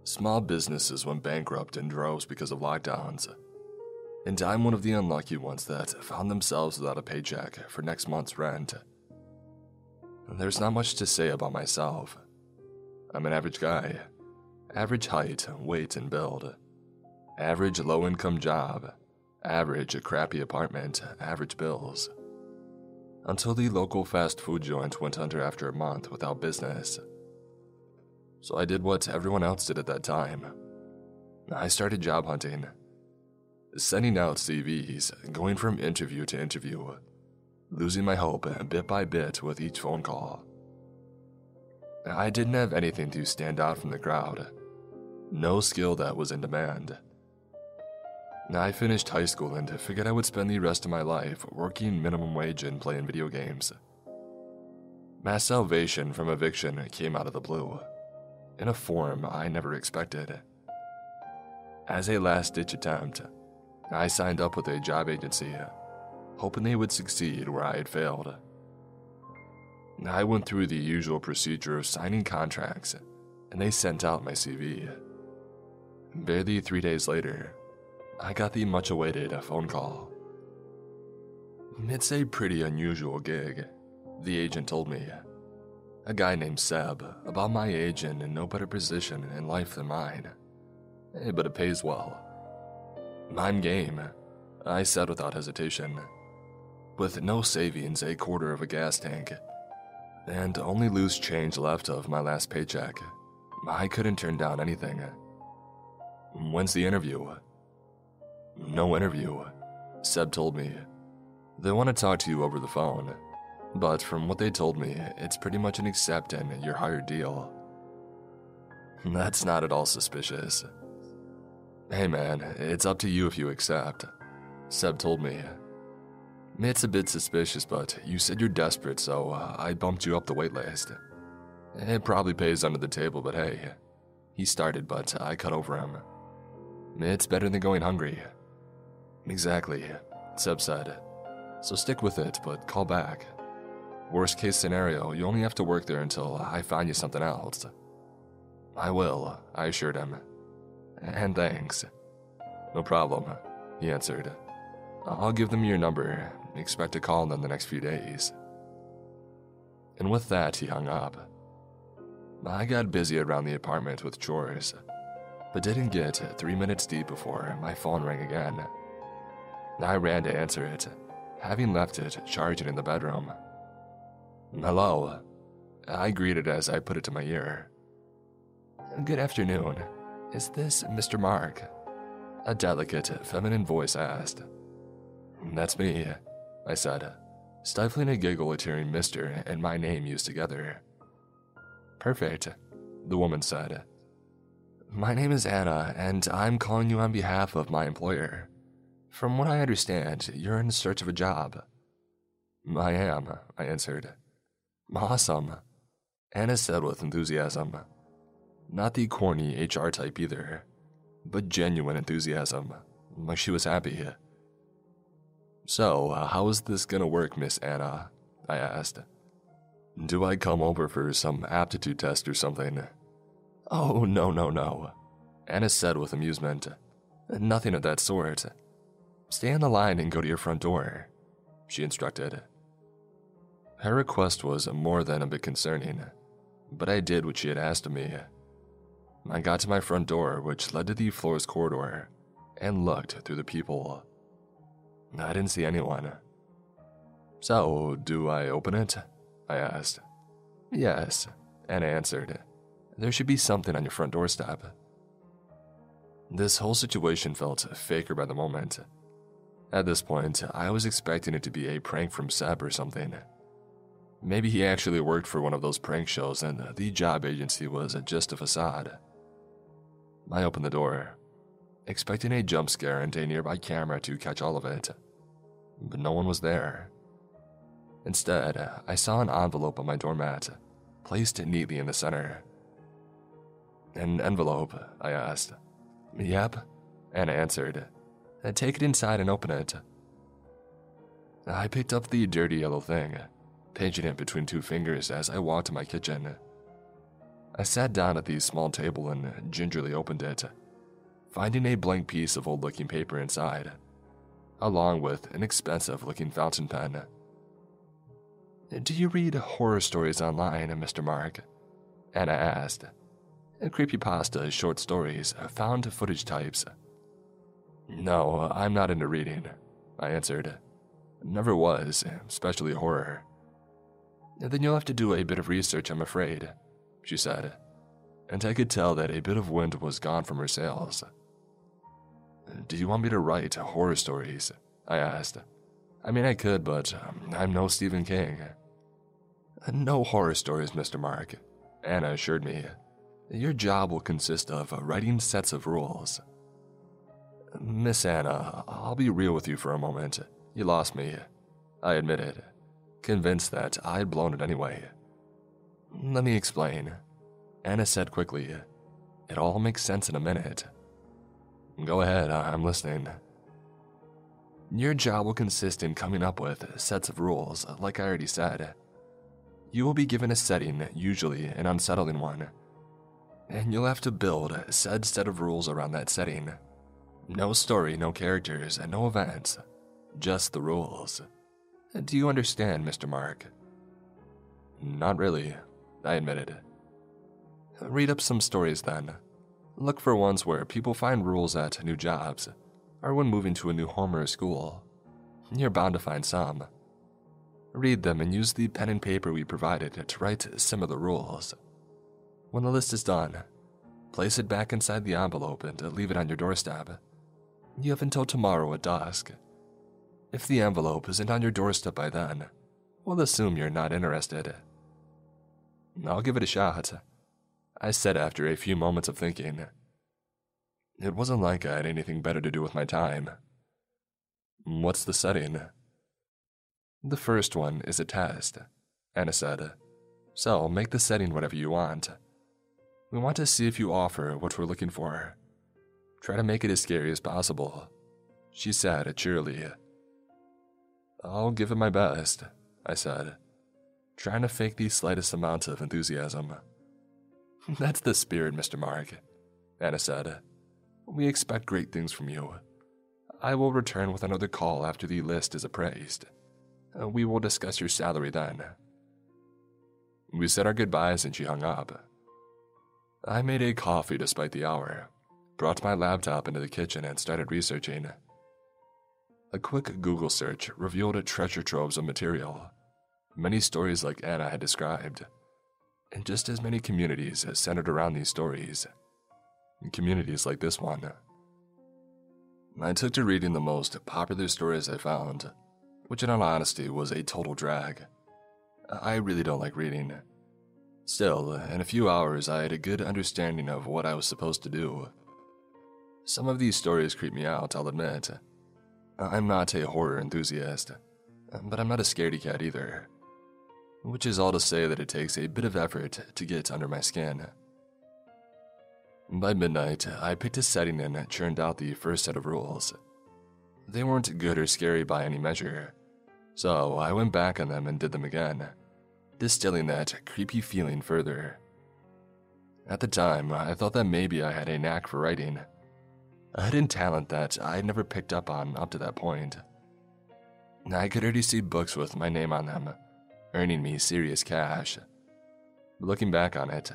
Speaker 1: Small businesses went bankrupt in droves because of lockdowns. And I'm one of the unlucky ones that found themselves without a paycheck for next month's rent. There's not much to say about myself. I'm an average guy. Average height, weight, and build. Average low income job. Average a crappy apartment, average bills. Until the local fast food joint went under after a month without business. So I did what everyone else did at that time. I started job hunting, sending out CVs, going from interview to interview, losing my hope bit by bit with each phone call. I didn't have anything to stand out from the crowd, no skill that was in demand. I finished high school and figured I would spend the rest of my life working minimum wage and playing video games. Mass salvation from eviction came out of the blue, in a form I never expected. As a last ditch attempt, I signed up with a job agency, hoping they would succeed where I had failed. I went through the usual procedure of signing contracts, and they sent out my CV. Barely three days later, I got the much awaited phone call. It's a pretty unusual gig, the agent told me. A guy named Seb, about my age and in no better position in life than mine. Eh, but it pays well. I'm game, I said without hesitation. With no savings, a quarter of a gas tank, and only loose change left of my last paycheck, I couldn't turn down anything. When's the interview? No interview, Seb told me. They want to talk to you over the phone, but from what they told me, it's pretty much an accept and you're hired deal. That's not at all suspicious. Hey man, it's up to you if you accept, Seb told me. It's a bit suspicious, but you said you're desperate, so uh, I bumped you up the waitlist. It probably pays under the table, but hey. He started, but I cut over him. It's better than going hungry. Exactly, Seb said. So stick with it, but call back. Worst case scenario, you only have to work there until I find you something else. I will, I assured him. And thanks. No problem, he answered. I'll give them your number. Expect a call in the next few days. And with that, he hung up. I got busy around the apartment with chores, but didn't get three minutes deep before my phone rang again. I ran to answer it, having left it charging in the bedroom. Hello, I greeted as I put it to my ear. Good afternoon. Is this Mr. Mark? A delicate, feminine voice asked. That's me, I said, stifling a giggle at hearing Mr. and my name used together. Perfect, the woman said. My name is Anna, and I'm calling you on behalf of my employer. From what I understand, you're in search of a job. I am, I answered. Awesome, Anna said with enthusiasm. Not the corny HR type either, but genuine enthusiasm, like she was happy. So, uh, how is this gonna work, Miss Anna? I asked. Do I come over for some aptitude test or something? Oh, no, no, no, Anna said with amusement. Nothing of that sort. Stay on the line and go to your front door, she instructed. Her request was more than a bit concerning, but I did what she had asked of me. I got to my front door, which led to the floor's corridor, and looked through the peephole. I didn't see anyone. So, do I open it? I asked. Yes, Anna answered. There should be something on your front doorstep. This whole situation felt faker by the moment. At this point, I was expecting it to be a prank from Seb or something. Maybe he actually worked for one of those prank shows and the job agency was just a facade. I opened the door, expecting a jump scare and a nearby camera to catch all of it. But no one was there. Instead, I saw an envelope on my doormat, placed neatly in the center. An envelope, I asked. Yep, Anna answered. Uh, take it inside and open it. I picked up the dirty yellow thing, pinching it between two fingers as I walked to my kitchen. I sat down at the small table and gingerly opened it, finding a blank piece of old looking paper inside, along with an expensive looking fountain pen. Do you read horror stories online, Mr. Mark? Anna asked. Uh, Creepypasta, short stories, uh, found footage types. No, I'm not into reading, I answered. Never was, especially horror. Then you'll have to do a bit of research, I'm afraid, she said, and I could tell that a bit of wind was gone from her sails. Do you want me to write horror stories? I asked. I mean, I could, but um, I'm no Stephen King. No horror stories, Mr. Mark, Anna assured me. Your job will consist of uh, writing sets of rules. Miss Anna, I'll be real with you for a moment. You lost me, I admitted, convinced that I'd blown it anyway. Let me explain, Anna said quickly. It all makes sense in a minute. Go ahead, I'm listening. Your job will consist in coming up with sets of rules, like I already said. You will be given a setting, usually an unsettling one, and you'll have to build said set of rules around that setting. No story, no characters, and no events, just the rules. Do you understand, Mr. Mark? Not really, I admitted. Read up some stories then. Look for ones where people find rules at new jobs, or when moving to a new home or school. You're bound to find some. Read them and use the pen and paper we provided to write similar rules. When the list is done, place it back inside the envelope and leave it on your doorstep. You have until tomorrow at dusk. If the envelope isn't on your doorstep by then, we'll assume you're not interested. I'll give it a shot, I said after a few moments of thinking. It wasn't like I had anything better to do with my time. What's the setting? The first one is a test, Anna said. So make the setting whatever you want. We want to see if you offer what we're looking for. Try to make it as scary as possible, she said cheerily. I'll give it my best, I said, trying to fake the slightest amount of enthusiasm. (laughs) That's the spirit, Mr. Mark, Anna said. We expect great things from you. I will return with another call after the list is appraised. We will discuss your salary then. We said our goodbyes and she hung up. I made a coffee despite the hour, brought my laptop into the kitchen, and started researching. A quick Google search revealed treasure troves of material, many stories like Anna had described, and just as many communities centered around these stories. Communities like this one. I took to reading the most popular stories I found, which in all honesty was a total drag. I really don't like reading. Still, in a few hours, I had a good understanding of what I was supposed to do. Some of these stories creep me out, I'll admit. I'm not a horror enthusiast, but I'm not a scaredy cat either. Which is all to say that it takes a bit of effort to get under my skin. By midnight, I picked a setting and churned out the first set of rules. They weren't good or scary by any measure, so I went back on them and did them again distilling that creepy feeling further. At the time, I thought that maybe I had a knack for writing, a hidden talent that I had never picked up on up to that point. I could already see books with my name on them, earning me serious cash. Looking back on it,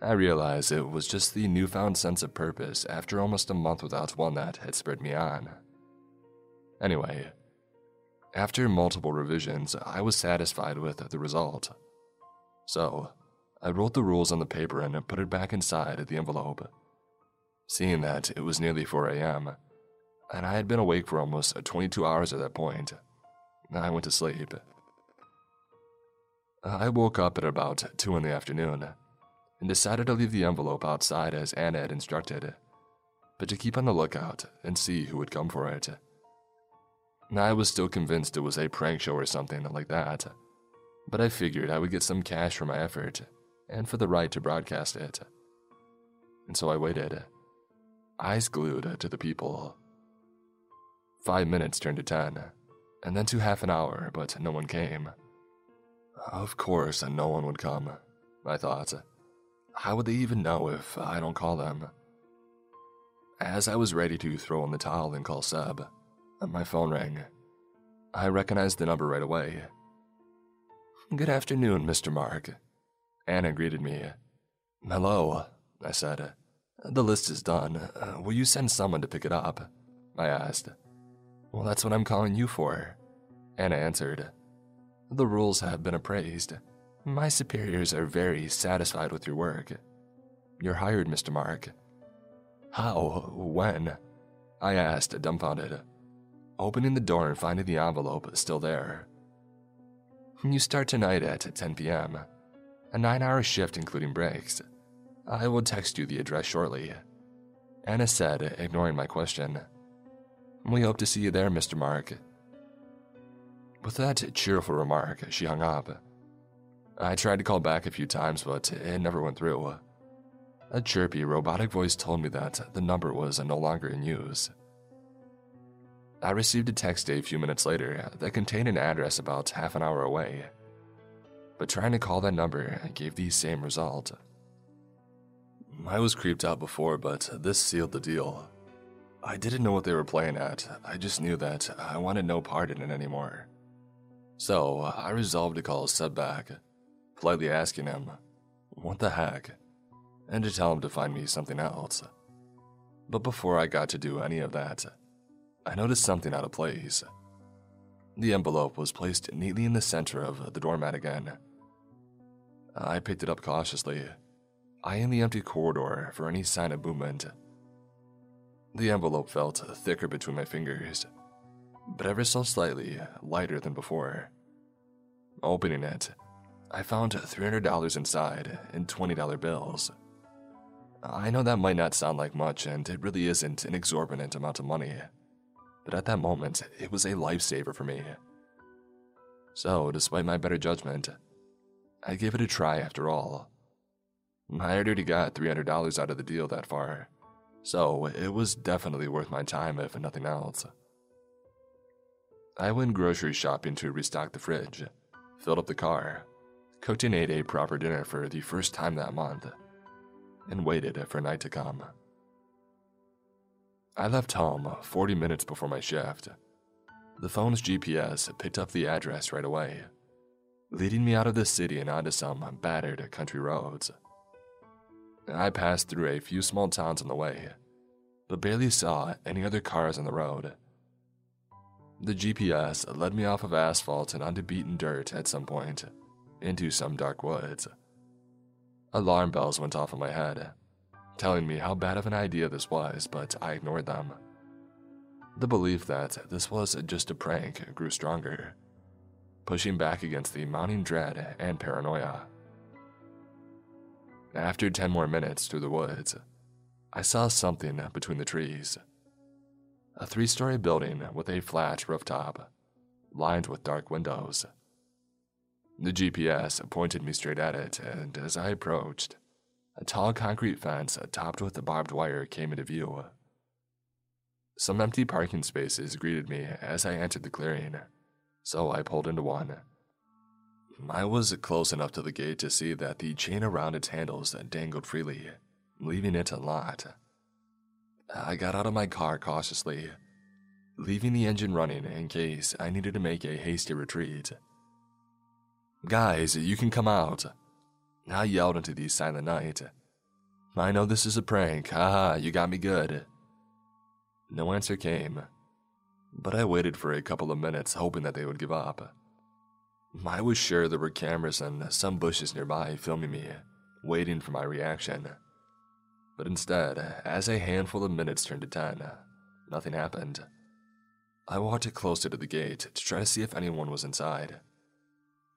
Speaker 1: I realized it was just the newfound sense of purpose after almost a month without one that had spurred me on. Anyway, after multiple revisions, I was satisfied with the result. So, I wrote the rules on the paper and put it back inside the envelope. Seeing that it was nearly 4 a.m., and I had been awake for almost 22 hours at that point, I went to sleep. I woke up at about 2 in the afternoon and decided to leave the envelope outside as Anna had instructed, but to keep on the lookout and see who would come for it. I was still convinced it was a prank show or something like that, but I figured I would get some cash for my effort and for the right to broadcast it. And so I waited, eyes glued to the people. Five minutes turned to ten, and then to half an hour, but no one came. Of course, no one would come, I thought. How would they even know if I don't call them? As I was ready to throw in the towel and call Seb, my phone rang. I recognized the number right away. Good afternoon, Mr. Mark. Anna greeted me. Hello, I said. The list is done. Will you send someone to pick it up? I asked. Well, that's what I'm calling you for. Anna answered. The rules have been appraised. My superiors are very satisfied with your work. You're hired, Mr. Mark. How? When? I asked, dumbfounded. Opening the door and finding the envelope still there. You start tonight at 10 p.m. A nine hour shift, including breaks. I will text you the address shortly. Anna said, ignoring my question. We hope to see you there, Mr. Mark. With that cheerful remark, she hung up. I tried to call back a few times, but it never went through. A chirpy, robotic voice told me that the number was no longer in use. I received a text a few minutes later that contained an address about half an hour away. But trying to call that number gave the same result. I was creeped out before, but this sealed the deal. I didn't know what they were playing at, I just knew that I wanted no part in it anymore. So I resolved to call Seb politely asking him, What the heck? and to tell him to find me something else. But before I got to do any of that, I noticed something out of place. The envelope was placed neatly in the center of the doormat again. I picked it up cautiously, eyeing the empty corridor for any sign of movement. The envelope felt thicker between my fingers, but ever so slightly lighter than before. Opening it, I found $300 inside in $20 bills. I know that might not sound like much, and it really isn't an exorbitant amount of money but at that moment, it was a lifesaver for me. So, despite my better judgment, I gave it a try after all. I had already got $300 out of the deal that far, so it was definitely worth my time if nothing else. I went grocery shopping to restock the fridge, filled up the car, cooked and ate a proper dinner for the first time that month, and waited for night to come. I left home uh, 40 minutes before my shift. The phone's GPS picked up the address right away, leading me out of the city and onto some battered country roads. I passed through a few small towns on the way, but barely saw any other cars on the road. The GPS led me off of asphalt and onto beaten dirt at some point, into some dark woods. Alarm bells went off in my head, telling me how bad of an idea this was, but I ignored them. The belief that this was just a prank grew stronger, pushing back against the mounting dread and paranoia. After 10 more minutes through the woods, I saw something between the trees. A three story building with a flat rooftop, lined with dark windows. The GPS pointed me straight at it, and as I approached, a tall concrete fence topped with barbed wire came into view. Some empty parking spaces greeted me as I entered the clearing, so I pulled into one. I was close enough to the gate to see that the chain around its handles dangled freely, leaving it unlocked. I got out of my car cautiously, leaving the engine running in case I needed to make a hasty retreat. Guys, you can come out, I yelled into the silent night I know this is a prank. Haha, you got me good. No answer came, but I waited for a couple of minutes hoping that they would give up. I was sure there were cameras and some bushes nearby filming me, waiting for my reaction. But instead, as a handful of minutes turned to ten, nothing happened. I walked closer to the gate to try to see if anyone was inside,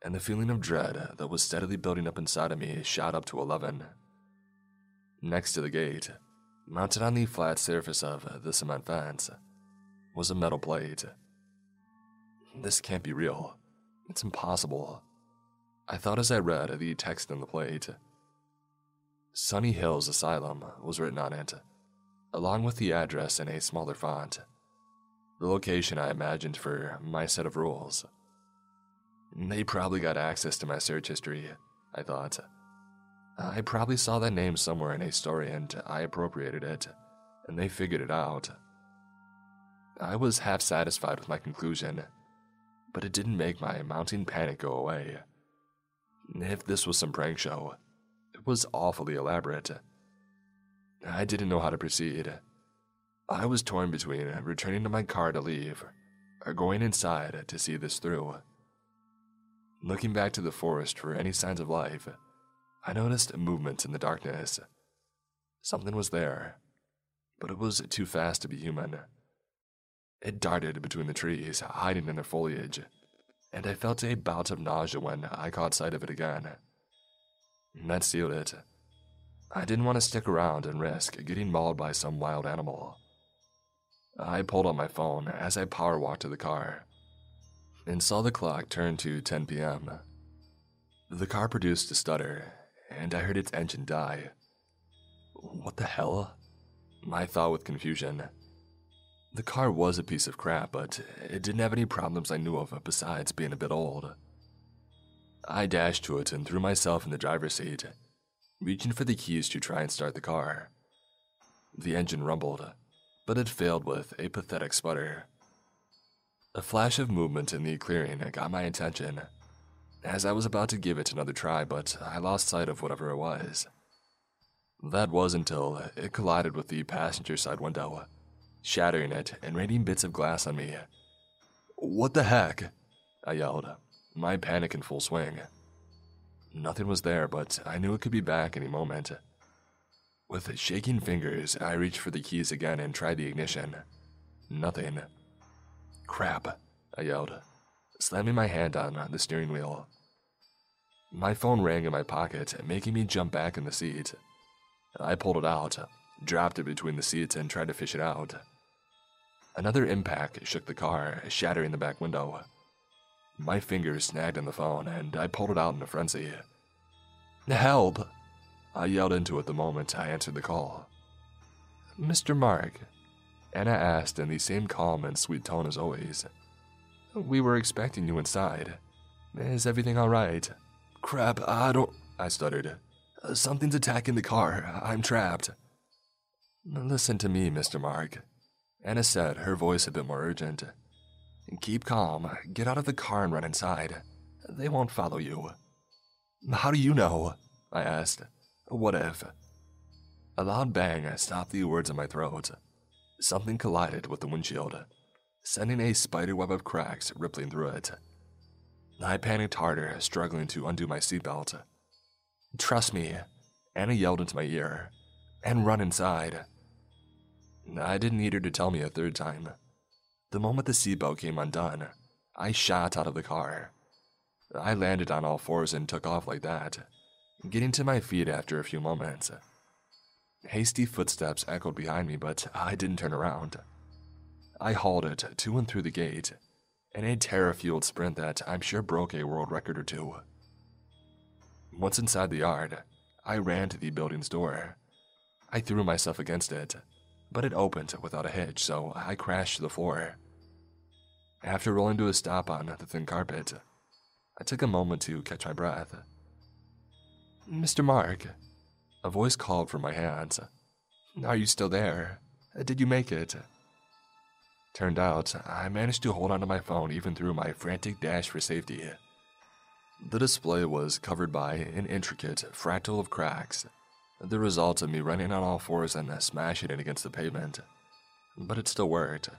Speaker 1: and the feeling of dread that was steadily building up inside of me shot up to 11. Next to the gate, mounted on the flat surface of the cement fence, was a metal plate. This can't be real. It's impossible. I thought as I read the text on the plate. Sunny Hills Asylum was written on it, along with the address in a smaller font. The location I imagined for my set of rules. They probably got access to my search history, I thought. I probably saw that name somewhere in a story and I appropriated it, and they figured it out. I was half satisfied with my conclusion, but it didn't make my mounting panic go away. If this was some prank show, it was awfully elaborate. I didn't know how to proceed. I was torn between returning to my car to leave or going inside to see this through. Looking back to the forest for any signs of life, I noticed a movement in the darkness. Something was there, but it was too fast to be human. It darted between the trees, hiding in their foliage, and I felt a bout of nausea when I caught sight of it again. And That sealed it. I didn't want to stick around and risk getting mauled by some wild animal. I pulled out my phone as I power walked to the car and saw the clock turn to 10 p.m. The car produced a stutter, and I heard its engine die. What the hell? I thought with confusion. The car was a piece of crap, but it didn't have any problems I knew of besides being a bit old. I dashed to it and threw myself in the driver's seat, reaching for the keys to try and start the car. The engine rumbled, but it failed with a pathetic sputter. A flash of movement in the clearing got my attention, as I was about to give it another try, but I lost sight of whatever it was. That was until it collided with the passenger side window, shattering it and raining bits of glass on me. What the heck? I yelled, my panic in full swing. Nothing was there, but I knew it could be back any moment. With shaking fingers, I reached for the keys again and tried the ignition. Nothing. Crap, I yelled, slamming my hand on the steering wheel. My phone rang in my pocket, making me jump back in the seat. I pulled it out, dropped it between the seats, and tried to fish it out. Another impact shook the car, shattering the back window. My fingers snagged on the phone, and I pulled it out in a frenzy. Help! I yelled into it the moment I answered the call. Mr. Mark, Anna asked in the same calm and sweet tone as always. We were expecting you inside. Is everything all right? Crap, I don't. I stuttered. Something's attacking the car. I'm trapped. Listen to me, Mr. Mark. Anna said, her voice a bit more urgent. Keep calm. Get out of the car and run inside. They won't follow you. How do you know? I asked. What if? A loud bang stopped the words in my throat. Something collided with the windshield, sending a spiderweb of cracks rippling through it. I panicked harder, struggling to undo my seatbelt. Trust me, Anna yelled into my ear, and run inside. I didn't need her to tell me a third time. The moment the seatbelt came undone, I shot out of the car. I landed on all fours and took off like that getting to my feet after a few moments. Hasty footsteps echoed behind me, but I didn't turn around. I hauled it to and through the gate in a terror fueled sprint that I'm sure broke a world record or two. Once inside the yard, I ran to the building's door. I threw myself against it, but it opened without a hitch, so I crashed to the floor. After rolling to a stop on the thin carpet, I took a moment to catch my breath. Mr. Mark, a voice called from my hands. Are you still there? Did you make it? Turned out, I managed to hold onto my phone even through my frantic dash for safety. The display was covered by an intricate fractal of cracks, the result of me running on all fours and smashing it against the pavement. But it still worked.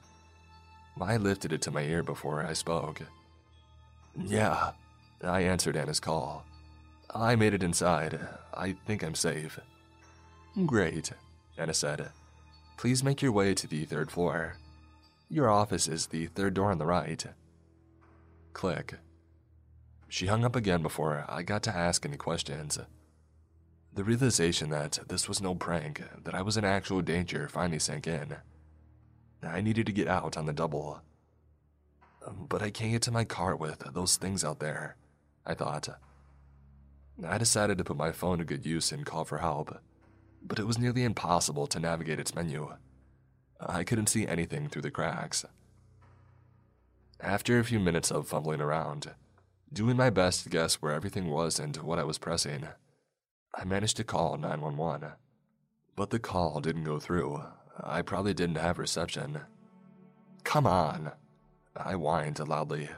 Speaker 1: I lifted it to my ear before I spoke. Yeah, I answered Anna's call. I made it inside. I think I'm safe. Great, Anna said. Please make your way to the third floor. Your office is the third door on the right. Click. She hung up again before I got to ask any questions. The realization that this was no prank, that I was in actual danger, finally sank in. I needed to get out on the double. But I can't get to my car with those things out there, I thought. I decided to put my phone to good use and call for help, but it was nearly impossible to navigate its menu. I couldn't see anything through the cracks. After a few minutes of fumbling around, doing my best to guess where everything was and what I was pressing, I managed to call 911. But the call didn't go through. I probably didn't have reception. Come on, I whined loudly.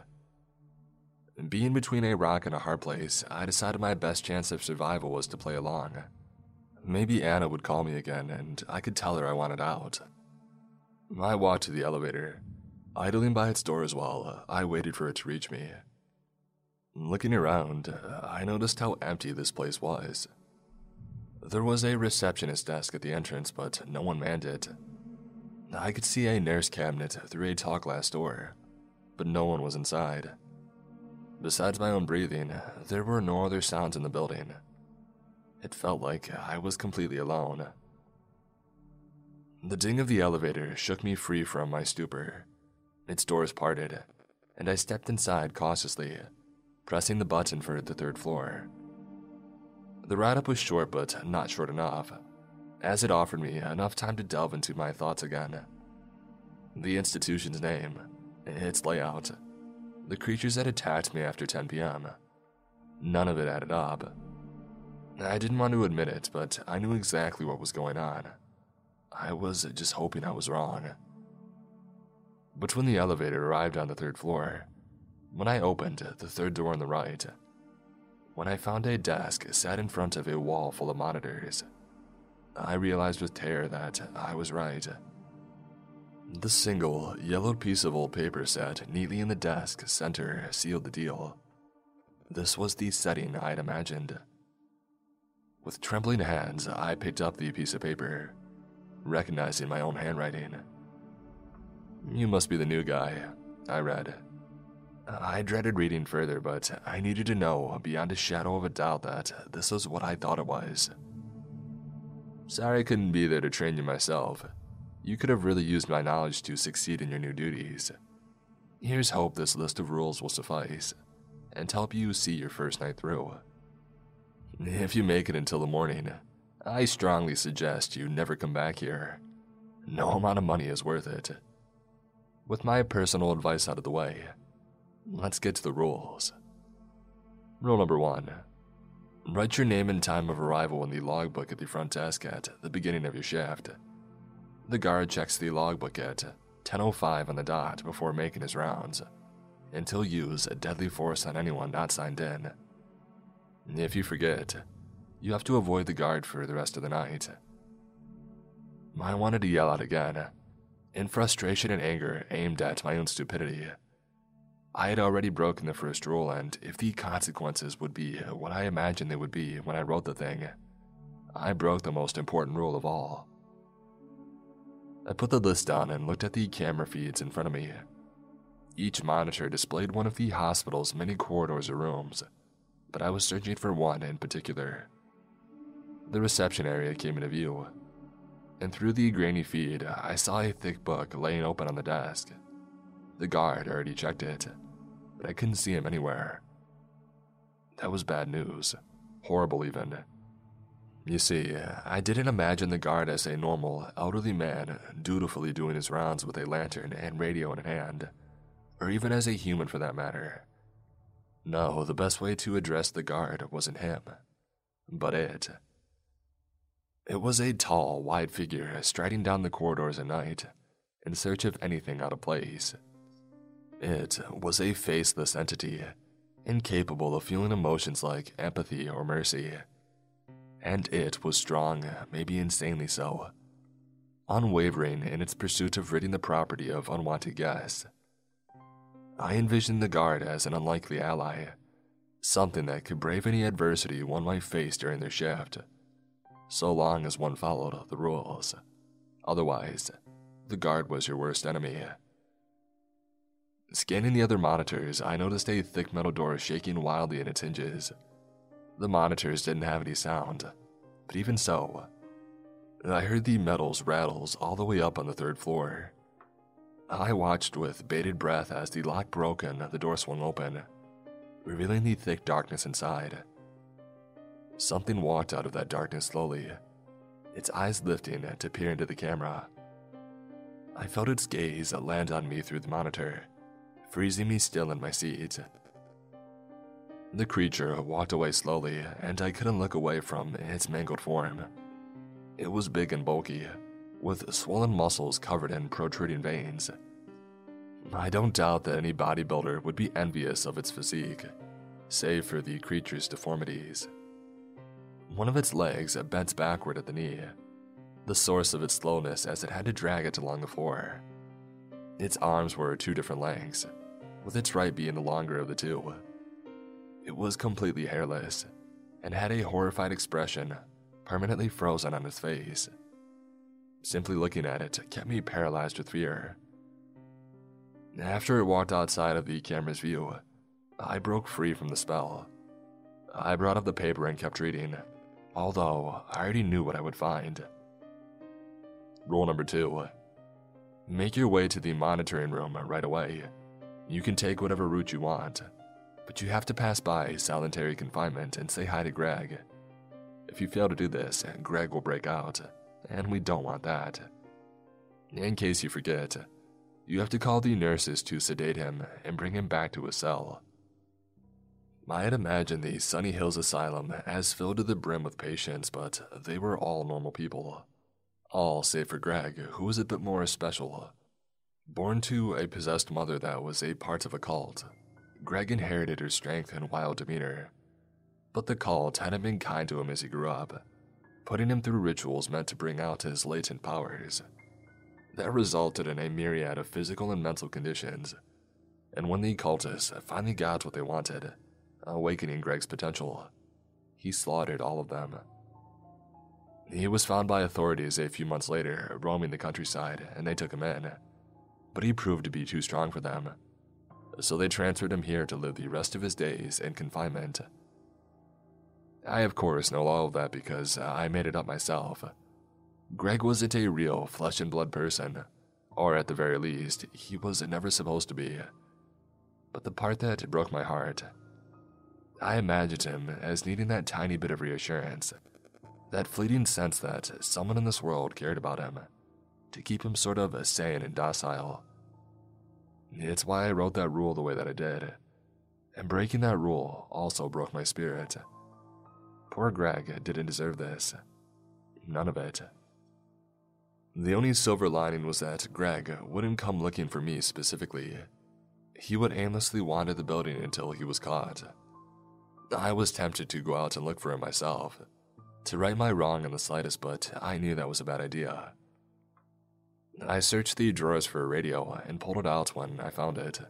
Speaker 1: Being between a rock and a hard place, I decided my best chance of survival was to play along. Maybe Anna would call me again and I could tell her I wanted out. I walked to the elevator. Idling by its doors while I waited for it to reach me. Looking around, I noticed how empty this place was. There was a receptionist desk at the entrance, but no one manned it. I could see a nurse cabinet through a tall glass door, but no one was inside. Besides my own breathing, there were no other sounds in the building. It felt like I was completely alone. The ding of the elevator shook me free from my stupor. Its doors parted, and I stepped inside cautiously, pressing the button for the third floor. The ride up was short, but not short enough, as it offered me enough time to delve into my thoughts again. The institution's name, its layout, the creatures that attacked me after 10 p.m. None of it added up. I didn't want to admit it, but I knew exactly what was going on. I was just hoping I was wrong. But when the elevator arrived on the third floor, when I opened the third door on the right, when I found a desk sat in front of a wall full of monitors. I realized with terror that I was right. The single, yellowed piece of old paper sat neatly in the desk center sealed the deal. This was the setting I had imagined. With trembling hands, I picked up the piece of paper, recognizing my own handwriting. You must be the new guy, I read. I dreaded reading further, but I needed to know beyond a shadow of a doubt that this was what I thought it was. Sorry I couldn't be there to train you myself. You could have really used my knowledge to succeed in your new duties. Here's hope this list of rules will suffice, and help you see your first night through. If you make it until the morning, I strongly suggest you never come back here. No amount of money is worth it. With my personal advice out of the way, Let's get to the rules. Rule number one Write your name and time of arrival in the logbook at the front desk at the beginning of your shift. The guard checks the logbook at 10.05 on the dot before making his rounds, he'll use a deadly force on anyone not signed in. If you forget, you have to avoid the guard for the rest of the night. I wanted to yell out again, in frustration and anger aimed at my own stupidity. I had already broken the first rule, and if the consequences would be what I imagined they would be when I wrote the thing, I broke the most important rule of all. I put the list down and looked at the camera feeds in front of me. Each monitor displayed one of the hospital's many corridors or rooms, but I was searching for one in particular. The reception area came into view, and through the grainy feed, I saw a thick book laying open on the desk. The guard already checked it but I couldn't see him anywhere. That was bad news. Horrible, even. You see, I didn't imagine the guard as a normal, elderly man dutifully doing his rounds with a lantern and radio in hand, or even as a human for that matter. No, the best way to address the guard wasn't him, but it. It was a tall, wide figure striding down the corridors at night, in search of anything out of place. It was a faceless entity, incapable of feeling emotions like empathy or mercy. And it was strong, maybe insanely so. Unwavering in its pursuit of ridding the property of unwanted guests. I envisioned the guard as an unlikely ally, something that could brave any adversity one might face during their shift, so long as one followed the rules. Otherwise, the guard was your worst enemy. Scanning the other monitors, I noticed a thick metal door shaking wildly in its hinges. The monitors didn't have any sound, but even so, I heard the metals rattles all the way up on the third floor. I watched with bated breath as the lock broke and the door swung open, revealing the thick darkness inside. Something walked out of that darkness slowly, its eyes lifting to peer into the camera. I felt its gaze land on me through the monitor freezing me still in my seat. The creature walked away slowly, and I couldn't look away from its mangled form. It was big and bulky, with swollen muscles covered in protruding veins. I don't doubt that any bodybuilder would be envious of its physique, save for the creature's deformities. One of its legs bent backward at the knee, the source of its slowness as it had to drag it along the floor. Its arms were two different lengths, with its right being the longer of the two. It was completely hairless and had a horrified expression permanently frozen on its face. Simply looking at it kept me paralyzed with fear. After it walked outside of the camera's view, I broke free from the spell. I brought up the paper and kept reading, although I already knew what I would find. Rule number two Make your way to the monitoring room right away. You can take whatever route you want, but you have to pass by solitary confinement and say hi to Greg. If you fail to do this, Greg will break out, and we don't want that. In case you forget, you have to call the nurses to sedate him and bring him back to his cell. I had imagined the Sunny Hills Asylum as filled to the brim with patients, but they were all normal people. All save for Greg, who was a bit more special. Born to a possessed mother that was a part of a cult, Greg inherited her strength and wild demeanor. But the cult hadn't been kind to him as he grew up, putting him through rituals meant to bring out his latent powers. That resulted in a myriad of physical and mental conditions. And when the cultists finally got what they wanted, awakening Greg's potential, he slaughtered all of them. He was found by authorities a few months later, roaming the countryside, and they took him in. But he proved to be too strong for them, so they transferred him here to live the rest of his days in confinement. I, of course, know all of that because uh, I made it up myself. Greg wasn't a real flesh and blood person, or at the very least, he was never supposed to be. But the part that broke my heart, I imagined him as needing that tiny bit of reassurance that fleeting sense that someone in this world cared about him, to keep him sort of sane and docile. It's why I wrote that rule the way that I did, and breaking that rule also broke my spirit. Poor Greg didn't deserve this. None of it. The only silver lining was that Greg wouldn't come looking for me specifically. He would aimlessly wander the building until he was caught. I was tempted to go out and look for him myself, to right my wrong in the slightest, but I knew that was a bad idea. I searched the drawers for a radio and pulled it out when I found it.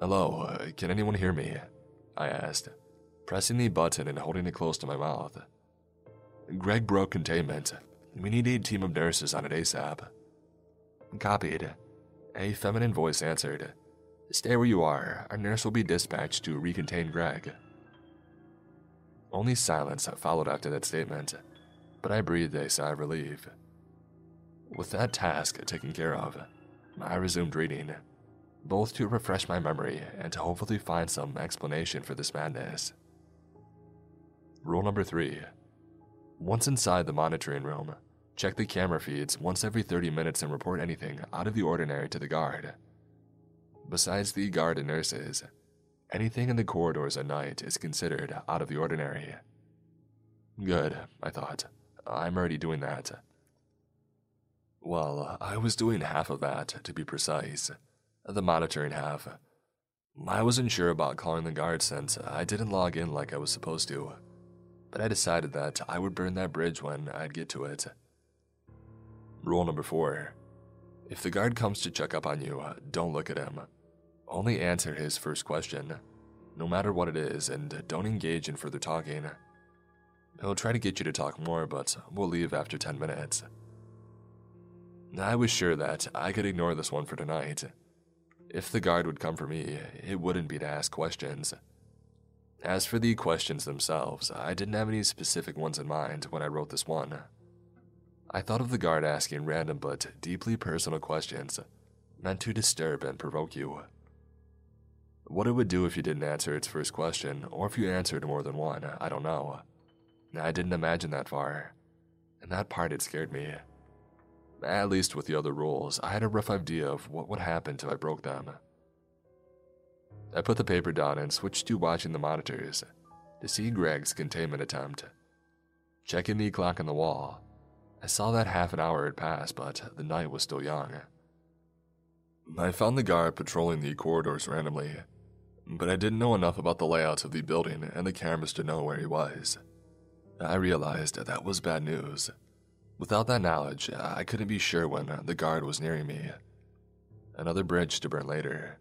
Speaker 1: Hello, uh, can anyone hear me? I asked, pressing the button and holding it close to my mouth. Greg broke containment. We need a team of nurses on it ASAP. Copied. A feminine voice answered. Stay where you are. Our nurse will be dispatched to recontain Greg. Only silence followed after that statement, but I breathed a sigh of relief. With that task taken care of, I resumed reading, both to refresh my memory and to hopefully find some explanation for this madness. Rule number three Once inside the monitoring room, check the camera feeds once every 30 minutes and report anything out of the ordinary to the guard. Besides the guard and nurses, Anything in the corridors at night is considered out of the ordinary. Good, I thought. I'm already doing that. Well, uh, I was doing half of that, to be precise. The monitoring half. I wasn't sure about calling the guard since I didn't log in like I was supposed to. but I decided that I would burn that bridge when I'd get to it. Rule number four if the guard comes to check up on you, uh, don't look at him. Only answer his first question, no matter what it is, and don't engage in further talking. He'll try to get you to talk more, but we'll leave after 10 minutes. I was sure that I could ignore this one for tonight. If the guard would come for me, it wouldn't be to ask questions. As for the questions themselves, I didn't have any specific ones in mind when I wrote this one. I thought of the guard asking random but deeply personal questions meant to disturb and provoke you. What it would do if you didn't answer its first question, or if you answered more than one, I don't know. I didn't imagine that far, and that part had scared me. At least with the other rules, I had a rough idea of what would happen if I broke them. I put the paper down and switched to watching the monitors to see Greg's containment attempt. Checking the clock on the wall, I saw that half an hour had passed, but the night was still young. I found the guard patrolling the corridors randomly, but I didn't know enough about the layouts of the building and the cameras to know where he was. I realized that was bad news. Without that knowledge, I couldn't be sure when the guard was nearing me. Another bridge to burn later.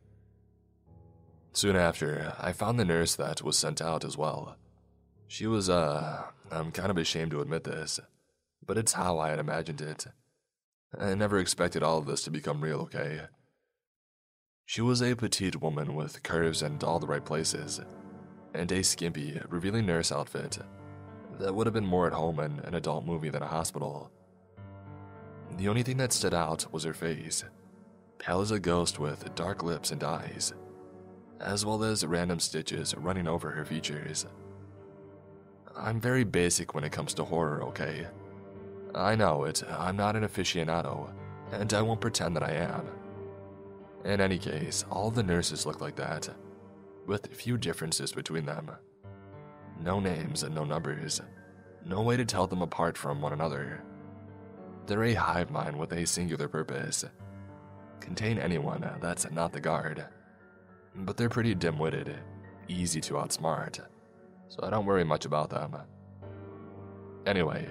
Speaker 1: Soon after, I found the nurse that was sent out as well. She was, uh, I'm kind of ashamed to admit this, but it's how I had imagined it. I never expected all of this to become real, okay? She was a petite woman with curves and all the right places, and a skimpy, revealing nurse outfit that would have been more at home in an adult movie than a hospital. The only thing that stood out was her face, pale as a ghost with dark lips and eyes, as well as random stitches running over her features. I'm very basic when it comes to horror, okay? I know it, I'm not an aficionado, and I won't pretend that I am. In any case, all the nurses look like that, with few differences between them. No names and no numbers, no way to tell them apart from one another. They're a hive mind with a singular purpose contain anyone that's not the guard. But they're pretty dim witted, easy to outsmart, so I don't worry much about them. Anyway,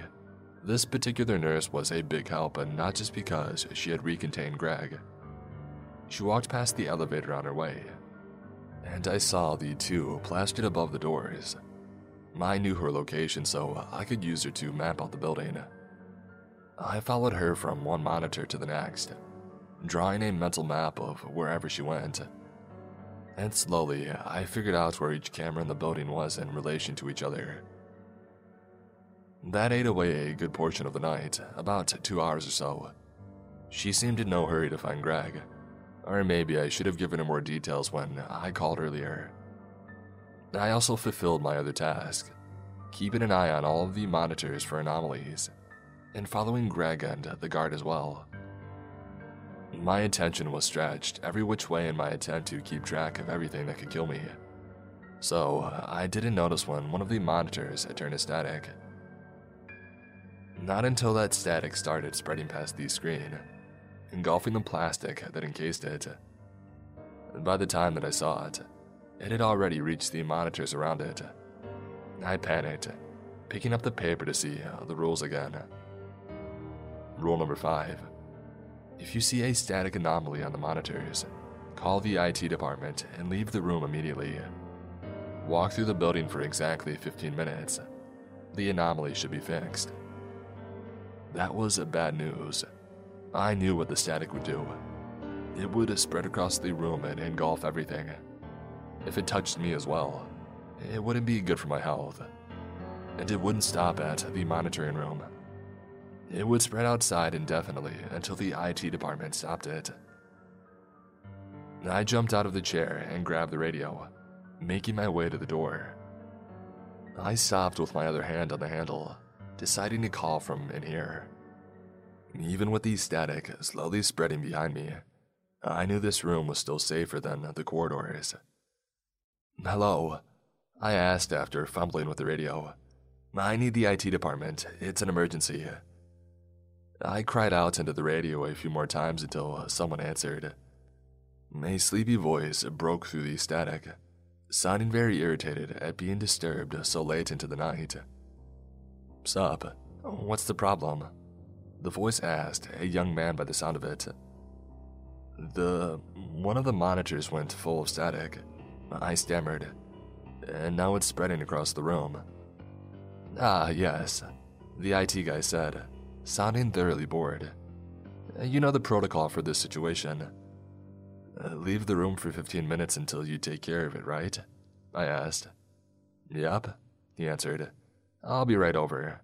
Speaker 1: this particular nurse was a big help, and not just because she had recontained Greg. She walked past the elevator on her way, and I saw the two plastered above the doors. I knew her location, so uh, I could use her to map out the building. I followed her from one monitor to the next, drawing a mental map of wherever she went. And slowly, I figured out where each camera in the building was in relation to each other. That ate away a good portion of the night, about two hours or so. She seemed in no hurry to find Greg, or maybe I should have given her more details when I called earlier. I also fulfilled my other task, keeping an eye on all of the monitors for anomalies, and following Greg and the guard as well. My attention was stretched every which way in my attempt to keep track of everything that could kill me. So, I didn't notice when one of the monitors had turned to static. Not until that static started spreading past the screen, engulfing the plastic that encased it. By the time that I saw it, it had already reached the monitors around it. I panicked, picking up the paper to see uh, the rules again. Rule number 5 If you see a static anomaly on the monitors, call the IT department and leave the room immediately. Walk through the building for exactly 15 minutes. The anomaly should be fixed. That was bad news. I knew what the static would do. It would spread across the room and engulf everything. If it touched me as well, it wouldn't be good for my health. And it wouldn't stop at the monitoring room. It would spread outside indefinitely until the IT department stopped it. I jumped out of the chair and grabbed the radio, making my way to the door. I stopped with my other hand on the handle deciding to call from in here. Even with the static slowly spreading behind me, I knew this room was still safer than the corridors. Hello, I asked after fumbling with the radio. I need the IT department. It's an emergency. I cried out into the radio a few more times until someone answered. A sleepy voice broke through the static, sounding very irritated at being disturbed so late into the night. Sup? What's the problem? The voice asked, a young man by the sound of it. The. one of the monitors went full of static. I stammered. And now it's spreading across the room. Ah, yes, the IT guy said, sounding thoroughly bored. You know the protocol for this situation. Leave the room for 15 minutes until you take care of it, right? I asked. Yep, he answered. I'll be right over.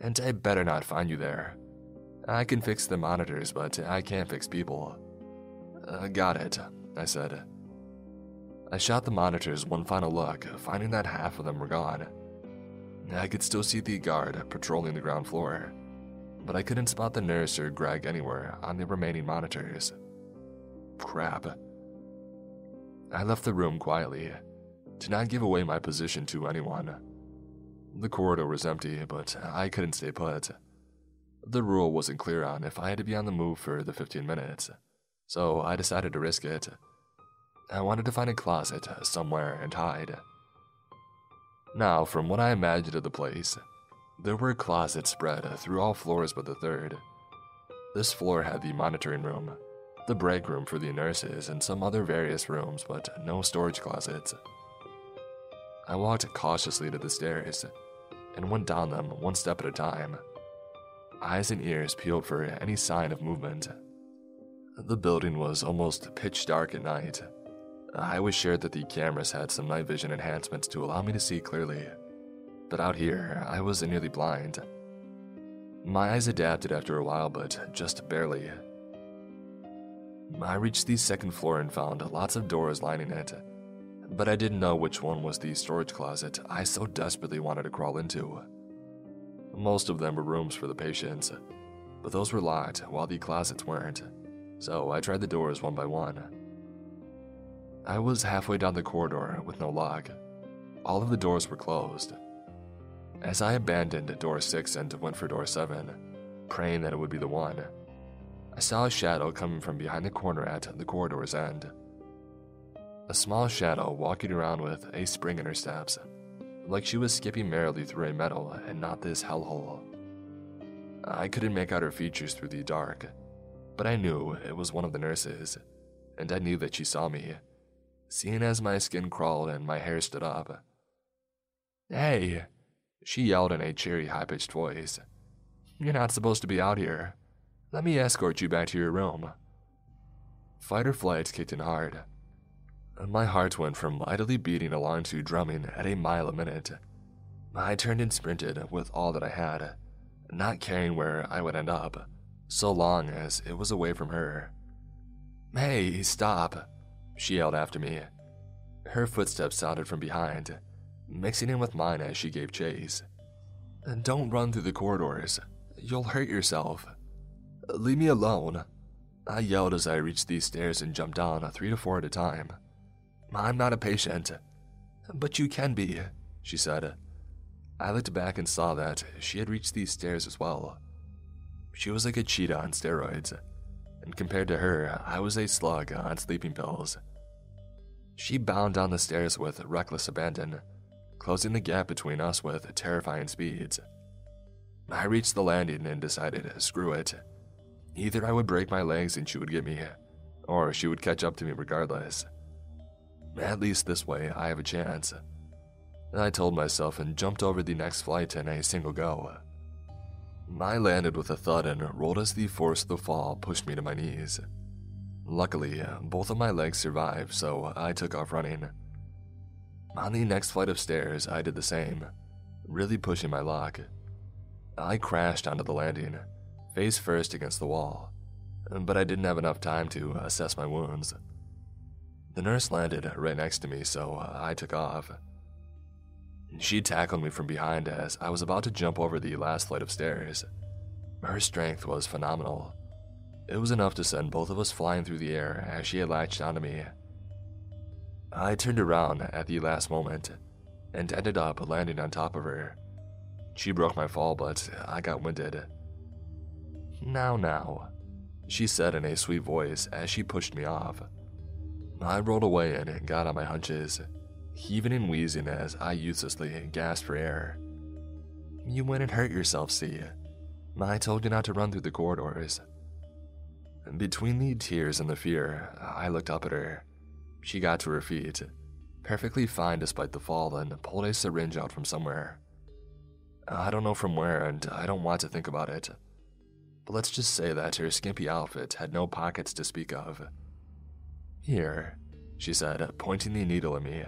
Speaker 1: And I better not find you there. I can fix the monitors, but I can't fix people. Uh, got it, I said. I shot the monitors one final look, finding that half of them were gone. I could still see the guard patrolling the ground floor, but I couldn't spot the nurse or Greg anywhere on the remaining monitors. Crap. I left the room quietly, to not give away my position to anyone. The corridor was empty, but I couldn't stay put. The rule wasn't clear on if I had to be on the move for the 15 minutes, so I decided to risk it. I wanted to find a closet somewhere and hide. Now, from what I imagined of the place, there were closets spread through all floors but the third. This floor had the monitoring room, the break room for the nurses, and some other various rooms, but no storage closets. I walked cautiously to the stairs and went down them one step at a time, eyes and ears peeled for any sign of movement. The building was almost pitch dark at night. I was sure that the cameras had some night vision enhancements to allow me to see clearly, but out here, I was nearly blind. My eyes adapted after a while, but just barely. I reached the second floor and found lots of doors lining it, but I didn't know which one was the storage closet I so desperately wanted to crawl into. Most of them were rooms for the patients, but those were locked while the closets weren't, so I tried the doors one by one. I was halfway down the corridor with no lock. All of the doors were closed. As I abandoned door 6 and went for door 7, praying that it would be the one, I saw a shadow coming from behind the corner at the corridor's end. A small shadow walking around with a spring in her steps, like she was skipping merrily through a meadow and not this hellhole. I couldn't make out her features through the dark, but I knew it was one of the nurses, and I knew that she saw me, seeing as my skin crawled and my hair stood up. Hey, she yelled in a cheery, high pitched voice. You're not supposed to be out here. Let me escort you back to your room. Fight or flight kicked in hard. My heart went from idly beating along to drumming at a mile a minute. I turned and sprinted with all that I had, not caring where I would end up, so long as it was away from her. Hey, stop, she yelled after me. Her footsteps sounded from behind, mixing in with mine as she gave chase. Don't run through the corridors. You'll hurt yourself. Leave me alone. I yelled as I reached these stairs and jumped down three to four at a time. I'm not a patient. But you can be, she said. I looked back and saw that she had reached these stairs as well. She was like a cheetah on steroids, and compared to her, I was a slug on sleeping pills. She bounded down the stairs with reckless abandon, closing the gap between us with terrifying speeds. I reached the landing and decided, screw it. Either I would break my legs and she would get me, or she would catch up to me regardless. At least this way, I have a chance. I told myself and jumped over the next flight in a single go. I landed with a thud and rolled as the force of the fall pushed me to my knees. Luckily, uh, both of my legs survived, so I took off running. On the next flight of stairs, I did the same, really pushing my luck. I crashed onto the landing, face first against the wall, but I didn't have enough time to assess my wounds. The nurse landed right next to me, so uh, I took off. She tackled me from behind as I was about to jump over the last flight of stairs. Her strength was phenomenal. It was enough to send both of us flying through the air as she had latched onto me. I turned around at the last moment and ended up landing on top of her. She broke my fall, but I got winded. Now, now, she said in a sweet voice as she pushed me off. I rolled away and got on my hunches, heaving and wheezing as I uselessly gasped for air. You went and hurt yourself, see? I told you not to run through the corridors. Between the tears and the fear, I looked up at her. She got to her feet, perfectly fine despite the fall, and pulled a syringe out from somewhere. I don't know from where, and I don't want to think about it. But let's just say that her skimpy outfit had no pockets to speak of. Here, she said, pointing the needle at me.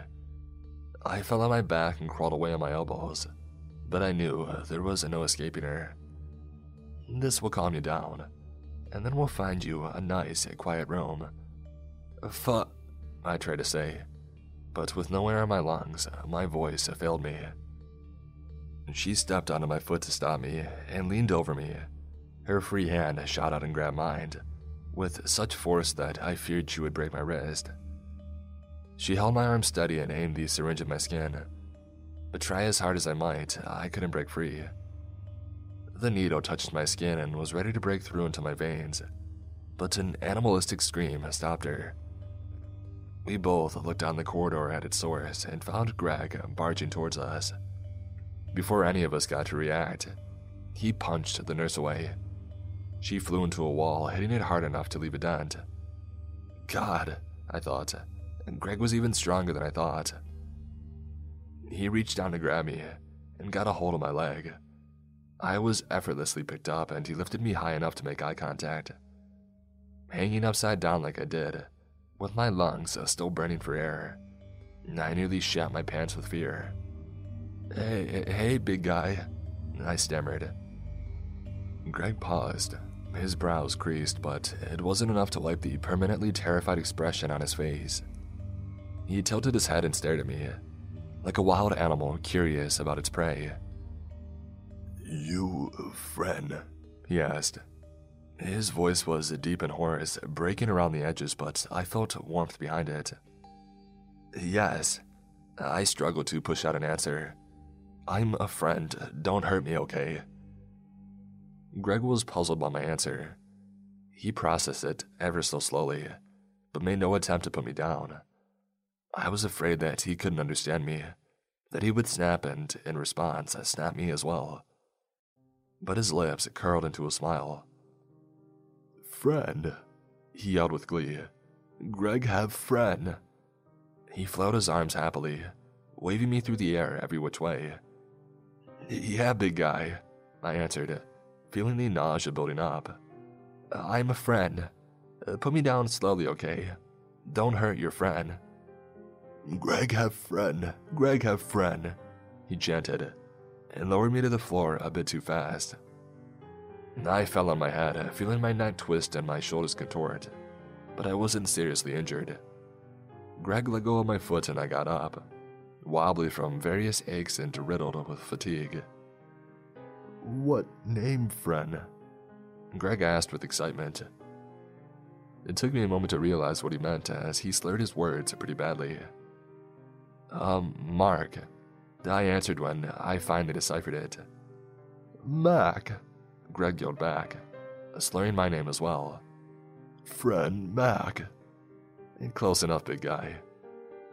Speaker 1: I fell on my back and crawled away on my elbows, but I knew there was no escaping her. This will calm you down, and then we'll find you a nice, quiet room. Fu, I tried to say, but with no air in my lungs, my voice failed me. She stepped onto my foot to stop me and leaned over me. Her free hand shot out and grabbed mine, with such force that I feared she would break my wrist. She held my arm steady and aimed the syringe at my skin, but try as hard as I might, I couldn't break free. The needle touched my skin and was ready to break through into my veins, but an animalistic scream stopped her. We both looked down the corridor at its source and found Greg barging towards us. Before any of us got to react, he punched the nurse away. She flew into a wall, hitting it hard enough to leave a dent. God, I thought. Greg was even stronger than I thought. He reached down to grab me and got a hold of my leg. I was effortlessly picked up, and he lifted me high enough to make eye contact. Hanging upside down like I did, with my lungs uh, still burning for air, I nearly shat my pants with fear. Hey, hey, big guy, I stammered. Greg paused, his brows creased, but it wasn't enough to wipe the permanently terrified expression on his face. He tilted his head and stared at me, like a wild animal curious about its prey. You, friend? he asked. His voice was deep and hoarse, breaking around the edges, but I felt warmth behind it. Yes. I struggled to push out an answer. I'm a friend. Don't hurt me, okay? Greg was puzzled by my answer. He processed it ever so slowly, but made no attempt to put me down. I was afraid that he couldn't understand me, that he would snap and, in response, snap me as well but his lips curled into a smile. Friend, he yelled with glee. Greg have friend. He flowed his arms happily, waving me through the air every which way. Yeah, big guy, I answered, feeling the nausea building up. I'm a friend. Put me down slowly, okay? Don't hurt your friend. Greg have friend. Greg have friend, he chanted, and lowered me to the floor a bit too fast. I fell on my head, feeling my neck twist and my shoulders contort, but I wasn't seriously injured. Greg let go of my foot and I got up, wobbly from various aches and riddled with fatigue. What name, friend? Greg asked with excitement. It took me a moment to realize what he meant as he slurred his words pretty badly. Um, Mark, I answered when I finally deciphered it. Mac, Greg yelled back, slurring my name as well. Friend Mac. Close enough, big guy,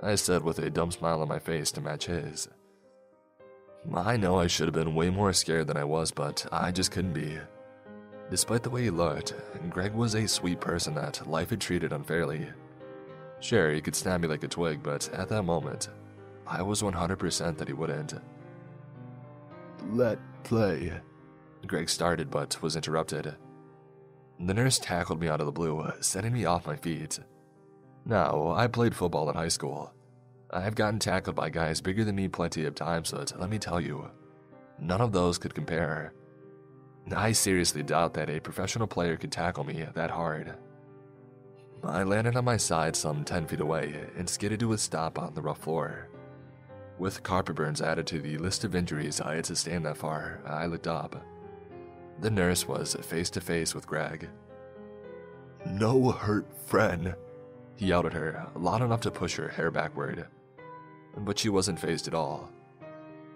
Speaker 1: I said with a dumb smile on my face to match his. I know I should have been way more scared than I was, but I just couldn't be. Despite the way he looked, Greg was a sweet person that life had treated unfairly. Sure, he could snap me like a twig, but at that moment, I was 100% that he wouldn't. Let play. Greg started but was interrupted. The nurse tackled me out of the blue, setting me off my feet. Now, I played football in high school. I've gotten tackled by guys bigger than me plenty of times, but let me tell you, none of those could compare. I seriously doubt that a professional player could tackle me that hard. I landed on my side some 10 feet away and skidded to a stop on the rough floor. With carpet burns added to the list of injuries I had sustained that far, I looked up. The nurse was face to face with Greg. No hurt, friend, he yelled at her, loud enough to push her hair backward. But she wasn't fazed at all.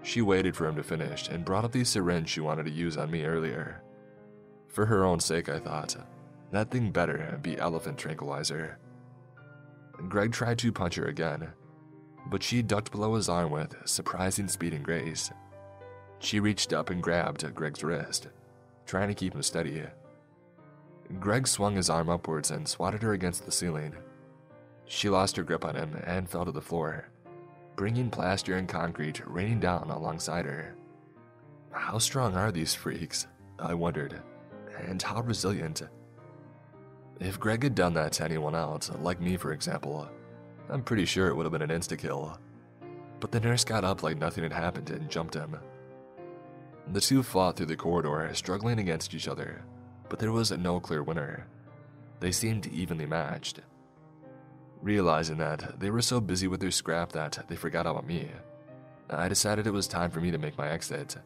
Speaker 1: She waited for him to finish and brought up the syringe she wanted to use on me earlier. For her own sake, I thought, that thing better be elephant tranquilizer. Greg tried to punch her again, but she ducked below his arm with surprising speed and grace. She reached up and grabbed Greg's wrist, trying to keep him steady. Greg swung his arm upwards and swatted her against the ceiling. She lost her grip on him and fell to the floor, bringing plaster and concrete raining down alongside her. How strong are these freaks? I wondered, and how resilient. If Greg had done that to anyone else, like me for example, I'm pretty sure it would have been an insta kill. But the nurse got up like nothing had happened and jumped him. The two fought through the corridor, struggling against each other, but there was no clear winner. They seemed evenly matched. Realizing that they were so busy with their scrap that they forgot about me, I decided it was time for me to make my exit.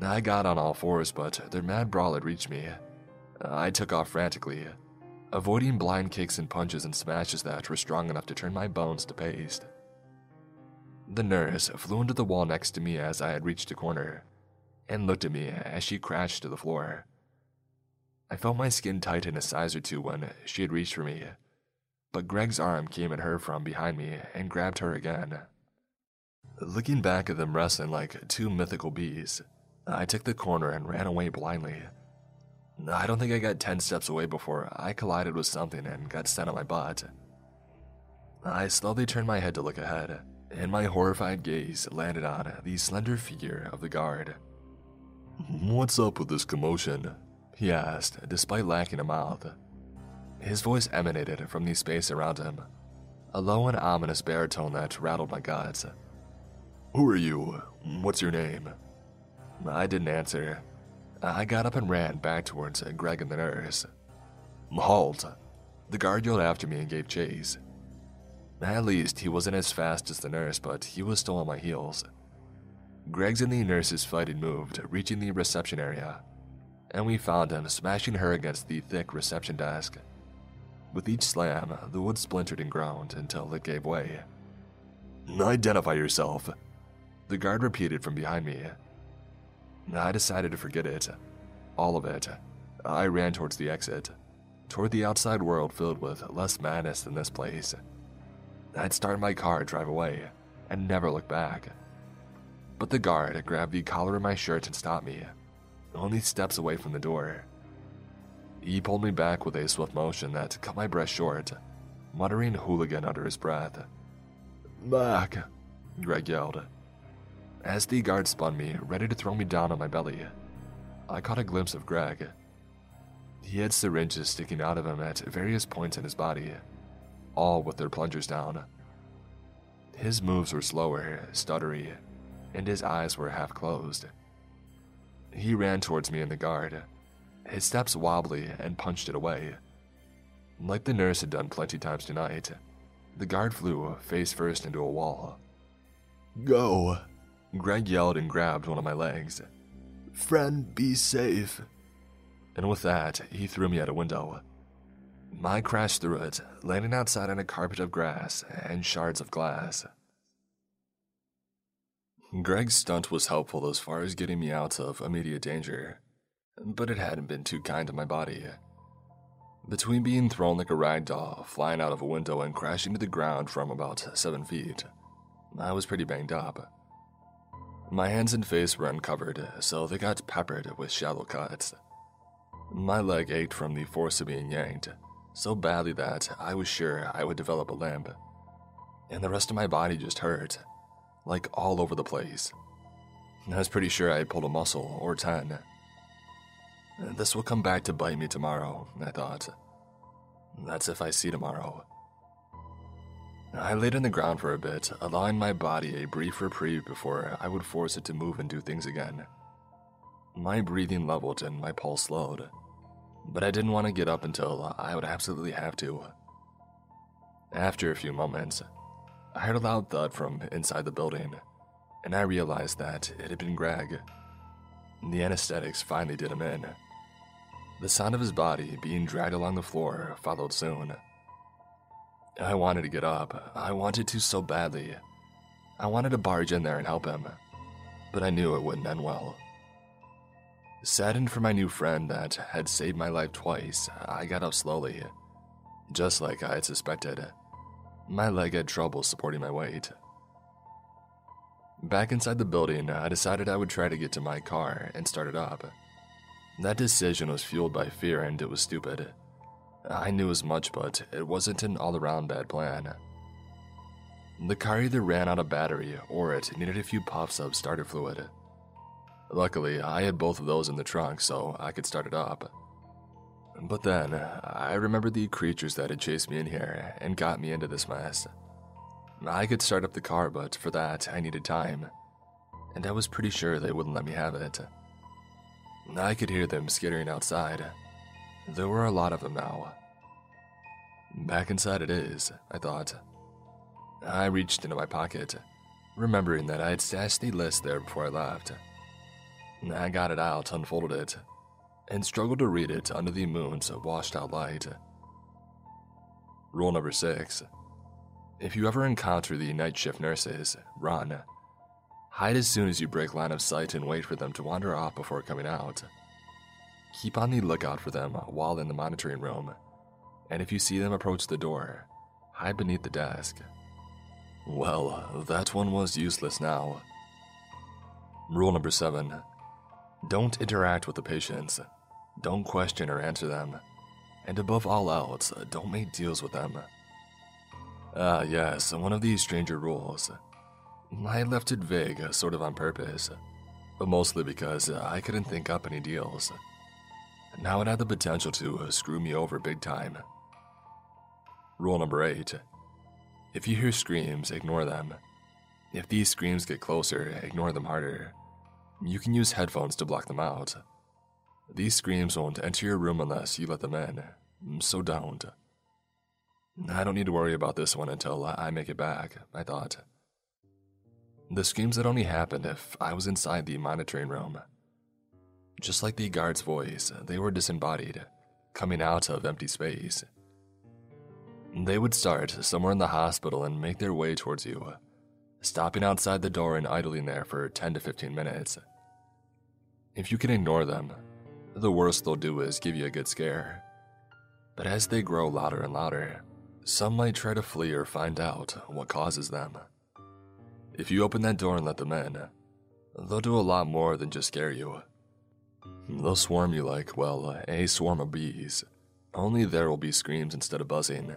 Speaker 1: I got on all fours, but their mad brawl had reached me. I took off frantically, avoiding blind kicks and punches and smashes that were strong enough to turn my bones to paste. The nurse flew into the wall next to me as I had reached a corner, and looked at me as she crashed to the floor. I felt my skin tighten a size or two when she had reached for me, but Greg's arm came at her from behind me and grabbed her again. Looking back at them wrestling like two mythical bees, I took the corner and ran away blindly. I don't think I got 10 steps away before I collided with something and got sent on my butt. I slowly turned my head to look ahead, and my horrified gaze landed on the slender figure of the guard. What's up with this commotion? He asked, despite lacking a mouth. His voice emanated from the space around him, a low and ominous baritone that rattled my guts. Who are you? What's your name? I didn't answer. Uh, I got up and ran back towards uh, Greg and the nurse. Halt! The guard yelled after me and gave chase. At least he wasn't as fast as the nurse, but he was still on my heels. Greg's and the nurse's fighting moved, reaching the reception area, and we found him smashing her against the thick reception desk. With each slam, the wood splintered and groaned until it gave way. Identify yourself, the guard repeated from behind me. I decided to forget it. All of it. I ran towards the exit, toward the outside world filled with less madness than this place. I'd start my car, drive away, and never look back. But the guard grabbed the collar of my shirt and stopped me, only steps away from the door. He pulled me back with a swift motion that cut my breath short, muttering hooligan under his breath. Back, Greg yelled. As the guard spun me, ready to throw me down on my belly, I caught a glimpse of Greg. He had syringes sticking out of him at various points in his body, all with their plungers down. His moves were slower, stuttery, and his eyes were half closed. He ran towards me and the guard, his steps wobbly, and punched it away. Like the nurse had done plenty times tonight, the guard flew face first into a wall. Go! Greg yelled and grabbed one of my legs. Friend, be safe. And with that, he threw me out a window. I crashed through it, landing outside on a carpet of grass and shards of glass. Greg's stunt was helpful as far as getting me out of immediate danger, but it hadn't been too kind to my body. Between being thrown like a rag doll, flying out of a window, and crashing to the ground from about seven feet, I was pretty banged up. My hands and face were uncovered, so they got peppered with shallow cuts. My leg ached from the force of being yanked, so badly that I was sure I would develop a limp. And the rest of my body just hurt, like all over the place. I was pretty sure I had pulled a muscle or ten. This will come back to bite me tomorrow, I thought. That's if I see tomorrow. I laid on the ground for a bit, allowing my body a brief reprieve before I would force it to move and do things again. My breathing leveled and my pulse slowed, but I didn't want to get up until I would absolutely have to. After a few moments, I heard a loud thud from inside the building, and I realized that it had been Greg. The anesthetics finally did him in. The sound of his body being dragged along the floor followed soon. I wanted to get up. I wanted to so badly. I wanted to barge in there and help him, but I knew it wouldn't end well. Saddened for my new friend that had saved my life twice, I got up slowly. Just like I had suspected, my leg had trouble supporting my weight. Back inside the building, I decided I would try to get to my car and start it up. That decision was fueled by fear and it was stupid. I knew as much, but it wasn't an all around bad plan. The car either ran out of battery or it needed a few puffs of starter fluid. Luckily, I had both of those in the trunk so I could start it up. But then, I remembered the creatures that had chased me in here and got me into this mess. I could start up the car, but for that, I needed time. And I was pretty sure they wouldn't let me have it. I could hear them skittering outside. There were a lot of them now. Back inside it is, I thought. I reached into my pocket, remembering that I had stashed the list there before I left. I got it out, unfolded it, and struggled to read it under the moon's washed out light. Rule number six if you ever encounter the night shift nurses, run. Hide as soon as you break line of sight and wait for them to wander off before coming out. Keep on the lookout for them while in the monitoring room, and if you see them approach the door, hide beneath the desk. Well, that one was useless now. Rule number seven don't interact with the patients, don't question or answer them, and above all else, don't make deals with them. Ah, yes, one of these stranger rules. I left it vague, sort of on purpose, but mostly because I couldn't think up any deals. Now it had the potential to uh, screw me over big time. Rule number 8 If you hear screams, ignore them. If these screams get closer, ignore them harder. You can use headphones to block them out. These screams won't enter your room unless you let them in, mm, so don't. I don't need to worry about this one until I make it back, I thought. The screams had only happened if I was inside the monitoring room. Just like the guard's voice, they were disembodied, coming out of empty space. They would start somewhere in the hospital and make their way towards you, stopping outside the door and idling there for 10 to 15 minutes. If you can ignore them, the worst they'll do is give you a good scare. But as they grow louder and louder, some might try to flee or find out what causes them. If you open that door and let them in, they'll do a lot more than just scare you. They'll swarm you like, well, uh, a swarm of bees. Only there will be screams instead of buzzing,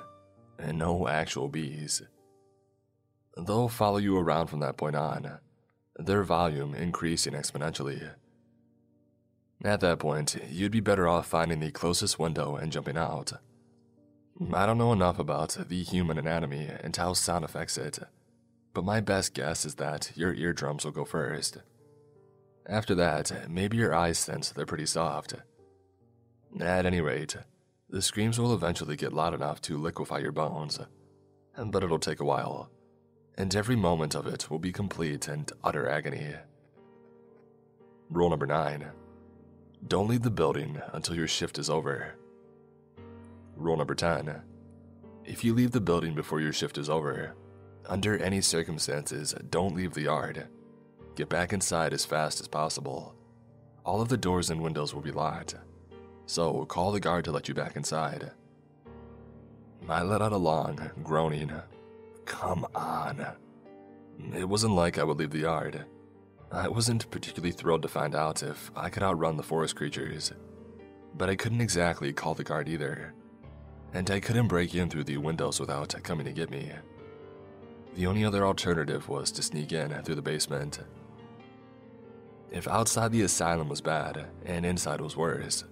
Speaker 1: and no actual bees. They'll follow you around from that point on, their volume increasing exponentially. At that point, you'd be better off finding the closest window and jumping out. I don't know enough about the human anatomy and how sound affects it, but my best guess is that your eardrums will go first. After that, maybe your eyes sense they're pretty soft. At any rate, the screams will eventually get loud enough to liquefy your bones, but it'll take a while, and every moment of it will be complete and utter agony. Rule number 9 Don't leave the building until your shift is over. Rule number 10 If you leave the building before your shift is over, under any circumstances, don't leave the yard. Get back inside as fast as possible. All of the doors and windows will be locked, so call the guard to let you back inside. I let out a long, groaning, Come on. It wasn't like I would leave the yard. I wasn't particularly thrilled to find out if I could outrun the forest creatures, but I couldn't exactly call the guard either and I couldn't break in through the windows without coming to get me. The only other alternative was to sneak in through the basement. If outside the asylum was bad and inside was worse,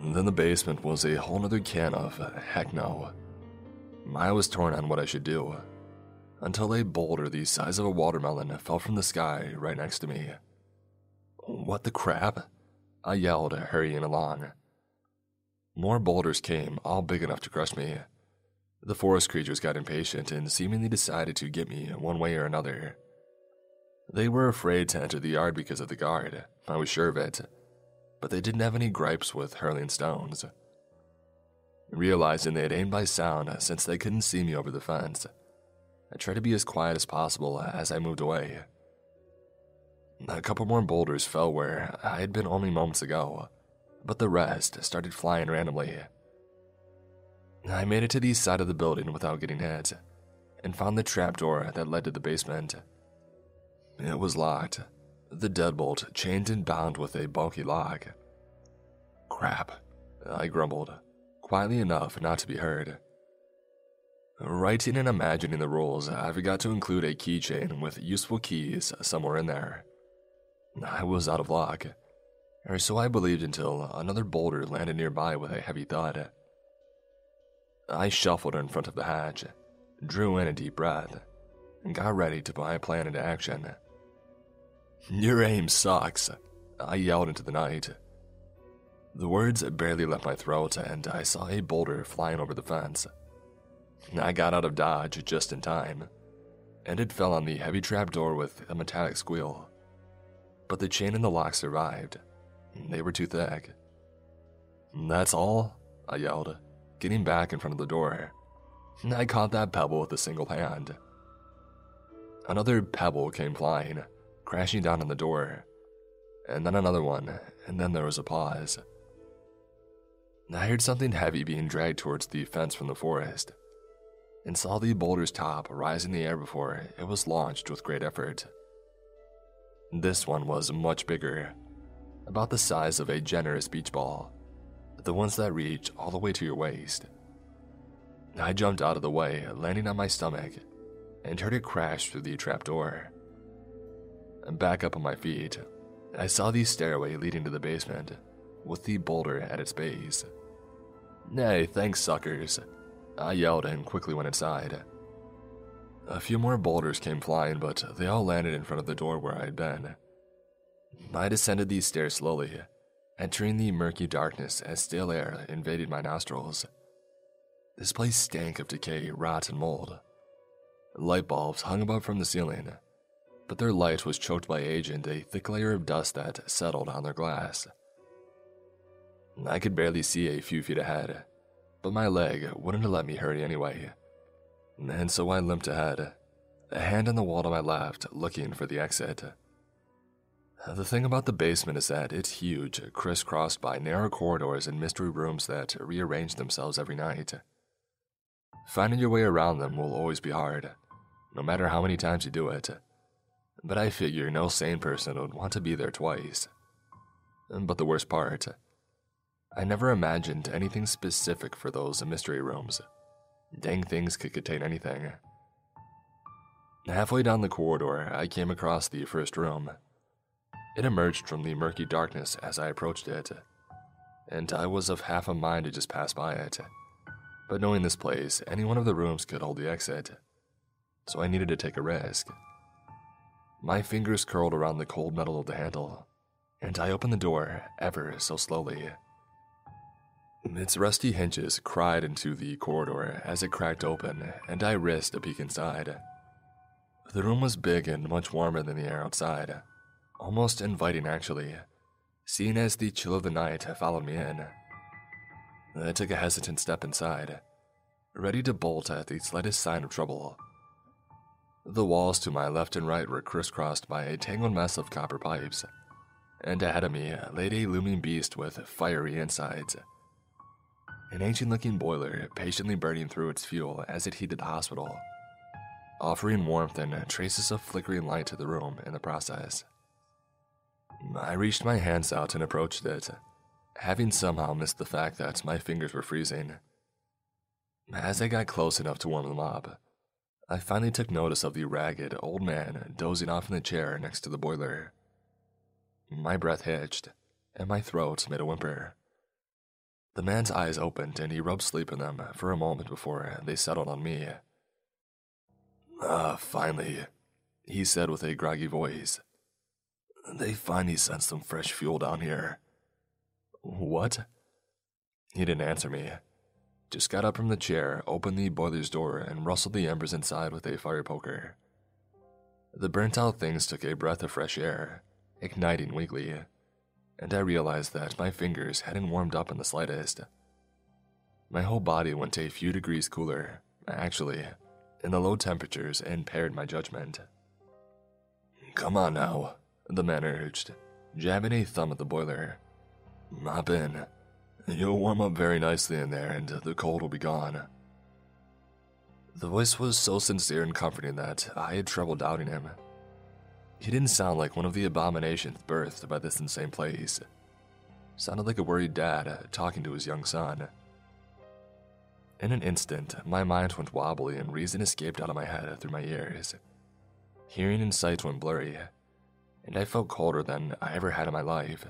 Speaker 1: then the basement was a whole nother can of heck no. I was torn on what I should do until a boulder the size of a watermelon fell from the sky right next to me. What the crap? I yelled, hurrying along. More boulders came, all big enough to crush me. The forest creatures got impatient and seemingly decided to get me one way or another. They were afraid to enter the yard because of the guard, I was sure of it, but they didn't have any gripes with hurling stones. Realizing they had aimed by sound since they couldn't see me over the fence, I tried to be as quiet as possible as I moved away. A couple more boulders fell where I had been only moments ago, but the rest started flying randomly. I made it to the side of the building without getting hit, and found the trapdoor that led to the basement. It was locked, the deadbolt chained and bound with a bulky lock. Crap, I grumbled, quietly enough not to be heard. Writing and imagining the rules, I forgot to include a keychain with useful keys somewhere in there. I was out of luck, or so I believed until another boulder landed nearby with a heavy thud. I shuffled in front of the hatch, drew in a deep breath, and got ready to put my plan into action. Your aim sucks, I yelled into the night. The words barely left my throat, and I saw a boulder flying over the fence. I got out of dodge just in time, and it fell on the heavy trap door with a metallic squeal. But the chain and the lock survived. They were too thick. That's all? I yelled, getting back in front of the door. I caught that pebble with a single hand. Another pebble came flying, crashing down on the door. And then another one, and then there was a pause. I heard something heavy being dragged towards the fence from the forest, and saw the boulder's top rise in the air before it was launched with great effort. This one was much bigger, about the size of a generous beach ball, the ones that reach all the way to your waist. I jumped out of the way, landing on my stomach, and heard it crash through the trapdoor. Back up on my feet, I saw the stairway leading to the basement, with the boulder at its base. Nay, thanks, suckers. I yelled and quickly went inside. A few more boulders came flying, but they all landed in front of the door where I had been. I descended these stairs slowly, entering the murky darkness as stale air invaded my nostrils. This place stank of decay, rot, and mold. Light bulbs hung above from the ceiling, but their light was choked by age and a thick layer of dust that settled on their glass. I could barely see a few feet ahead, but my leg wouldn't have let me hurry anyway. And so I limped ahead, a hand on the wall to my left, looking for the exit. The thing about the basement is that it's huge, crisscrossed by narrow corridors and mystery rooms that rearrange themselves every night. Finding your way around them will always be hard, no matter how many times you do it. But I figure no sane person would want to be there twice. Mm, but the worst part, I never imagined anything specific for those mystery rooms. Dang things could contain anything. Halfway down the corridor, I came across the first room. It emerged from the murky darkness as I approached it, and I was of half a mind to just pass by it. But knowing this place, any one of the rooms could hold the exit, so I needed to take a risk. My fingers curled around the cold metal of the handle, and I opened the door ever so slowly. Its rusty hinges cried into the corridor as it cracked open, and I risked a peek inside. The room was big and much warmer than the air outside, almost inviting actually, seeing as the chill of the night followed me in. I took a hesitant step inside, ready to bolt at the slightest sign of trouble. The walls to my left and right were crisscrossed by a tangled mess of copper pipes, and ahead of me laid a looming beast with fiery insides. An ancient looking boiler patiently burning through its fuel as it heated the hospital, offering warmth and traces of flickering light to the room in the process. I reached my hands out and approached it, having somehow missed the fact that my fingers were freezing. As I got close enough to warm them up, I finally took notice of the ragged old man dozing off in the chair next to the boiler. My breath hitched, and my throat made a whimper. The man's eyes opened and he rubbed sleep in them for a moment before they settled on me. Ah, finally, he said with a groggy voice. They finally sent some fresh fuel down here. What? He didn't answer me. Just got up from the chair, opened the boiler's door, and rustled the embers inside with a fire poker. The burnt out things took a breath of fresh air, igniting weakly and I realized that my fingers hadn't warmed up in the slightest. My whole body went a few degrees cooler, actually, and the low temperatures impaired my judgment. Come on now, the man urged, jabbing a thumb at the boiler. Mop in. You'll warm up very nicely in there, and uh, the cold will be gone. The voice was so sincere and comforting that I had trouble doubting him. He didn't sound like one of the abominations birthed by this insane place. Sounded like a worried dad uh, talking to his young son. In an instant, my mind went wobbly and reason escaped out of my head uh, through my ears. Hearing and sight went blurry, and I felt colder than I ever had in my life.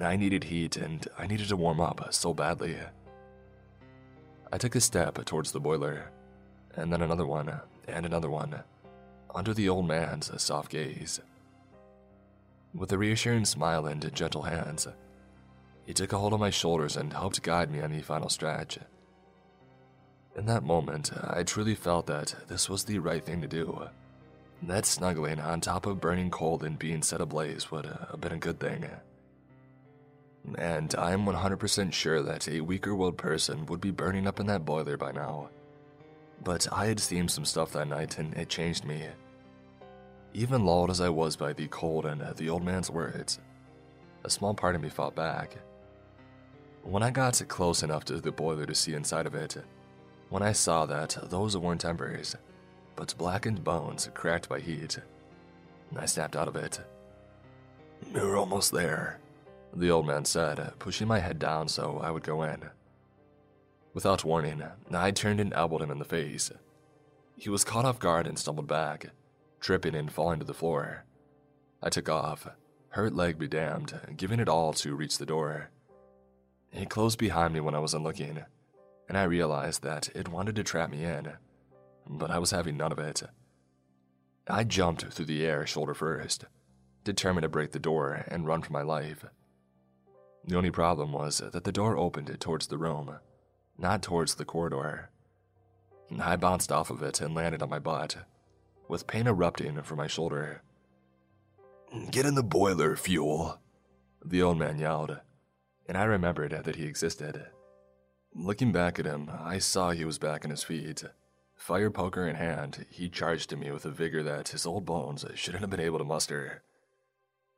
Speaker 1: I needed heat and I needed to warm up so badly. I took a step towards the boiler, and then another one, and another one, under the old man's soft gaze. With a reassuring smile and gentle hands, he took a hold of my shoulders and helped guide me on the final stretch. In that moment, I truly felt that this was the right thing to do. That snuggling on top of burning cold and being set ablaze would have been a good thing. And I am 100% sure that a weaker willed person would be burning up in that boiler by now. But I had seen some stuff that night and it changed me. Even lulled as I was by the cold and the old man's words, a small part of me fought back. When I got close enough to the boiler to see inside of it, when I saw that those weren't embers, but blackened bones cracked by heat, I snapped out of it. You're almost there, the old man said, pushing my head down so I would go in. Without warning, I turned and elbowed him in the face. He was caught off guard and stumbled back, tripping and falling to the floor. I took off, hurt leg be damned, giving it all to reach the door. It closed behind me when I wasn't looking, and I realized that it wanted to trap me in, but I was having none of it. I jumped through the air shoulder first, determined to break the door and run for my life. The only problem was that the door opened towards the room, not towards the corridor. I bounced off of it and landed on my butt, with pain erupting from my shoulder. Get in the boiler, fuel, the old man yelled, and I remembered that he existed. Looking back at him, I saw he was back on his feet. Fire poker in hand, he charged at me with a vigor that his old bones shouldn't have been able to muster.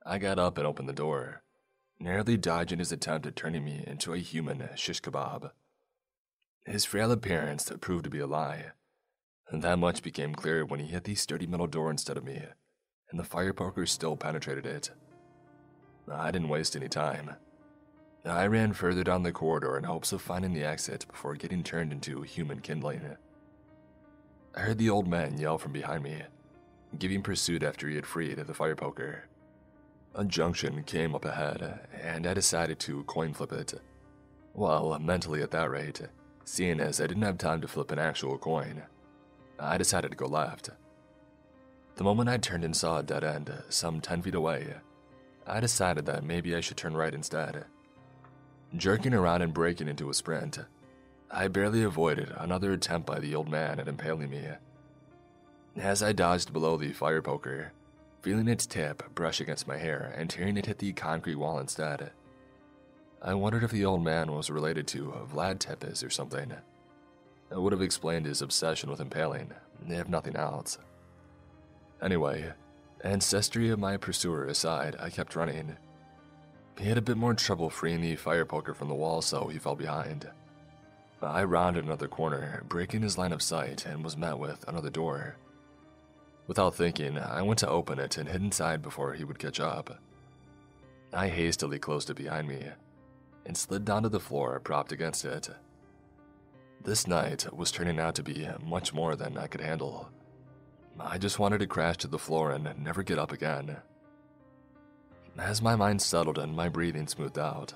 Speaker 1: I got up and opened the door, narrowly dodging his attempt at turning me into a human shish kebab. His frail appearance proved to be a lie. and That much became clear when he hit the sturdy metal door instead of me, and the fire poker still penetrated it. I didn't waste any time. I ran further down the corridor in hopes of finding the exit before getting turned into human kindling. I heard the old man yell from behind me, giving pursuit after he had freed the fire poker. A junction came up ahead, and I decided to coin flip it. Well, mentally at that rate, seeing as I didn't have time to flip an actual coin, I decided to go left. The moment I turned and saw a dead end, some 10 feet away, I decided that maybe I should turn right instead. Jerking around and breaking into a sprint, I barely avoided another attempt by the old man at impaling me. As I dodged below the fire poker, feeling its tip brush against my hair and hearing it hit the concrete wall instead, I wondered if the old man was related to Vlad Tepes or something. It would have explained his obsession with impaling, if nothing else. Anyway, ancestry of my pursuer aside, I kept running. He had a bit more trouble freeing the fire poker from the wall, so he fell behind. I rounded another corner, breaking his line of sight, and was met with another door. Without thinking, I went to open it and hid inside before he would catch up. I hastily closed it behind me and slid down to the floor, propped against it. This night was turning out to be much more than I could handle. I just wanted to crash to the floor and never get up again. As my mind settled and my breathing smoothed out,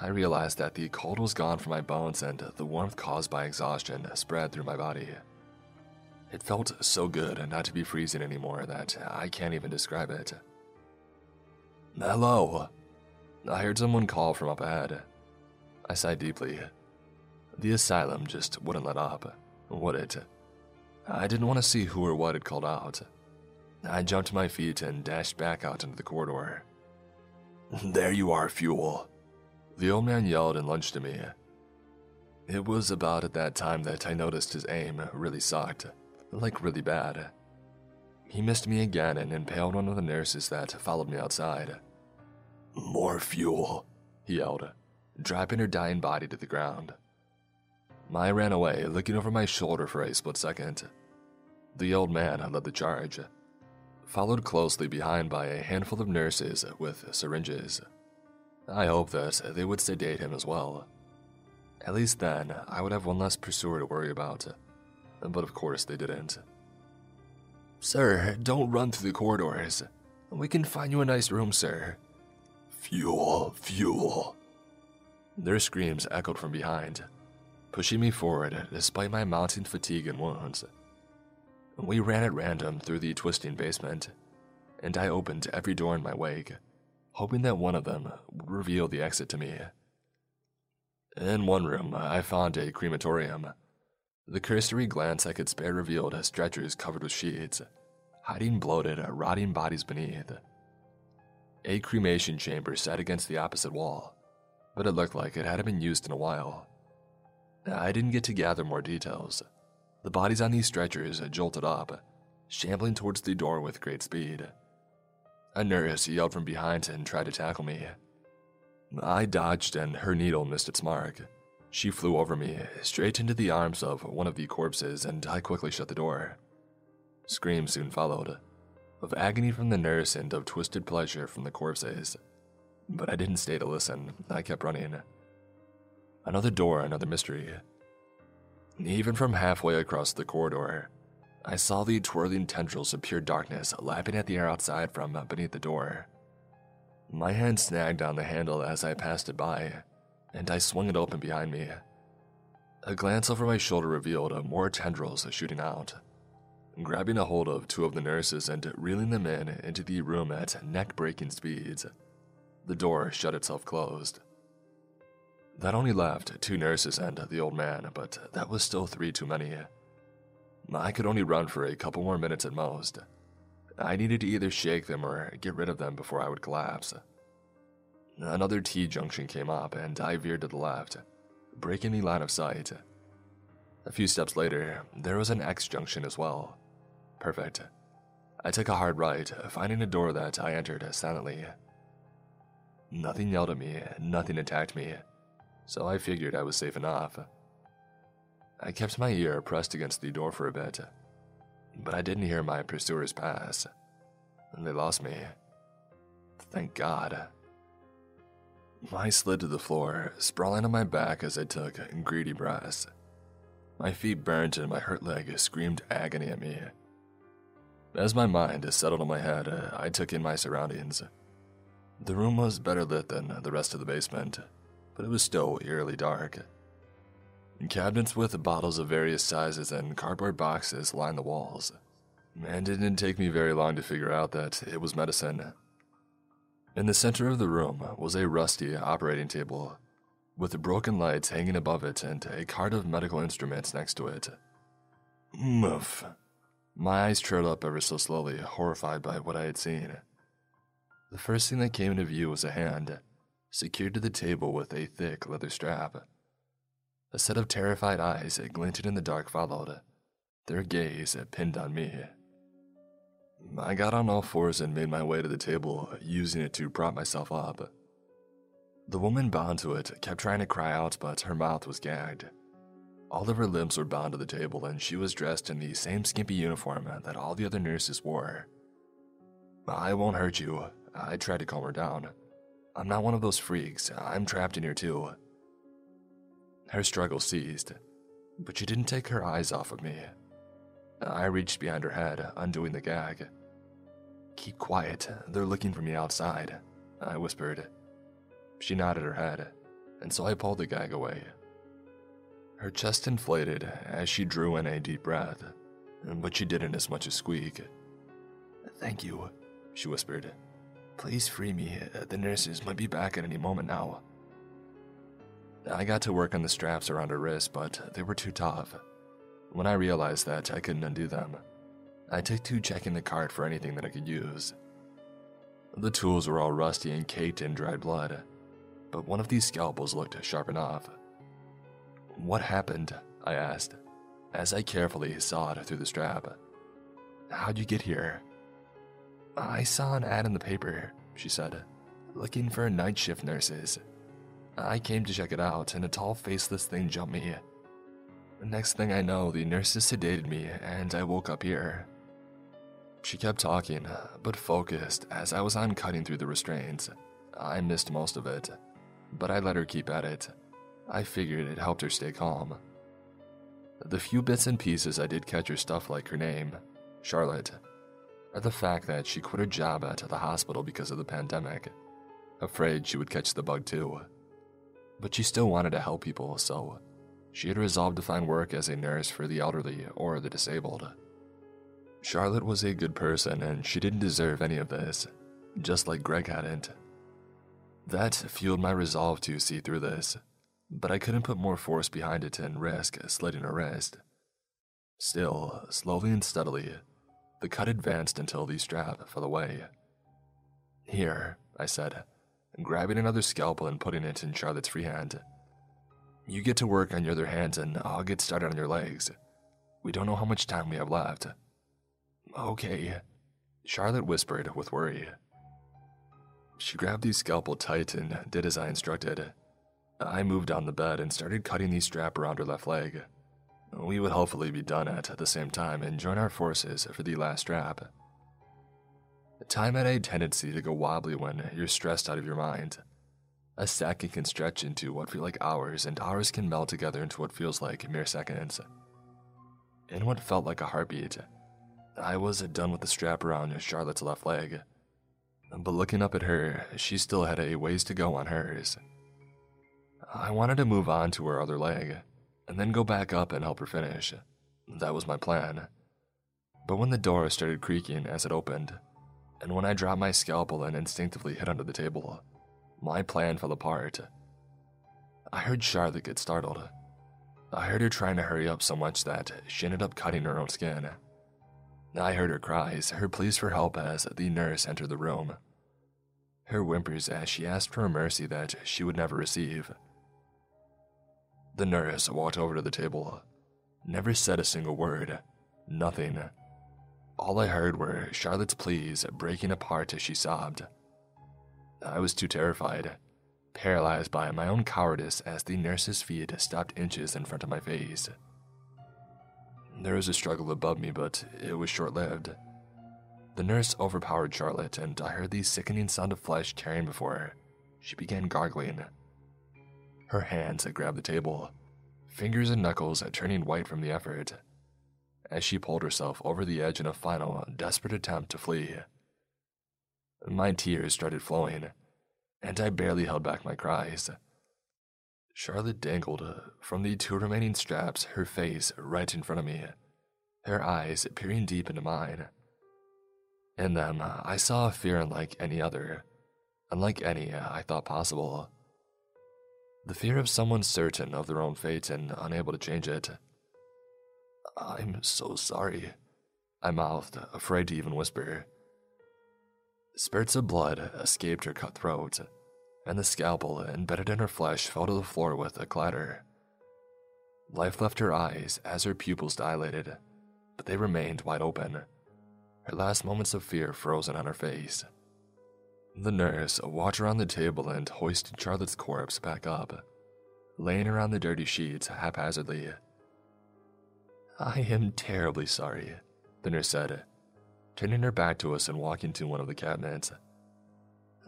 Speaker 1: I realized that the cold was gone from my bones and the warmth caused by exhaustion spread through my body. It felt so good not to be freezing anymore that I can't even describe it. Hello! I heard someone call from up ahead. I sighed deeply. The asylum just wouldn't let up, would it? I didn't want to see who or what had called out. I jumped to my feet and dashed back out into the corridor. There you are, Fuel. The old man yelled and lunged at me. It was about at that time that I noticed his aim really sucked, like really bad. He missed me again and impaled one of the nurses that followed me outside. More fuel, he yelled, dropping her dying body to the ground. I ran away, looking over my shoulder for a split second. The old man led the charge. followed closely behind by a handful of nurses with syringes. I hoped that they would sedate him as well. At least then, I would have one less pursuer to worry about. But of course, they didn't. Sir, don't run through the corridors. We can find you a nice room, sir. Fuel, fuel. Their screams echoed from behind, pushing me forward despite my mounting fatigue and wounds. We ran at random through the twisting basement, and I opened every door in my wake, hoping that one of them would reveal the exit to me. In one room, I found a crematorium. The cursory glance I could spare revealed a stretchers covered with sheets, hiding bloated, rotting bodies beneath. A cremation chamber sat against the opposite wall, but it looked like it hadn't been used in a while. I didn't get to gather more details. The bodies on these stretchers jolted up, shambling towards the door with great speed. A nurse yelled from behind and tried to tackle me, I dodged and her needle missed its mark. She flew over me, straight into the arms of one of the corpses, and I quickly shut the door. Screams soon followed, of agony from the nurse and of twisted pleasure from the corpses. But I didn't stay to listen, I kept running. Another door, another mystery. Even from halfway across the corridor, I saw the twirling tendrils of pure darkness lapping at the air outside from beneath the door. My hand snagged on the handle as I passed it by, and I swung it open behind me. A glance over my shoulder revealed more tendrils shooting out. Grabbing a hold of two of the nurses and reeling them in into the room at neck breaking speeds, the door shut itself closed. That only left two nurses and the old man, but that was still three too many. I could only run for a couple more minutes at most. I needed to either shake them or get rid of them before I would collapse. Another T junction came up, and I veered to the left, breaking the line of sight. A few steps later, there was an X junction as well. Perfect. I took a hard right, finding a door that I entered silently. Nothing yelled at me, nothing attacked me, so I figured I was safe enough. I kept my ear pressed against the door for a bit, but I didn't hear my pursuers pass. They lost me. Thank God. I slid to the floor, sprawling on my back as I took greedy breaths. My feet burnt and my hurt leg screamed agony at me. As my mind settled on my head, I took in my surroundings. The room was better lit than the rest of the basement, but it was still eerily dark. Cabinets with bottles of various sizes and cardboard boxes lined the walls. And it didn't take me very long to figure out that it was medicine. In the center of the room was a rusty operating table, with broken lights hanging above it and a cart of medical instruments next to it. Muff. My eyes trailed up ever so slowly, horrified by what I had seen. The first thing that came into view was a hand, secured to the table with a thick leather strap. A set of terrified eyes that glinted in the dark followed, their gaze had pinned on me. I got on all fours and made my way to the table, using it to prop myself up. The woman bound to it kept trying to cry out, but her mouth was gagged. All of her limbs were bound to the table, and she was dressed in the same skimpy uniform that all the other nurses wore. I won't hurt you, I tried to calm her down. I'm not one of those freaks, I'm trapped in here too. Her struggle ceased, but she didn't take her eyes off of me. I reached behind her head, undoing the gag. Keep quiet, they're looking for me outside, I whispered. She nodded her head, and so I pulled the gag away. Her chest inflated as she drew in a deep breath, but she didn't as much as squeak. Thank you, she whispered. Please free me. The nurses might be back at any moment now. I got to work on the straps around her wrists, but they were too tough. When I realized that I couldn't undo them, I took to checking the cart for anything that I could use. The tools were all rusty and caked in dried blood, but one of these scalpels looked sharp enough. What happened? I asked, as I carefully sawed through the strap. How'd you get here? I saw an ad in the paper, she said, looking for night shift nurses. I came to check it out, and a tall, faceless thing jumped me. Next thing I know, the nurses sedated me, and I woke up here. She kept talking, but focused as I was on cutting through the restraints. I missed most of it, but I let her keep at it. I figured it helped her stay calm. The few bits and pieces I did catch her stuff like her name, Charlotte, or the fact that she quit her job at the hospital because of the pandemic, afraid she would catch the bug too. But she still wanted to help people, so she had resolved to find work as a nurse for the elderly or the disabled. Charlotte was a good person and she didn't deserve any of this, just like Greg hadn't. That fueled my resolve to see through this, but I couldn't put more force behind it and risk slitting her wrist. Still, slowly and steadily, the cut advanced until the strap fell away. Here, I said, grabbing another scalpel and putting it in Charlotte's free hand. You get to work on your other hands, and I'll get started on your legs. We don't know how much time we have left. Okay, Charlotte whispered with worry. She grabbed the scalpel tight and did as I instructed. I moved on the bed and started cutting the strap around her left leg. We would hopefully be done at the same time and join our forces for the last strap. Time had a tendency to go wobbly when you're stressed out of your mind. A second can stretch into what feel like hours, and hours can melt together into what feels like mere seconds. In what felt like a heartbeat, I was done with the strap around Charlotte's left leg. But looking up at her, she still had a ways to go on hers. I wanted to move on to her other leg, and then go back up and help her finish. That was my plan. But when the door started creaking as it opened, and when I dropped my scalpel and instinctively hit under the table, my plan fell apart. I heard Charlotte get startled. I heard her trying to hurry up so much that she ended up cutting her own skin. I heard her cries, her pleas for help as the nurse entered the room. Her whimpers as she asked for mercy that she would never receive. The nurse walked over to the table, never said a single word, nothing. All I heard were Charlotte's pleas breaking apart as she sobbed. I was too terrified, paralyzed by my own cowardice as the nurse's feet stopped inches in front of my face. There was a struggle above me, but it was short lived. The nurse overpowered Charlotte, and I heard the sickening sound of flesh tearing before her. She began gargling. Her hands had grabbed the table, fingers and knuckles turning white from the effort, as she pulled herself over the edge in a final, desperate attempt to flee. My tears started flowing, and I barely held back my cries. Charlotte dangled uh, from the two remaining straps, her face right in front of me, her eyes peering deep into mine. In them, uh, I saw a fear unlike any other, unlike any uh, I thought possible. The fear of someone certain of their own fate and unable to change it. I'm so sorry, I mouthed, afraid to even whisper. Spurts of blood escaped her cut throat and the scalpel embedded in her flesh fell to the floor with a clatter. Life left her eyes as her pupils dilated, but they remained wide open, her last moments of fear frozen on her face. The nurse walked around the table and hoisted Charlotte's corpse back up, laying her on the dirty sheets haphazardly. I am terribly sorry, the nurse said, turning her back to us and walking to one of the cabinets.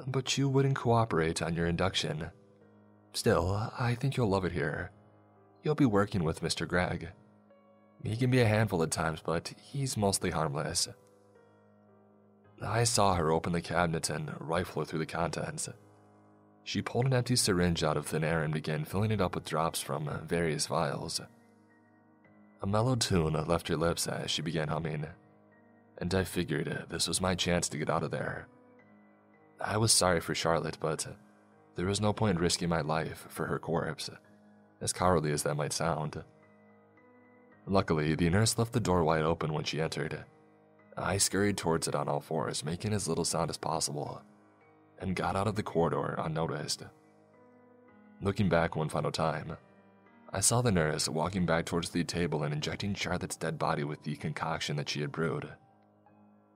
Speaker 1: But you wouldn't cooperate on your induction. Still, I think you'll love it here. You'll be working with Mr. Greg. He can be a handful at times, but he's mostly harmless. I saw her open the cabinet and rifle through the contents. She pulled an empty syringe out of thin air and began filling it up with drops from various vials. A mellow tune left her lips as she began humming, and I figured uh, this was my chance to get out of there. I was sorry for Charlotte, but there was no point risking my life for her corpse, as cowardly as that might sound. Luckily, the nurse left the door wide open when she entered. I scurried towards it on all fours, making as little sound as possible, and got out of the corridor unnoticed. Looking back one final time, I saw the nurse walking back towards the table and injecting Charlotte's dead body with the concoction that she had brewed.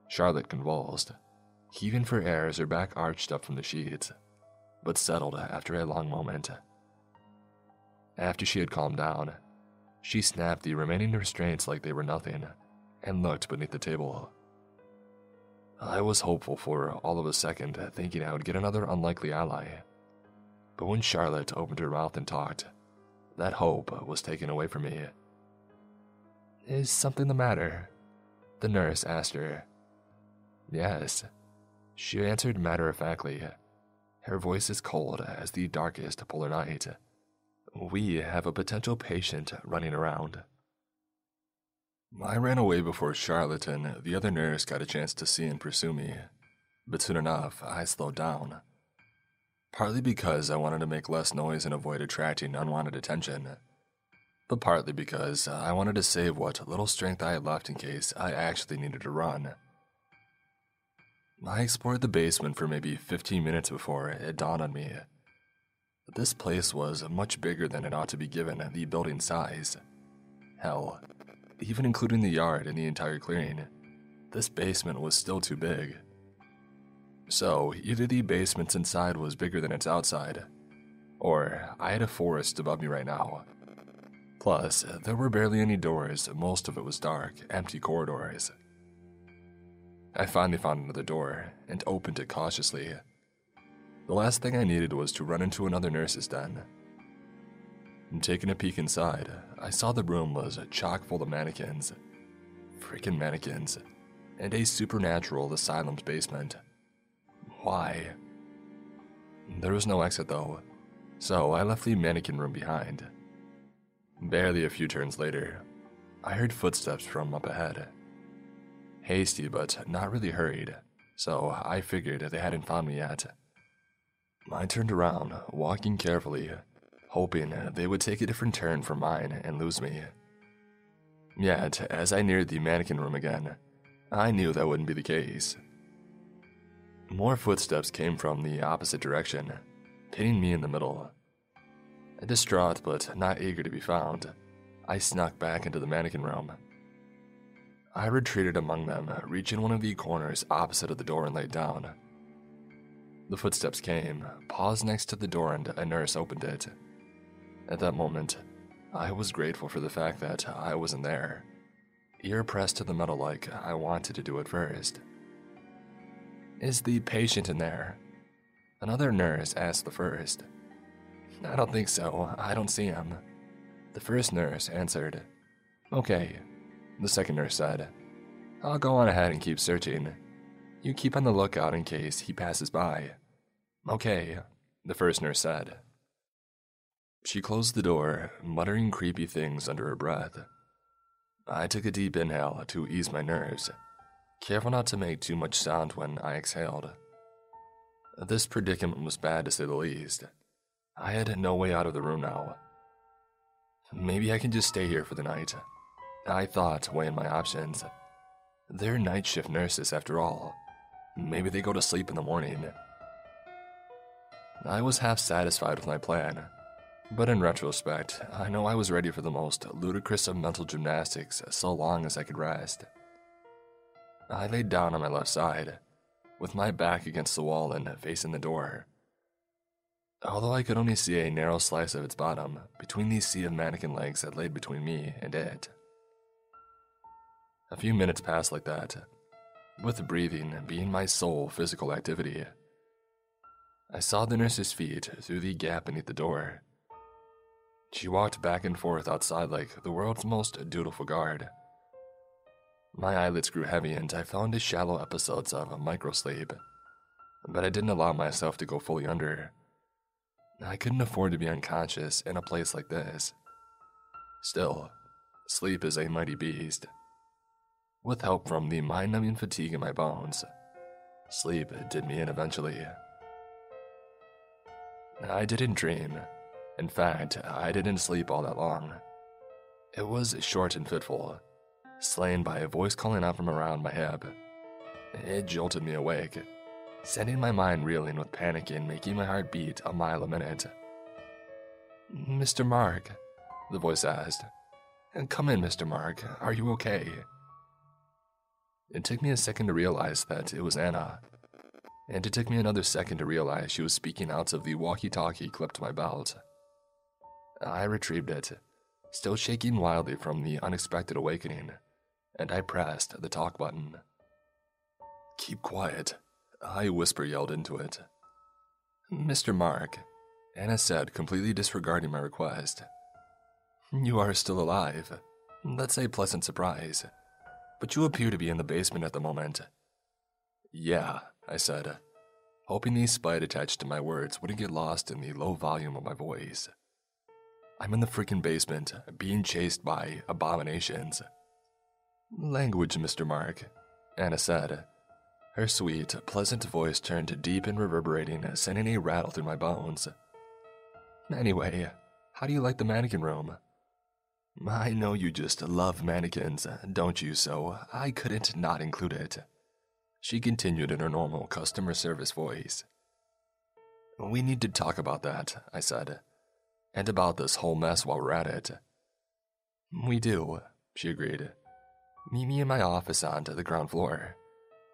Speaker 1: Charlotte convulsed, heaving for air as her back arched up from the sheets, but settled after a long moment. After she had calmed down, she snapped the remaining restraints like they were nothing and looked beneath the table. I was hopeful for all of a second, thinking I would get another unlikely ally. But when Charlotte opened her mouth and talked, that hope was taken away from me. Is something the matter? The nurse asked her. Yes, she answered matter of factly. Her voice is cold as the darkest polar night. We have a potential patient running around. I ran away before Charlotte and the other nurse got a chance to see and pursue me, but soon enough I slowed down. Partly because I wanted to make less noise and avoid attracting unwanted attention, but partly because I wanted to save what little strength I had left in case I actually needed to run. I explored the basement for maybe 15 minutes before it dawned on me this place was much bigger than it ought to be given the building size. Hell, even including the yard and the entire clearing, this basement was still too big. So, either the basement's inside was bigger than its outside, or I had a forest above me right now. Plus, there were barely any doors, most of it was dark, empty corridors. I finally found another door and opened it cautiously. The last thing I needed was to run into another nurse's den. And taking a peek inside, I saw the room was chock full of mannequins. Freaking mannequins. And a supernatural asylum's basement. Why? There was no exit though, so I left the mannequin room behind. Barely a few turns later, I heard footsteps from up ahead. Hasty, but not really hurried, so I figured they hadn't found me yet. I turned around, walking carefully, hoping they would take a different turn from mine and lose me. Yet, as I neared the mannequin room again, I knew that wouldn't be the case. More footsteps came from the opposite direction, pinning me in the middle. Distraught but not eager to be found, I snuck back into the mannequin room. I retreated among them, reaching one of the corners opposite of the door and laid down. The footsteps came, paused next to the door, and a nurse opened it. At that moment, I was grateful for the fact that I wasn't there, ear pressed to the metal like I wanted to do at first. Is the patient in there? Another nurse asked the first. I don't think so. I don't see him. The first nurse answered. Okay. The second nurse said. I'll go on ahead and keep searching. You keep on the lookout in case he passes by. Okay, the first nurse said. She closed the door, muttering creepy things under her breath. I took a deep inhale to ease my nerves careful not to make too much sound when I exhaled. This predicament was bad to say the least. I had no way out of the room now. Maybe I can just stay here for the night. I thought, weighing my options. They're night shift nurses after all. Maybe they go to sleep in the morning. I was half satisfied with my plan, but in retrospect, I know I was ready for the most ludicrous of mental gymnastics so long as I could rest. I laid down on my left side, with my back against the wall and facing the door. Although I could only see a narrow slice of its bottom between the sea of mannequin legs that laid between me and it. A few minutes passed like that, with breathing being my sole physical activity. I saw the nurse's feet through the gap beneath the door. She walked back and forth outside like the world's most dutiful guard. My eyelids grew heavy and I fell into shallow episodes of microsleep, but I didn't allow myself to go fully under. I couldn't afford to be unconscious in a place like this. Still, sleep is a mighty beast. With help from the mind numbing fatigue in my bones, sleep did me in eventually. I didn't dream. In fact, I didn't sleep all that long. It was short and fitful slain by a voice calling out from around my head. It jolted me awake, sending my mind reeling with panic and making my heart beat a mile a minute. Mr. Mark, the voice asked. Come in, Mr. Mark. Are you okay? It took me a second to realize that it was Anna, and it took me another second to realize she was speaking out of the walkie talkie clipped to my belt. I retrieved it, still shaking wildly from the unexpected awakening and I pressed the talk button. Keep quiet, I whisper yelled into it. Mr. Mark, Anna said, completely disregarding my request. You are still alive. That's a pleasant surprise. But you appear to be in the basement at the moment. Yeah, I said, hoping the spite attached to my words wouldn't get lost in the low volume of my voice. I'm in the freaking basement, being chased by abominations. Language, Mr. Mark, Anna said. Her sweet, pleasant voice turned deep and reverberating, sending a rattle through my bones. Anyway, how do you like the mannequin room? I know you just love mannequins, don't you? So I couldn't not include it. She continued in her normal customer service voice. We need to talk about that, I said, and about this whole mess while we're at it. We do, she agreed. Meet me in my office on the ground floor.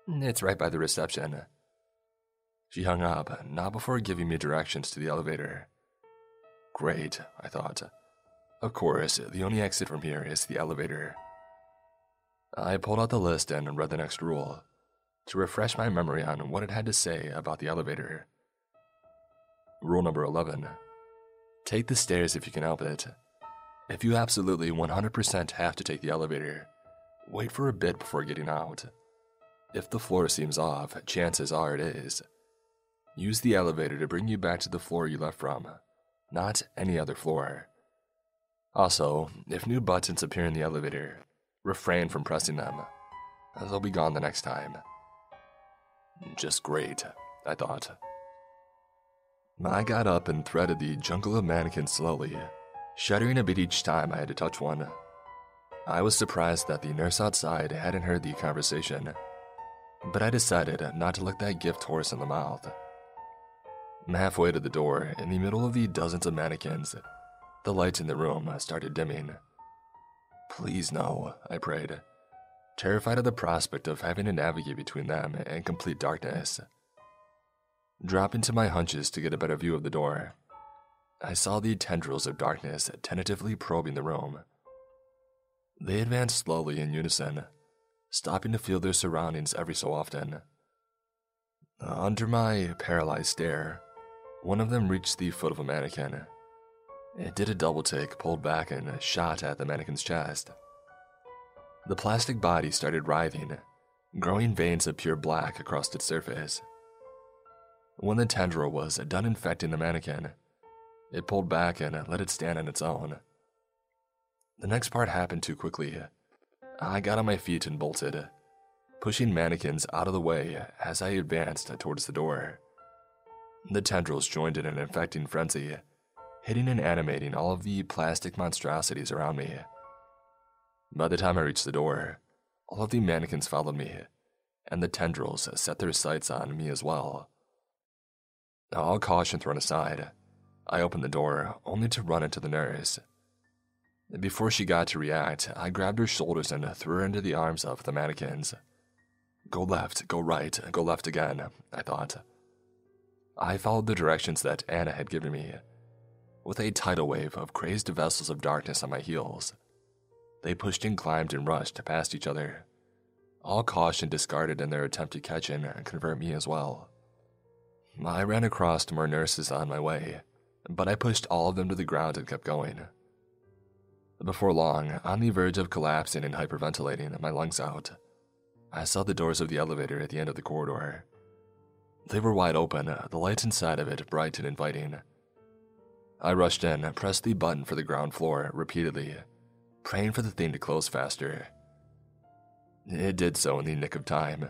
Speaker 1: It's right by the reception. She hung up, not before giving me directions to the elevator. Great, I thought. Of course, the only exit from here is the elevator. I pulled out the list and read the next rule to refresh my memory on what it had to say about the elevator. Rule number 11 Take the stairs if you can help it. If you absolutely 100% have to take the elevator, wait for a bit before getting out. If the floor seems off, chances are it is. Use the elevator to bring you back to the floor you left from, not any other floor. Also, if new buttons appear in the elevator, refrain from pressing them. They'll be gone the next time. Just great, I thought. I got up and threaded the jungle of mannequins slowly, shuddering a bit each time I had to touch one. I was surprised that the nurse outside hadn't heard the conversation, but I decided not to look that gift horse in the mouth. Halfway to the door, in the middle of the dozens of mannequins, the lights in the room started dimming. Please no, I prayed, terrified of the prospect of having to navigate between them and complete darkness. Dropping to my hunches to get a better view of the door, I saw the tendrils of darkness tentatively probing the room. They advanced slowly in unison, stopping to feel their surroundings every so often. Under my paralyzed stare, one of them reached the foot of a mannequin it did a double take, pulled back, and shot at the mannequin's chest. The plastic body started writhing, growing veins of pure black across its surface. When the tendril was done infecting the mannequin, it pulled back and let it stand on its own. The next part happened too quickly. I got on my feet and bolted, pushing mannequins out of the way as I advanced towards the door. The tendrils joined in an infecting frenzy hitting and animating all of the plastic monstrosities around me. By the time I reached the door, all of the mannequins followed me, and the tendrils set their sights on me as well. All caution thrown aside, I opened the door only to run into the nurse. Before she got to react, I grabbed her shoulders and threw her into the arms of the mannequins. Go left, go right, go left again, I thought. I followed the directions that Anna had given me with a tidal wave of crazed vessels of darkness on my heels. They pushed and climbed and rushed past each other, all caution discarded in their attempt to catch and convert me as well. I ran across more nurses on my way, but I pushed all of them to the ground and kept going. Before long, on the verge of collapsing and hyperventilating my lungs out, I saw the doors of the elevator at the end of the corridor. They were wide open, the lights inside of it bright and inviting. I rushed in pressed the button for the ground floor repeatedly, praying for the thing to close faster. It did so in the nick of time,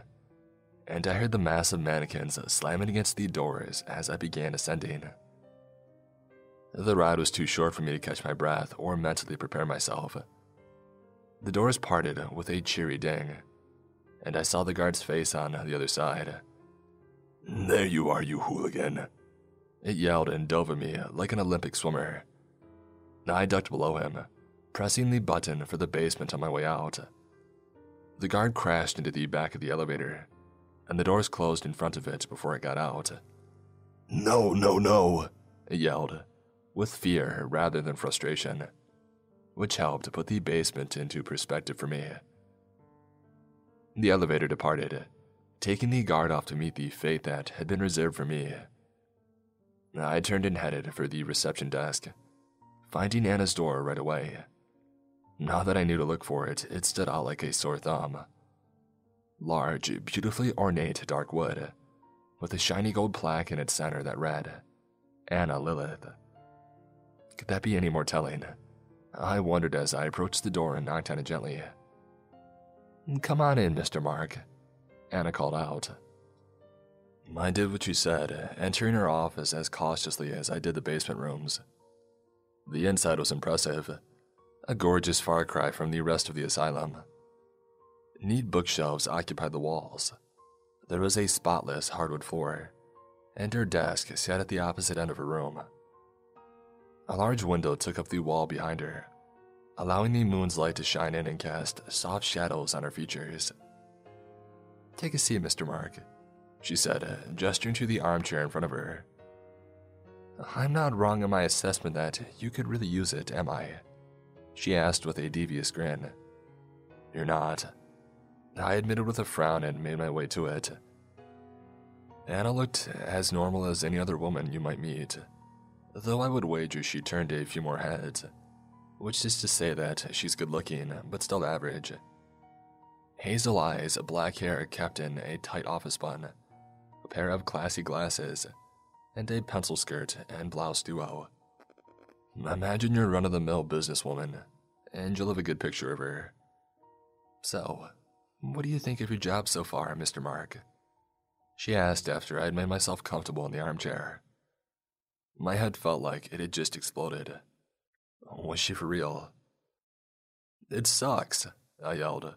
Speaker 1: and I heard the massive mannequins slamming against the doors as I began ascending. The ride was too short for me to catch my breath or mentally prepare myself. The doors parted with a cheery ding, and I saw the guard's face on the other side. There you are, you hooligan, it yelled and dove at me like an Olympic swimmer. I ducked below him, pressing the button for the basement on my way out. The guard crashed into the back of the elevator, and the doors closed in front of it before it got out. No, no, no, it yelled, with fear rather than frustration, which helped put the basement into perspective for me. The elevator departed, taking the guard off to meet the fate that had been reserved for me. I turned and headed for the reception desk, finding Anna's door right away. Now that I knew to look for it, it stood out like a sore thumb. Large, beautifully ornate dark wood, with a shiny gold plaque in its center that read, Anna Lilith. Could that be any more telling? I wondered as I approached the door and knocked on it gently. Come on in, Mr. Mark, Anna called out. I did what you said, entering her office as cautiously as I did the basement rooms. The inside was impressive, a gorgeous far cry from the rest of the asylum. Neat bookshelves occupied the walls. There was a spotless hardwood floor, and her desk sat at the opposite end of her room. A large window took up the wall behind her, allowing the moon's light to shine in and cast soft shadows on her features. Take a seat, Mr. Mark, she said, uh, gesturing to the armchair in front of her. I'm not wrong in my assessment that you could really use it, am I? She asked with a devious grin. You're not. I admitted with a frown and made my way to it. Anna looked as normal as any other woman you might meet though I would wager she turned a few more heads, which is to say that she's good looking, but still average. Hazel eyes, black hair kept in a tight office bun, a pair of classy glasses, and a pencil skirt and blouse duo. Imagine you're run of the mill businesswoman, and you'll have a good picture of her. So, what do you think of your job so far, Mr. Mark? She asked after I had made myself comfortable in the armchair. My head felt like it had just exploded. Was she for real? It sucks, I yelled,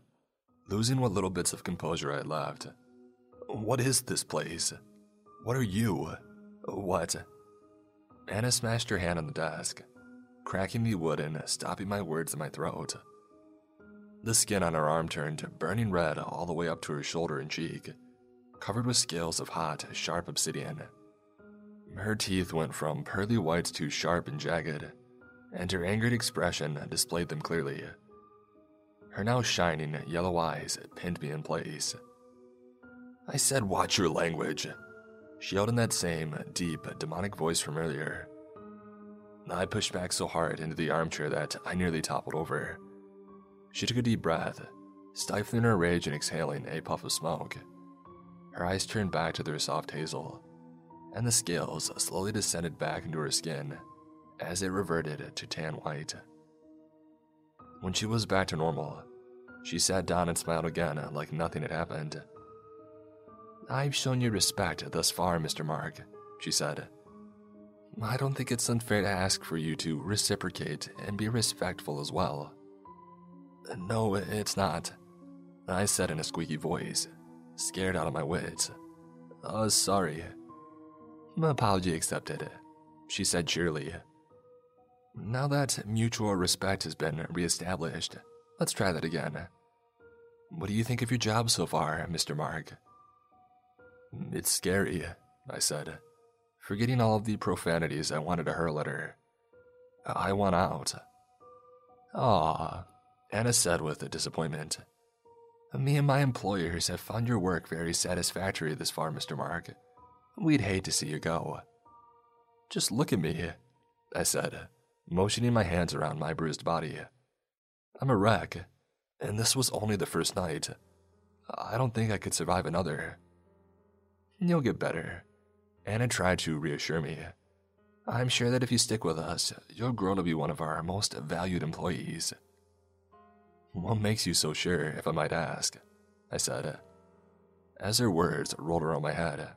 Speaker 1: losing what little bits of composure I had left. What is this place? What are you? What? Anna smashed her hand on the desk, cracking the wood and stopping my words in my throat. The skin on her arm turned burning red all the way up to her shoulder and cheek, covered with scales of hot, sharp obsidian. Her teeth went from pearly white to sharp and jagged, and her angered expression displayed them clearly. Her now shining yellow eyes pinned me in place. I said, Watch your language, she yelled in that same deep, demonic voice from earlier. I pushed back so hard into the armchair that I nearly toppled over. She took a deep breath, stifling her rage and exhaling a puff of smoke. Her eyes turned back to their soft hazel, and the scales slowly descended back into her skin as it reverted to tan white. When she was back to normal, she sat down and smiled again like nothing had happened. I've shown you respect thus far, Mr. Mark, she said. I don't think it's unfair to ask for you to reciprocate and be respectful as well. No, it's not, I said in a squeaky voice, scared out of my wits. Uh, sorry. My apology accepted, she said cheerily. Now that mutual respect has been reestablished, let's try that again. What do you think of your job so far, Mr. Mark? It's scary, I said, forgetting all of the profanities I wanted to hurl at her. I want out. Ah, Anna said with disappointment. Me and my employers have found your work very satisfactory this far, Mr. Mark. We'd hate to see you go. Just look at me, I said, motioning my hands around my bruised body. I'm a wreck, and this was only the first night. I don't think I could survive another. You'll get better. Anna tried to reassure me. I'm sure that if you stick with us, you'll grow to be one of our most valued employees. What makes you so sure, if I might ask? I said, as her words rolled around my head.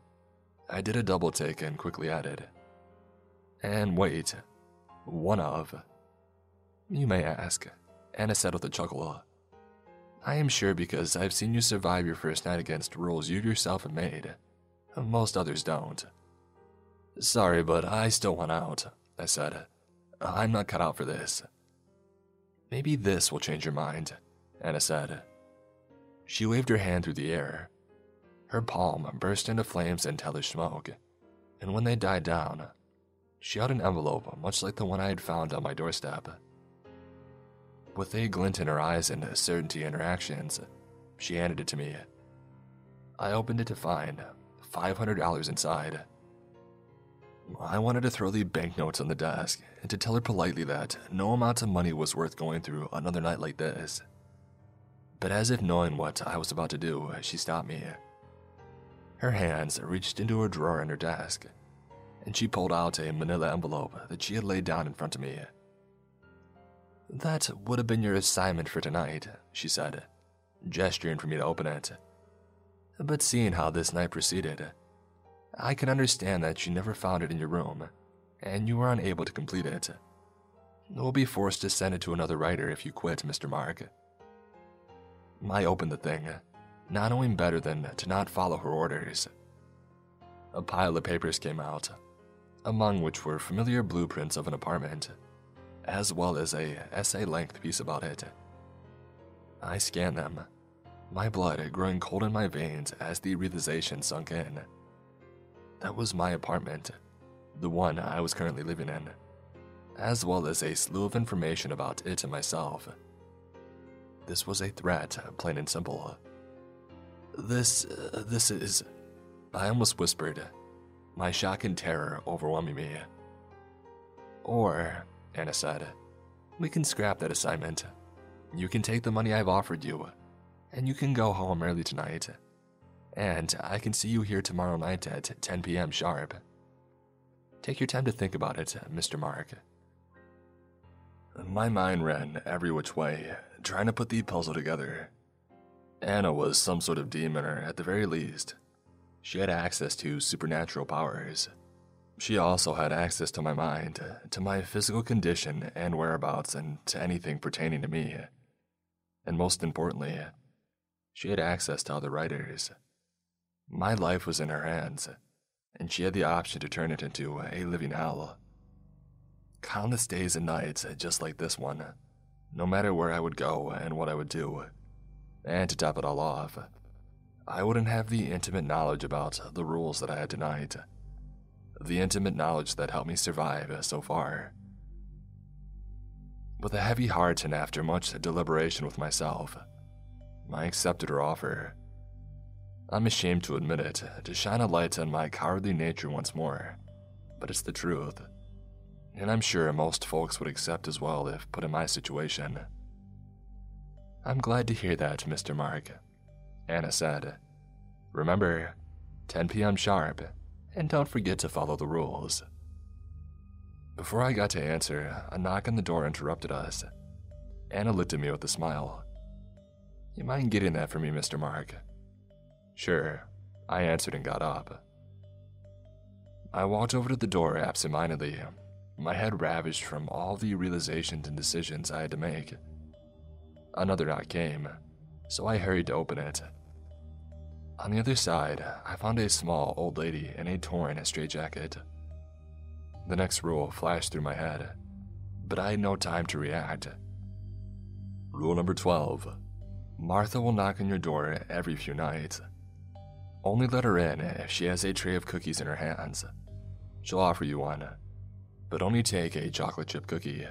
Speaker 1: I did a double take and quickly added. And wait, one of. You may ask, Anna said with a chuckle. I am sure because I've seen you survive your first night against rules you yourself have made. Most others don't. Sorry, but I still want out, I said. I'm not cut out for this. Maybe this will change your mind, Anna said. She waved her hand through the air, her palm burst into flames and hellish smoke, and when they died down, she held an envelope much like the one I had found on my doorstep. With a glint in her eyes and a certainty in her actions, she handed it to me. I opened it to find $500 inside. I wanted to throw the banknotes on the desk and to tell her politely that no amount of money was worth going through another night like this. But as if knowing what I was about to do, she stopped me. Her hands reached into a drawer in her desk, and she pulled out a manila envelope that she had laid down in front of me. That would have been your assignment for tonight, she said, gesturing for me to open it. But seeing how this night proceeded, I can understand that you never found it in your room, and you were unable to complete it. We'll be forced to send it to another writer if you quit, Mr. Mark. I opened the thing, not knowing better than to not follow her orders. A pile of papers came out, among which were familiar blueprints of an apartment, as well as a essay-length piece about it. I scanned them, my blood growing cold in my veins as the realization sunk in. That was my apartment, the one I was currently living in, as well as a slew of information about it and myself. This was a threat, plain and simple. This, uh, this is. I almost whispered, my shock and terror overwhelming me. Or, Anna said, we can scrap that assignment. You can take the money I've offered you, and you can go home early tonight. And I can see you here tomorrow night at 10 p.m. sharp. Take your time to think about it, Mr. Mark. My mind ran every which way, trying to put the puzzle together. Anna was some sort of demon, or at the very least, she had access to supernatural powers. She also had access to my mind, to my physical condition and whereabouts, and to anything pertaining to me. And most importantly, she had access to other writers. My life was in her hands, and she had the option to turn it into a living hell. Countless days and nights just like this one, no matter where I would go and what I would do. And to top it all off, I wouldn't have the intimate knowledge about the rules that I had tonight. The intimate knowledge that helped me survive so far. With a heavy heart and after much deliberation with myself, I accepted her offer. I'm ashamed to admit it, to shine a light on my cowardly nature once more, but it's the truth. And I'm sure most folks would accept as well if put in my situation. I'm glad to hear that, Mr. Mark, Anna said. Remember, 10 p.m. sharp, and don't forget to follow the rules. Before I got to answer, a knock on the door interrupted us. Anna looked at me with a smile. You mind getting that for me, Mr. Mark? Sure, I answered and got up. I walked over to the door absentmindedly, my head ravished from all the realizations and decisions I had to make. Another knock came, so I hurried to open it. On the other side, I found a small old lady in a torn straitjacket. The next rule flashed through my head, but I had no time to react. Rule number 12 Martha will knock on your door every few nights. Only let her in if she has a tray of cookies in her hands. She'll offer you one, but only take a chocolate chip cookie.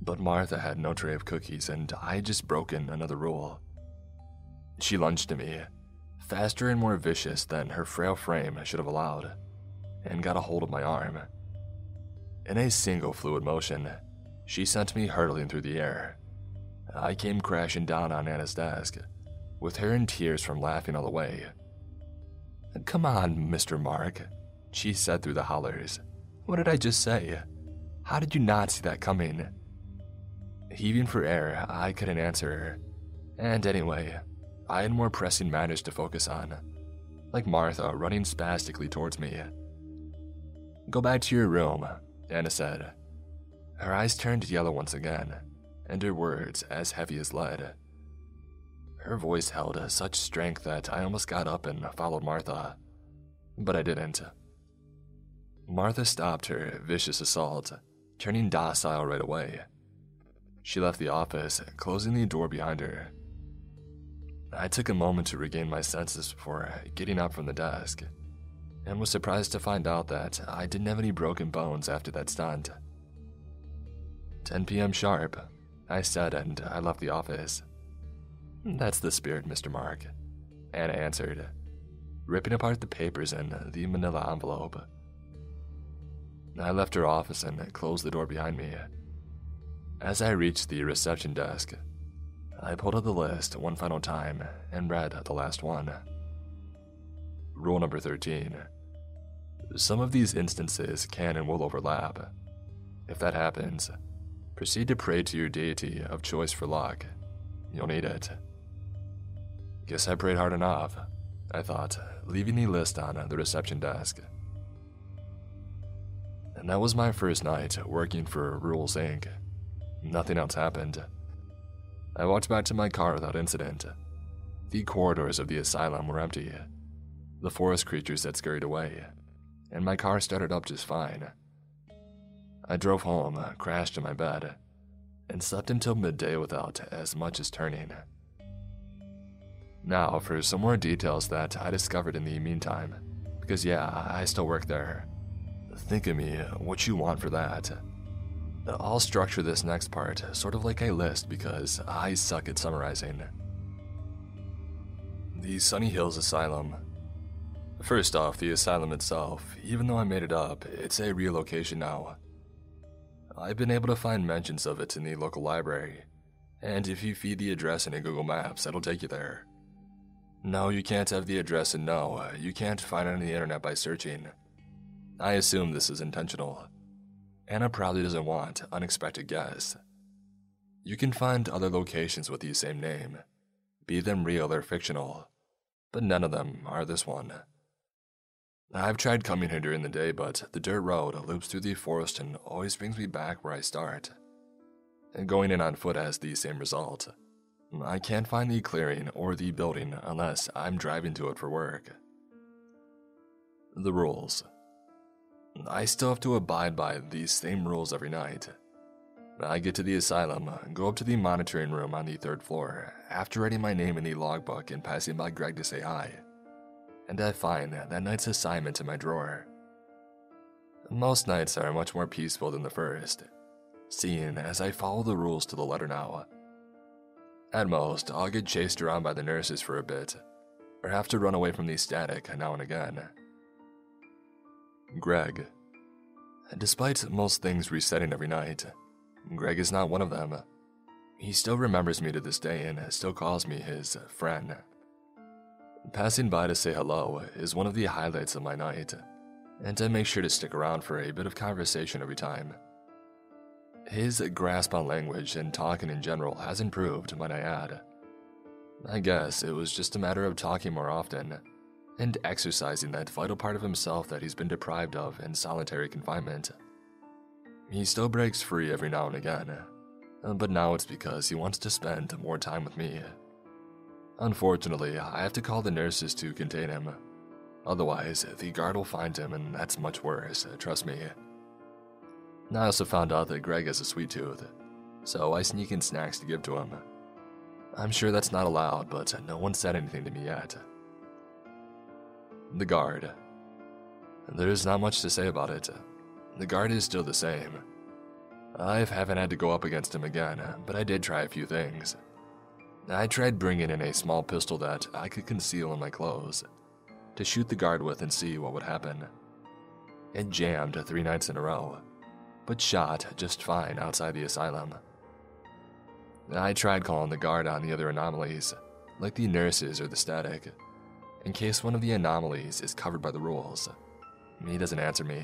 Speaker 1: But Martha had no tray of cookies, and I just broken another rule. She lunged at me, faster and more vicious than her frail frame should have allowed, and got a hold of my arm. In a single fluid motion, she sent me hurtling through the air. I came crashing down on Anna's desk, with her in tears from laughing all the way. Come on, Mr. Mark, she said through the hollers. What did I just say? How did you not see that coming? Heaving for air, I couldn't answer her. And anyway, I had more pressing matters to focus on, like Martha running spastically towards me. Go back to your room, Anna said. Her eyes turned yellow once again, and her words as heavy as lead. Her voice held such strength that I almost got up and followed Martha, but I didn't. Martha stopped her vicious assault, turning docile right away. She left the office, closing the door behind her. I took a moment to regain my senses before getting up from the desk, and was surprised to find out that I didn't have any broken bones after that stunt. 10 p.m. sharp, I said, and I left the office. That's the spirit, Mr. Mark. Anna answered, ripping apart the papers in the manila envelope. I left her office and closed the door behind me. As I reached the reception desk, I pulled out the list one final time and read the last one. Rule number 13 Some of these instances can and will overlap. If that happens, proceed to pray to your deity of choice for luck. You'll need it. Guess I prayed hard enough, I thought, leaving the list on the reception desk. And that was my first night working for Rules Inc. Nothing else happened. I walked back to my car without incident. The corridors of the asylum were empty. The forest creatures had scurried away, and my car started up just fine. I drove home, crashed in my bed, and slept until midday without as much as turning. Now, for some more details that I discovered in the meantime, because yeah, I still work there. Think of me what you want for that. I'll structure this next part sort of like a list because I suck at summarizing. The Sunny Hills Asylum. First off, the asylum itself, even though I made it up, it's a real location now. I've been able to find mentions of it in the local library, and if you feed the address into Google Maps, it'll take you there. No, you can't have the address and no, uh, you can't find it on the internet by searching. I assume this is intentional. Anna probably doesn't want unexpected guests. You can find other locations with the same name, be them real or fictional, but none of them are this one. I've tried coming here during the day, but the dirt road loops through the forest and always brings me back where I start. And going in on foot has the same result. I can't find the clearing or the building unless I'm driving to it for work. The rules. I still have to abide by these same rules every night. I get to the asylum, go up to the monitoring room on the third floor, after writing my name in the logbook and passing by Greg to say hi. And I find that night's assignment in my drawer. Most nights are much more peaceful than the first, seeing as I follow the rules to the letter now. At most, I'll get chased around by the nurses for a bit, or have to run away from the static now and again. Greg. Despite most things resetting every night, Greg is not one of them. He still remembers me to this day and still calls me his friend. Passing by to say hello is one of the highlights of my night, and I make sure to stick around for a bit of conversation every time. His grasp on language and talking in general has improved, might I add. I guess it was just a matter of talking more often and exercising that vital part of himself that he's been deprived of in solitary confinement. He still breaks free every now and again, but now it's because he wants to spend more time with me. Unfortunately, I have to call the nurses to contain him. Otherwise, the guard will find him, and that's much worse, trust me. I also found out that Greg has a sweet tooth, so I sneak in snacks to give to him. I'm sure that's not allowed, but no one said anything to me yet. The guard. There's not much to say about it. The guard is still the same. I haven't had to go up against him again, but I did try a few things. I tried bringing in a small pistol that I could conceal in my clothes to shoot the guard with and see what would happen. It jammed three nights in a row, but shot just fine outside the asylum. I tried calling the guard on the other anomalies, like the nurses or the static, in case one of the anomalies is covered by the rules. He doesn't answer me.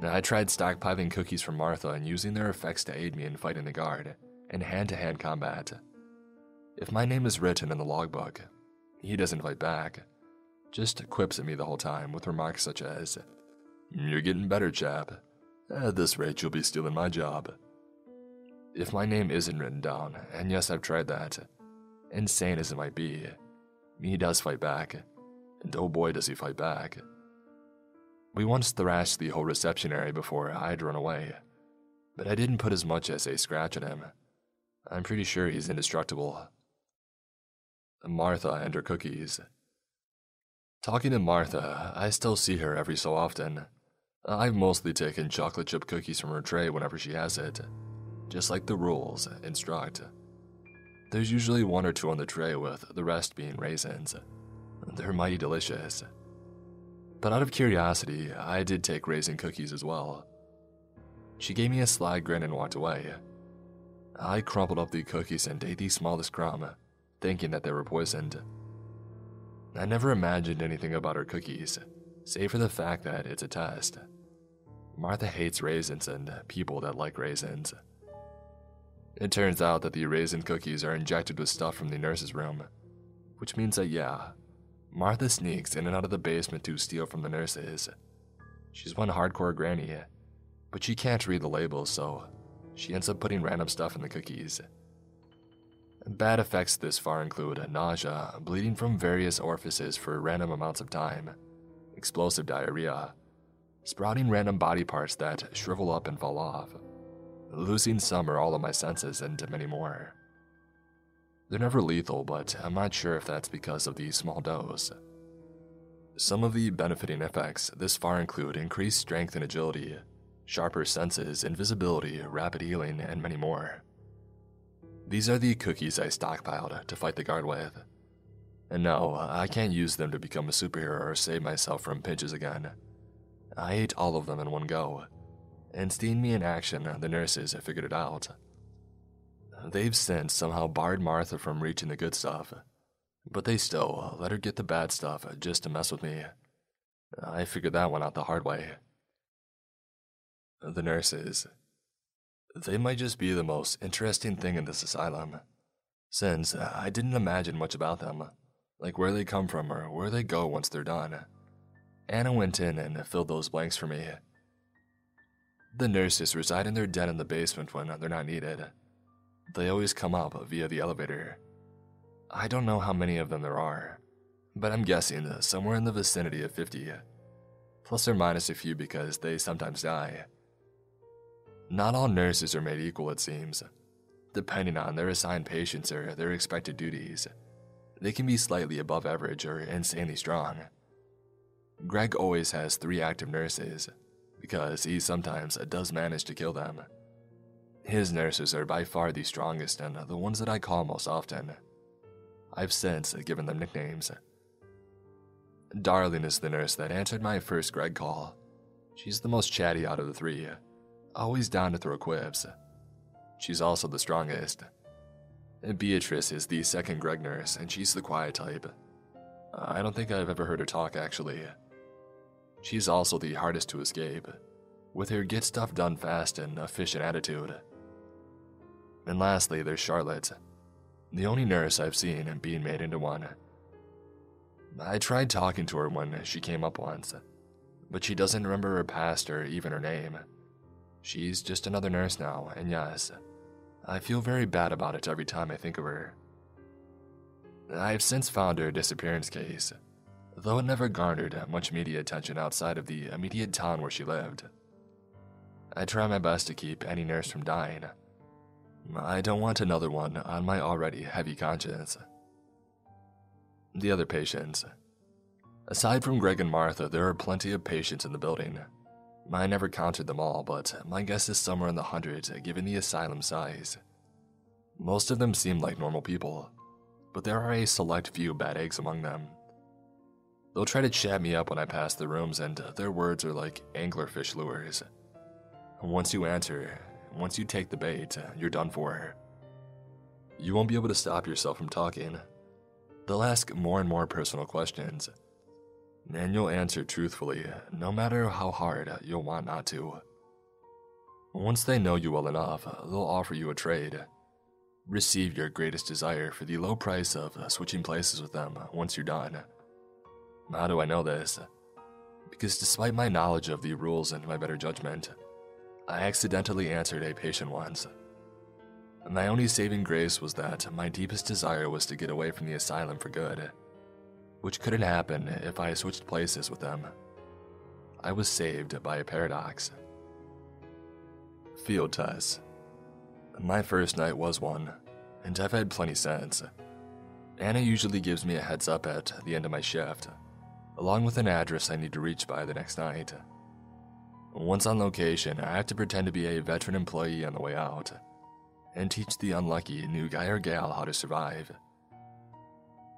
Speaker 1: I tried stockpiling cookies from Martha and using their effects to aid me in fighting the guard in hand to hand combat. If my name is written in the logbook, he doesn't fight back, just quips at me the whole time with remarks such as, You're getting better, chap. At this rate, you'll be stealing my job. If my name isn't written down, and yes, I've tried that, insane as it might be, he does fight back, and oh boy does he fight back. We once thrashed the whole reception area before I'd run away, but I didn't put as much as a scratch on him. I'm pretty sure he's indestructible. Martha and her cookies. Talking to Martha, I still see her every so often. I've mostly taken chocolate chip cookies from her tray whenever she has it, just like the rules instruct. There's usually one or two on the tray, with the rest being raisins. They're mighty delicious. But out of curiosity, I did take raisin cookies as well. She gave me a sly grin and walked away. I crumpled up the cookies and ate the smallest crumb, thinking that they were poisoned. I never imagined anything about her cookies, save for the fact that it's a test. Martha hates raisins and people that like raisins. It turns out that the raisin cookies are injected with stuff from the nurse's room, which means that, yeah, Martha sneaks in and out of the basement to steal from the nurses. She's one hardcore granny, but she can't read the labels, so she ends up putting random stuff in the cookies. Bad effects this far include nausea, bleeding from various orifices for random amounts of time, explosive diarrhea, sprouting random body parts that shrivel up and fall off, losing some or all of my senses, and many more. They're never lethal, but I'm not sure if that's because of the small dose. Some of the benefiting effects this far include increased strength and agility, sharper senses, invisibility, rapid healing, and many more. These are the cookies I stockpiled to fight the guard with. And no, I can't use them to become a superhero or save myself from pinches again. I ate all of them in one go, and seeing me in action, the nurses have figured it out. They've since somehow barred Martha from reaching the good stuff, but they still let her get the bad stuff just to mess with me. I figured that one out the hard way. The nurses. They might just be the most interesting thing in this asylum, since uh, I didn't imagine much about them, like where they come from or where they go once they're done. Anna went in and filled those blanks for me. The nurses reside in their den in the basement when they're not needed. They always come up via the elevator. I don't know how many of them there are, but I'm guessing somewhere in the vicinity of 50, plus or minus a few because they sometimes die. Not all nurses are made equal, it seems. Depending on their assigned patients or their expected duties, they can be slightly above average or insanely strong. Greg always has three active nurses, because he sometimes does manage to kill them. His nurses are by far the strongest and the ones that I call most often. I've since given them nicknames. Darling is the nurse that answered my first Greg call. She's the most chatty out of the three, always down to throw quips. She's also the strongest. Beatrice is the second Greg nurse, and she's the quiet type. I don't think I've ever heard her talk, actually. She's also the hardest to escape, with her get stuff done fast and efficient attitude. And lastly, there's Charlotte, the only nurse I've seen being made into one. I tried talking to her when she came up once, but she doesn't remember her past or even her name. She's just another nurse now, and yes, I feel very bad about it every time I think of her. I've since found her disappearance case, though it never garnered much media attention outside of the immediate town where she lived. I try my best to keep any nurse from dying, I don't want another one on my already heavy conscience. The other patients. Aside from Greg and Martha, there are plenty of patients in the building. I never counted them all, but my guess is somewhere in the hundreds given the asylum size. Most of them seem like normal people, but there are a select few bad eggs among them. They'll try to chat me up when I pass the rooms, and their words are like anglerfish lures. Once you answer, once you take the bait, you're done for. You won't be able to stop yourself from talking. They'll ask more and more personal questions, and you'll answer truthfully, no matter how hard you'll want not to. Once they know you well enough, they'll offer you a trade. Receive your greatest desire for the low price of switching places with them once you're done. How do I know this? Because despite my knowledge of the rules and my better judgment, I accidentally answered a patient once. My only saving grace was that my deepest desire was to get away from the asylum for good, which couldn't happen if I switched places with them. I was saved by a paradox. Field tests. My first night was one, and I've had plenty since. Anna usually gives me a heads up at the end of my shift, along with an address I need to reach by the next night. Once on location, I have to pretend to be a veteran employee on the way out. and teach the unlucky new guy or gal how to survive.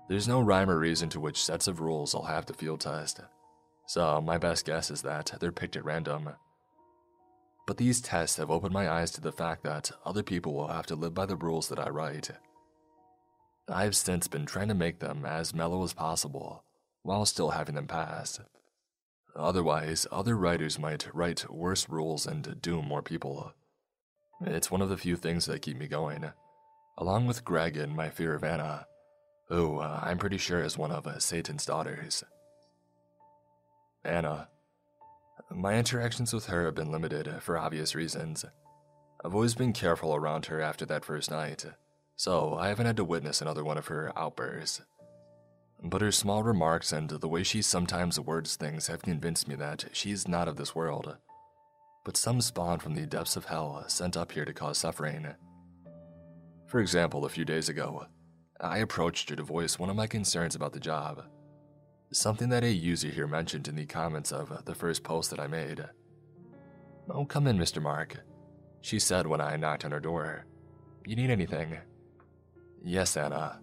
Speaker 1: There's no rhyme or reason to which sets of rules I'll have to field test, so my best guess is that they're picked at random. But these tests have opened my eyes to the fact that other people will have to live by the rules that I write. I've since been trying to make them as mellow as possible while still having them passed. Otherwise, other writers might write worse rules and doom more people. It's one of the few things that keep me going, along with Greg and my fear of Anna, who uh, I'm pretty sure is one of uh, Satan's daughters. Anna. My interactions with her have been limited for obvious reasons. I've always been careful around her after that first night, so I haven't had to witness another one of her outbursts. But her small remarks and the way she sometimes words things have convinced me that she's not of this world, but some spawn from the depths of hell sent up here to cause suffering. For example, a few days ago, I approached her to voice one of my concerns about the job, something that a user here mentioned in the comments of the first post that I made. Oh, come in, Mr. Mark, she said when I knocked on her door. You need anything? Yes, Anna,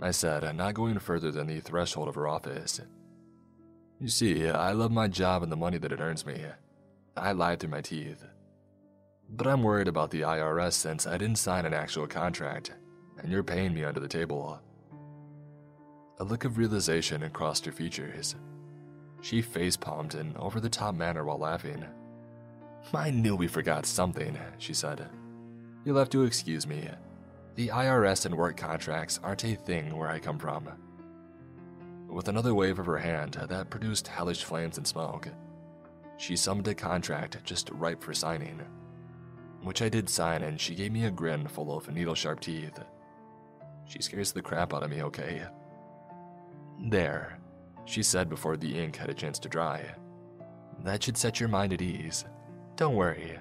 Speaker 1: I said, not going further than the threshold of her office. You see, I love my job and the money that it earns me. I lied through my teeth. But I'm worried about the IRS since I didn't sign an actual contract, and you're paying me under the table. A look of realization crossed her features. She face palmed in over the top manner while laughing. I knew we forgot something, she said. You'll have to excuse me. The IRS and work contracts aren't a thing where I come from. With another wave of her hand that produced hellish flames and smoke, she summoned a contract just ripe for signing, which I did sign, and she gave me a grin full of needle sharp teeth. She scares the crap out of me, okay? There, she said before the ink had a chance to dry. That should set your mind at ease. Don't worry,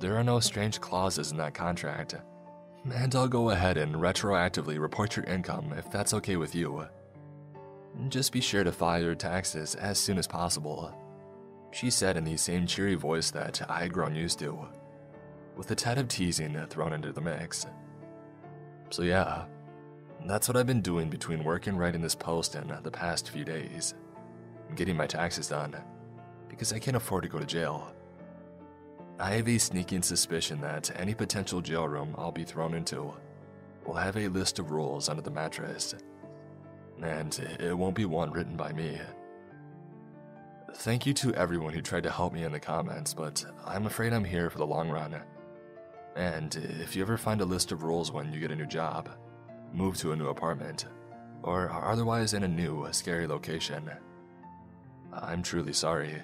Speaker 1: there are no strange clauses in that contract and I'll go ahead and retroactively report your income if that's okay with you. Just be sure to file your taxes as soon as possible, she said in the same cheery voice that I had grown used to, with a tad of teasing thrown into the mix. So, yeah, that's what I've been doing between work and writing this post in uh, the past few days. Getting my taxes done, because I can't afford to go to jail. I have a sneaking suspicion that any potential jail room I'll be thrown into will have a list of rules under the mattress, and it won't be one written by me. Thank you to everyone who tried to help me in the comments, but I'm afraid I'm here for the long run. And if you ever find a list of rules when you get a new job, move to a new apartment, or are otherwise in a new, scary location, I'm truly sorry.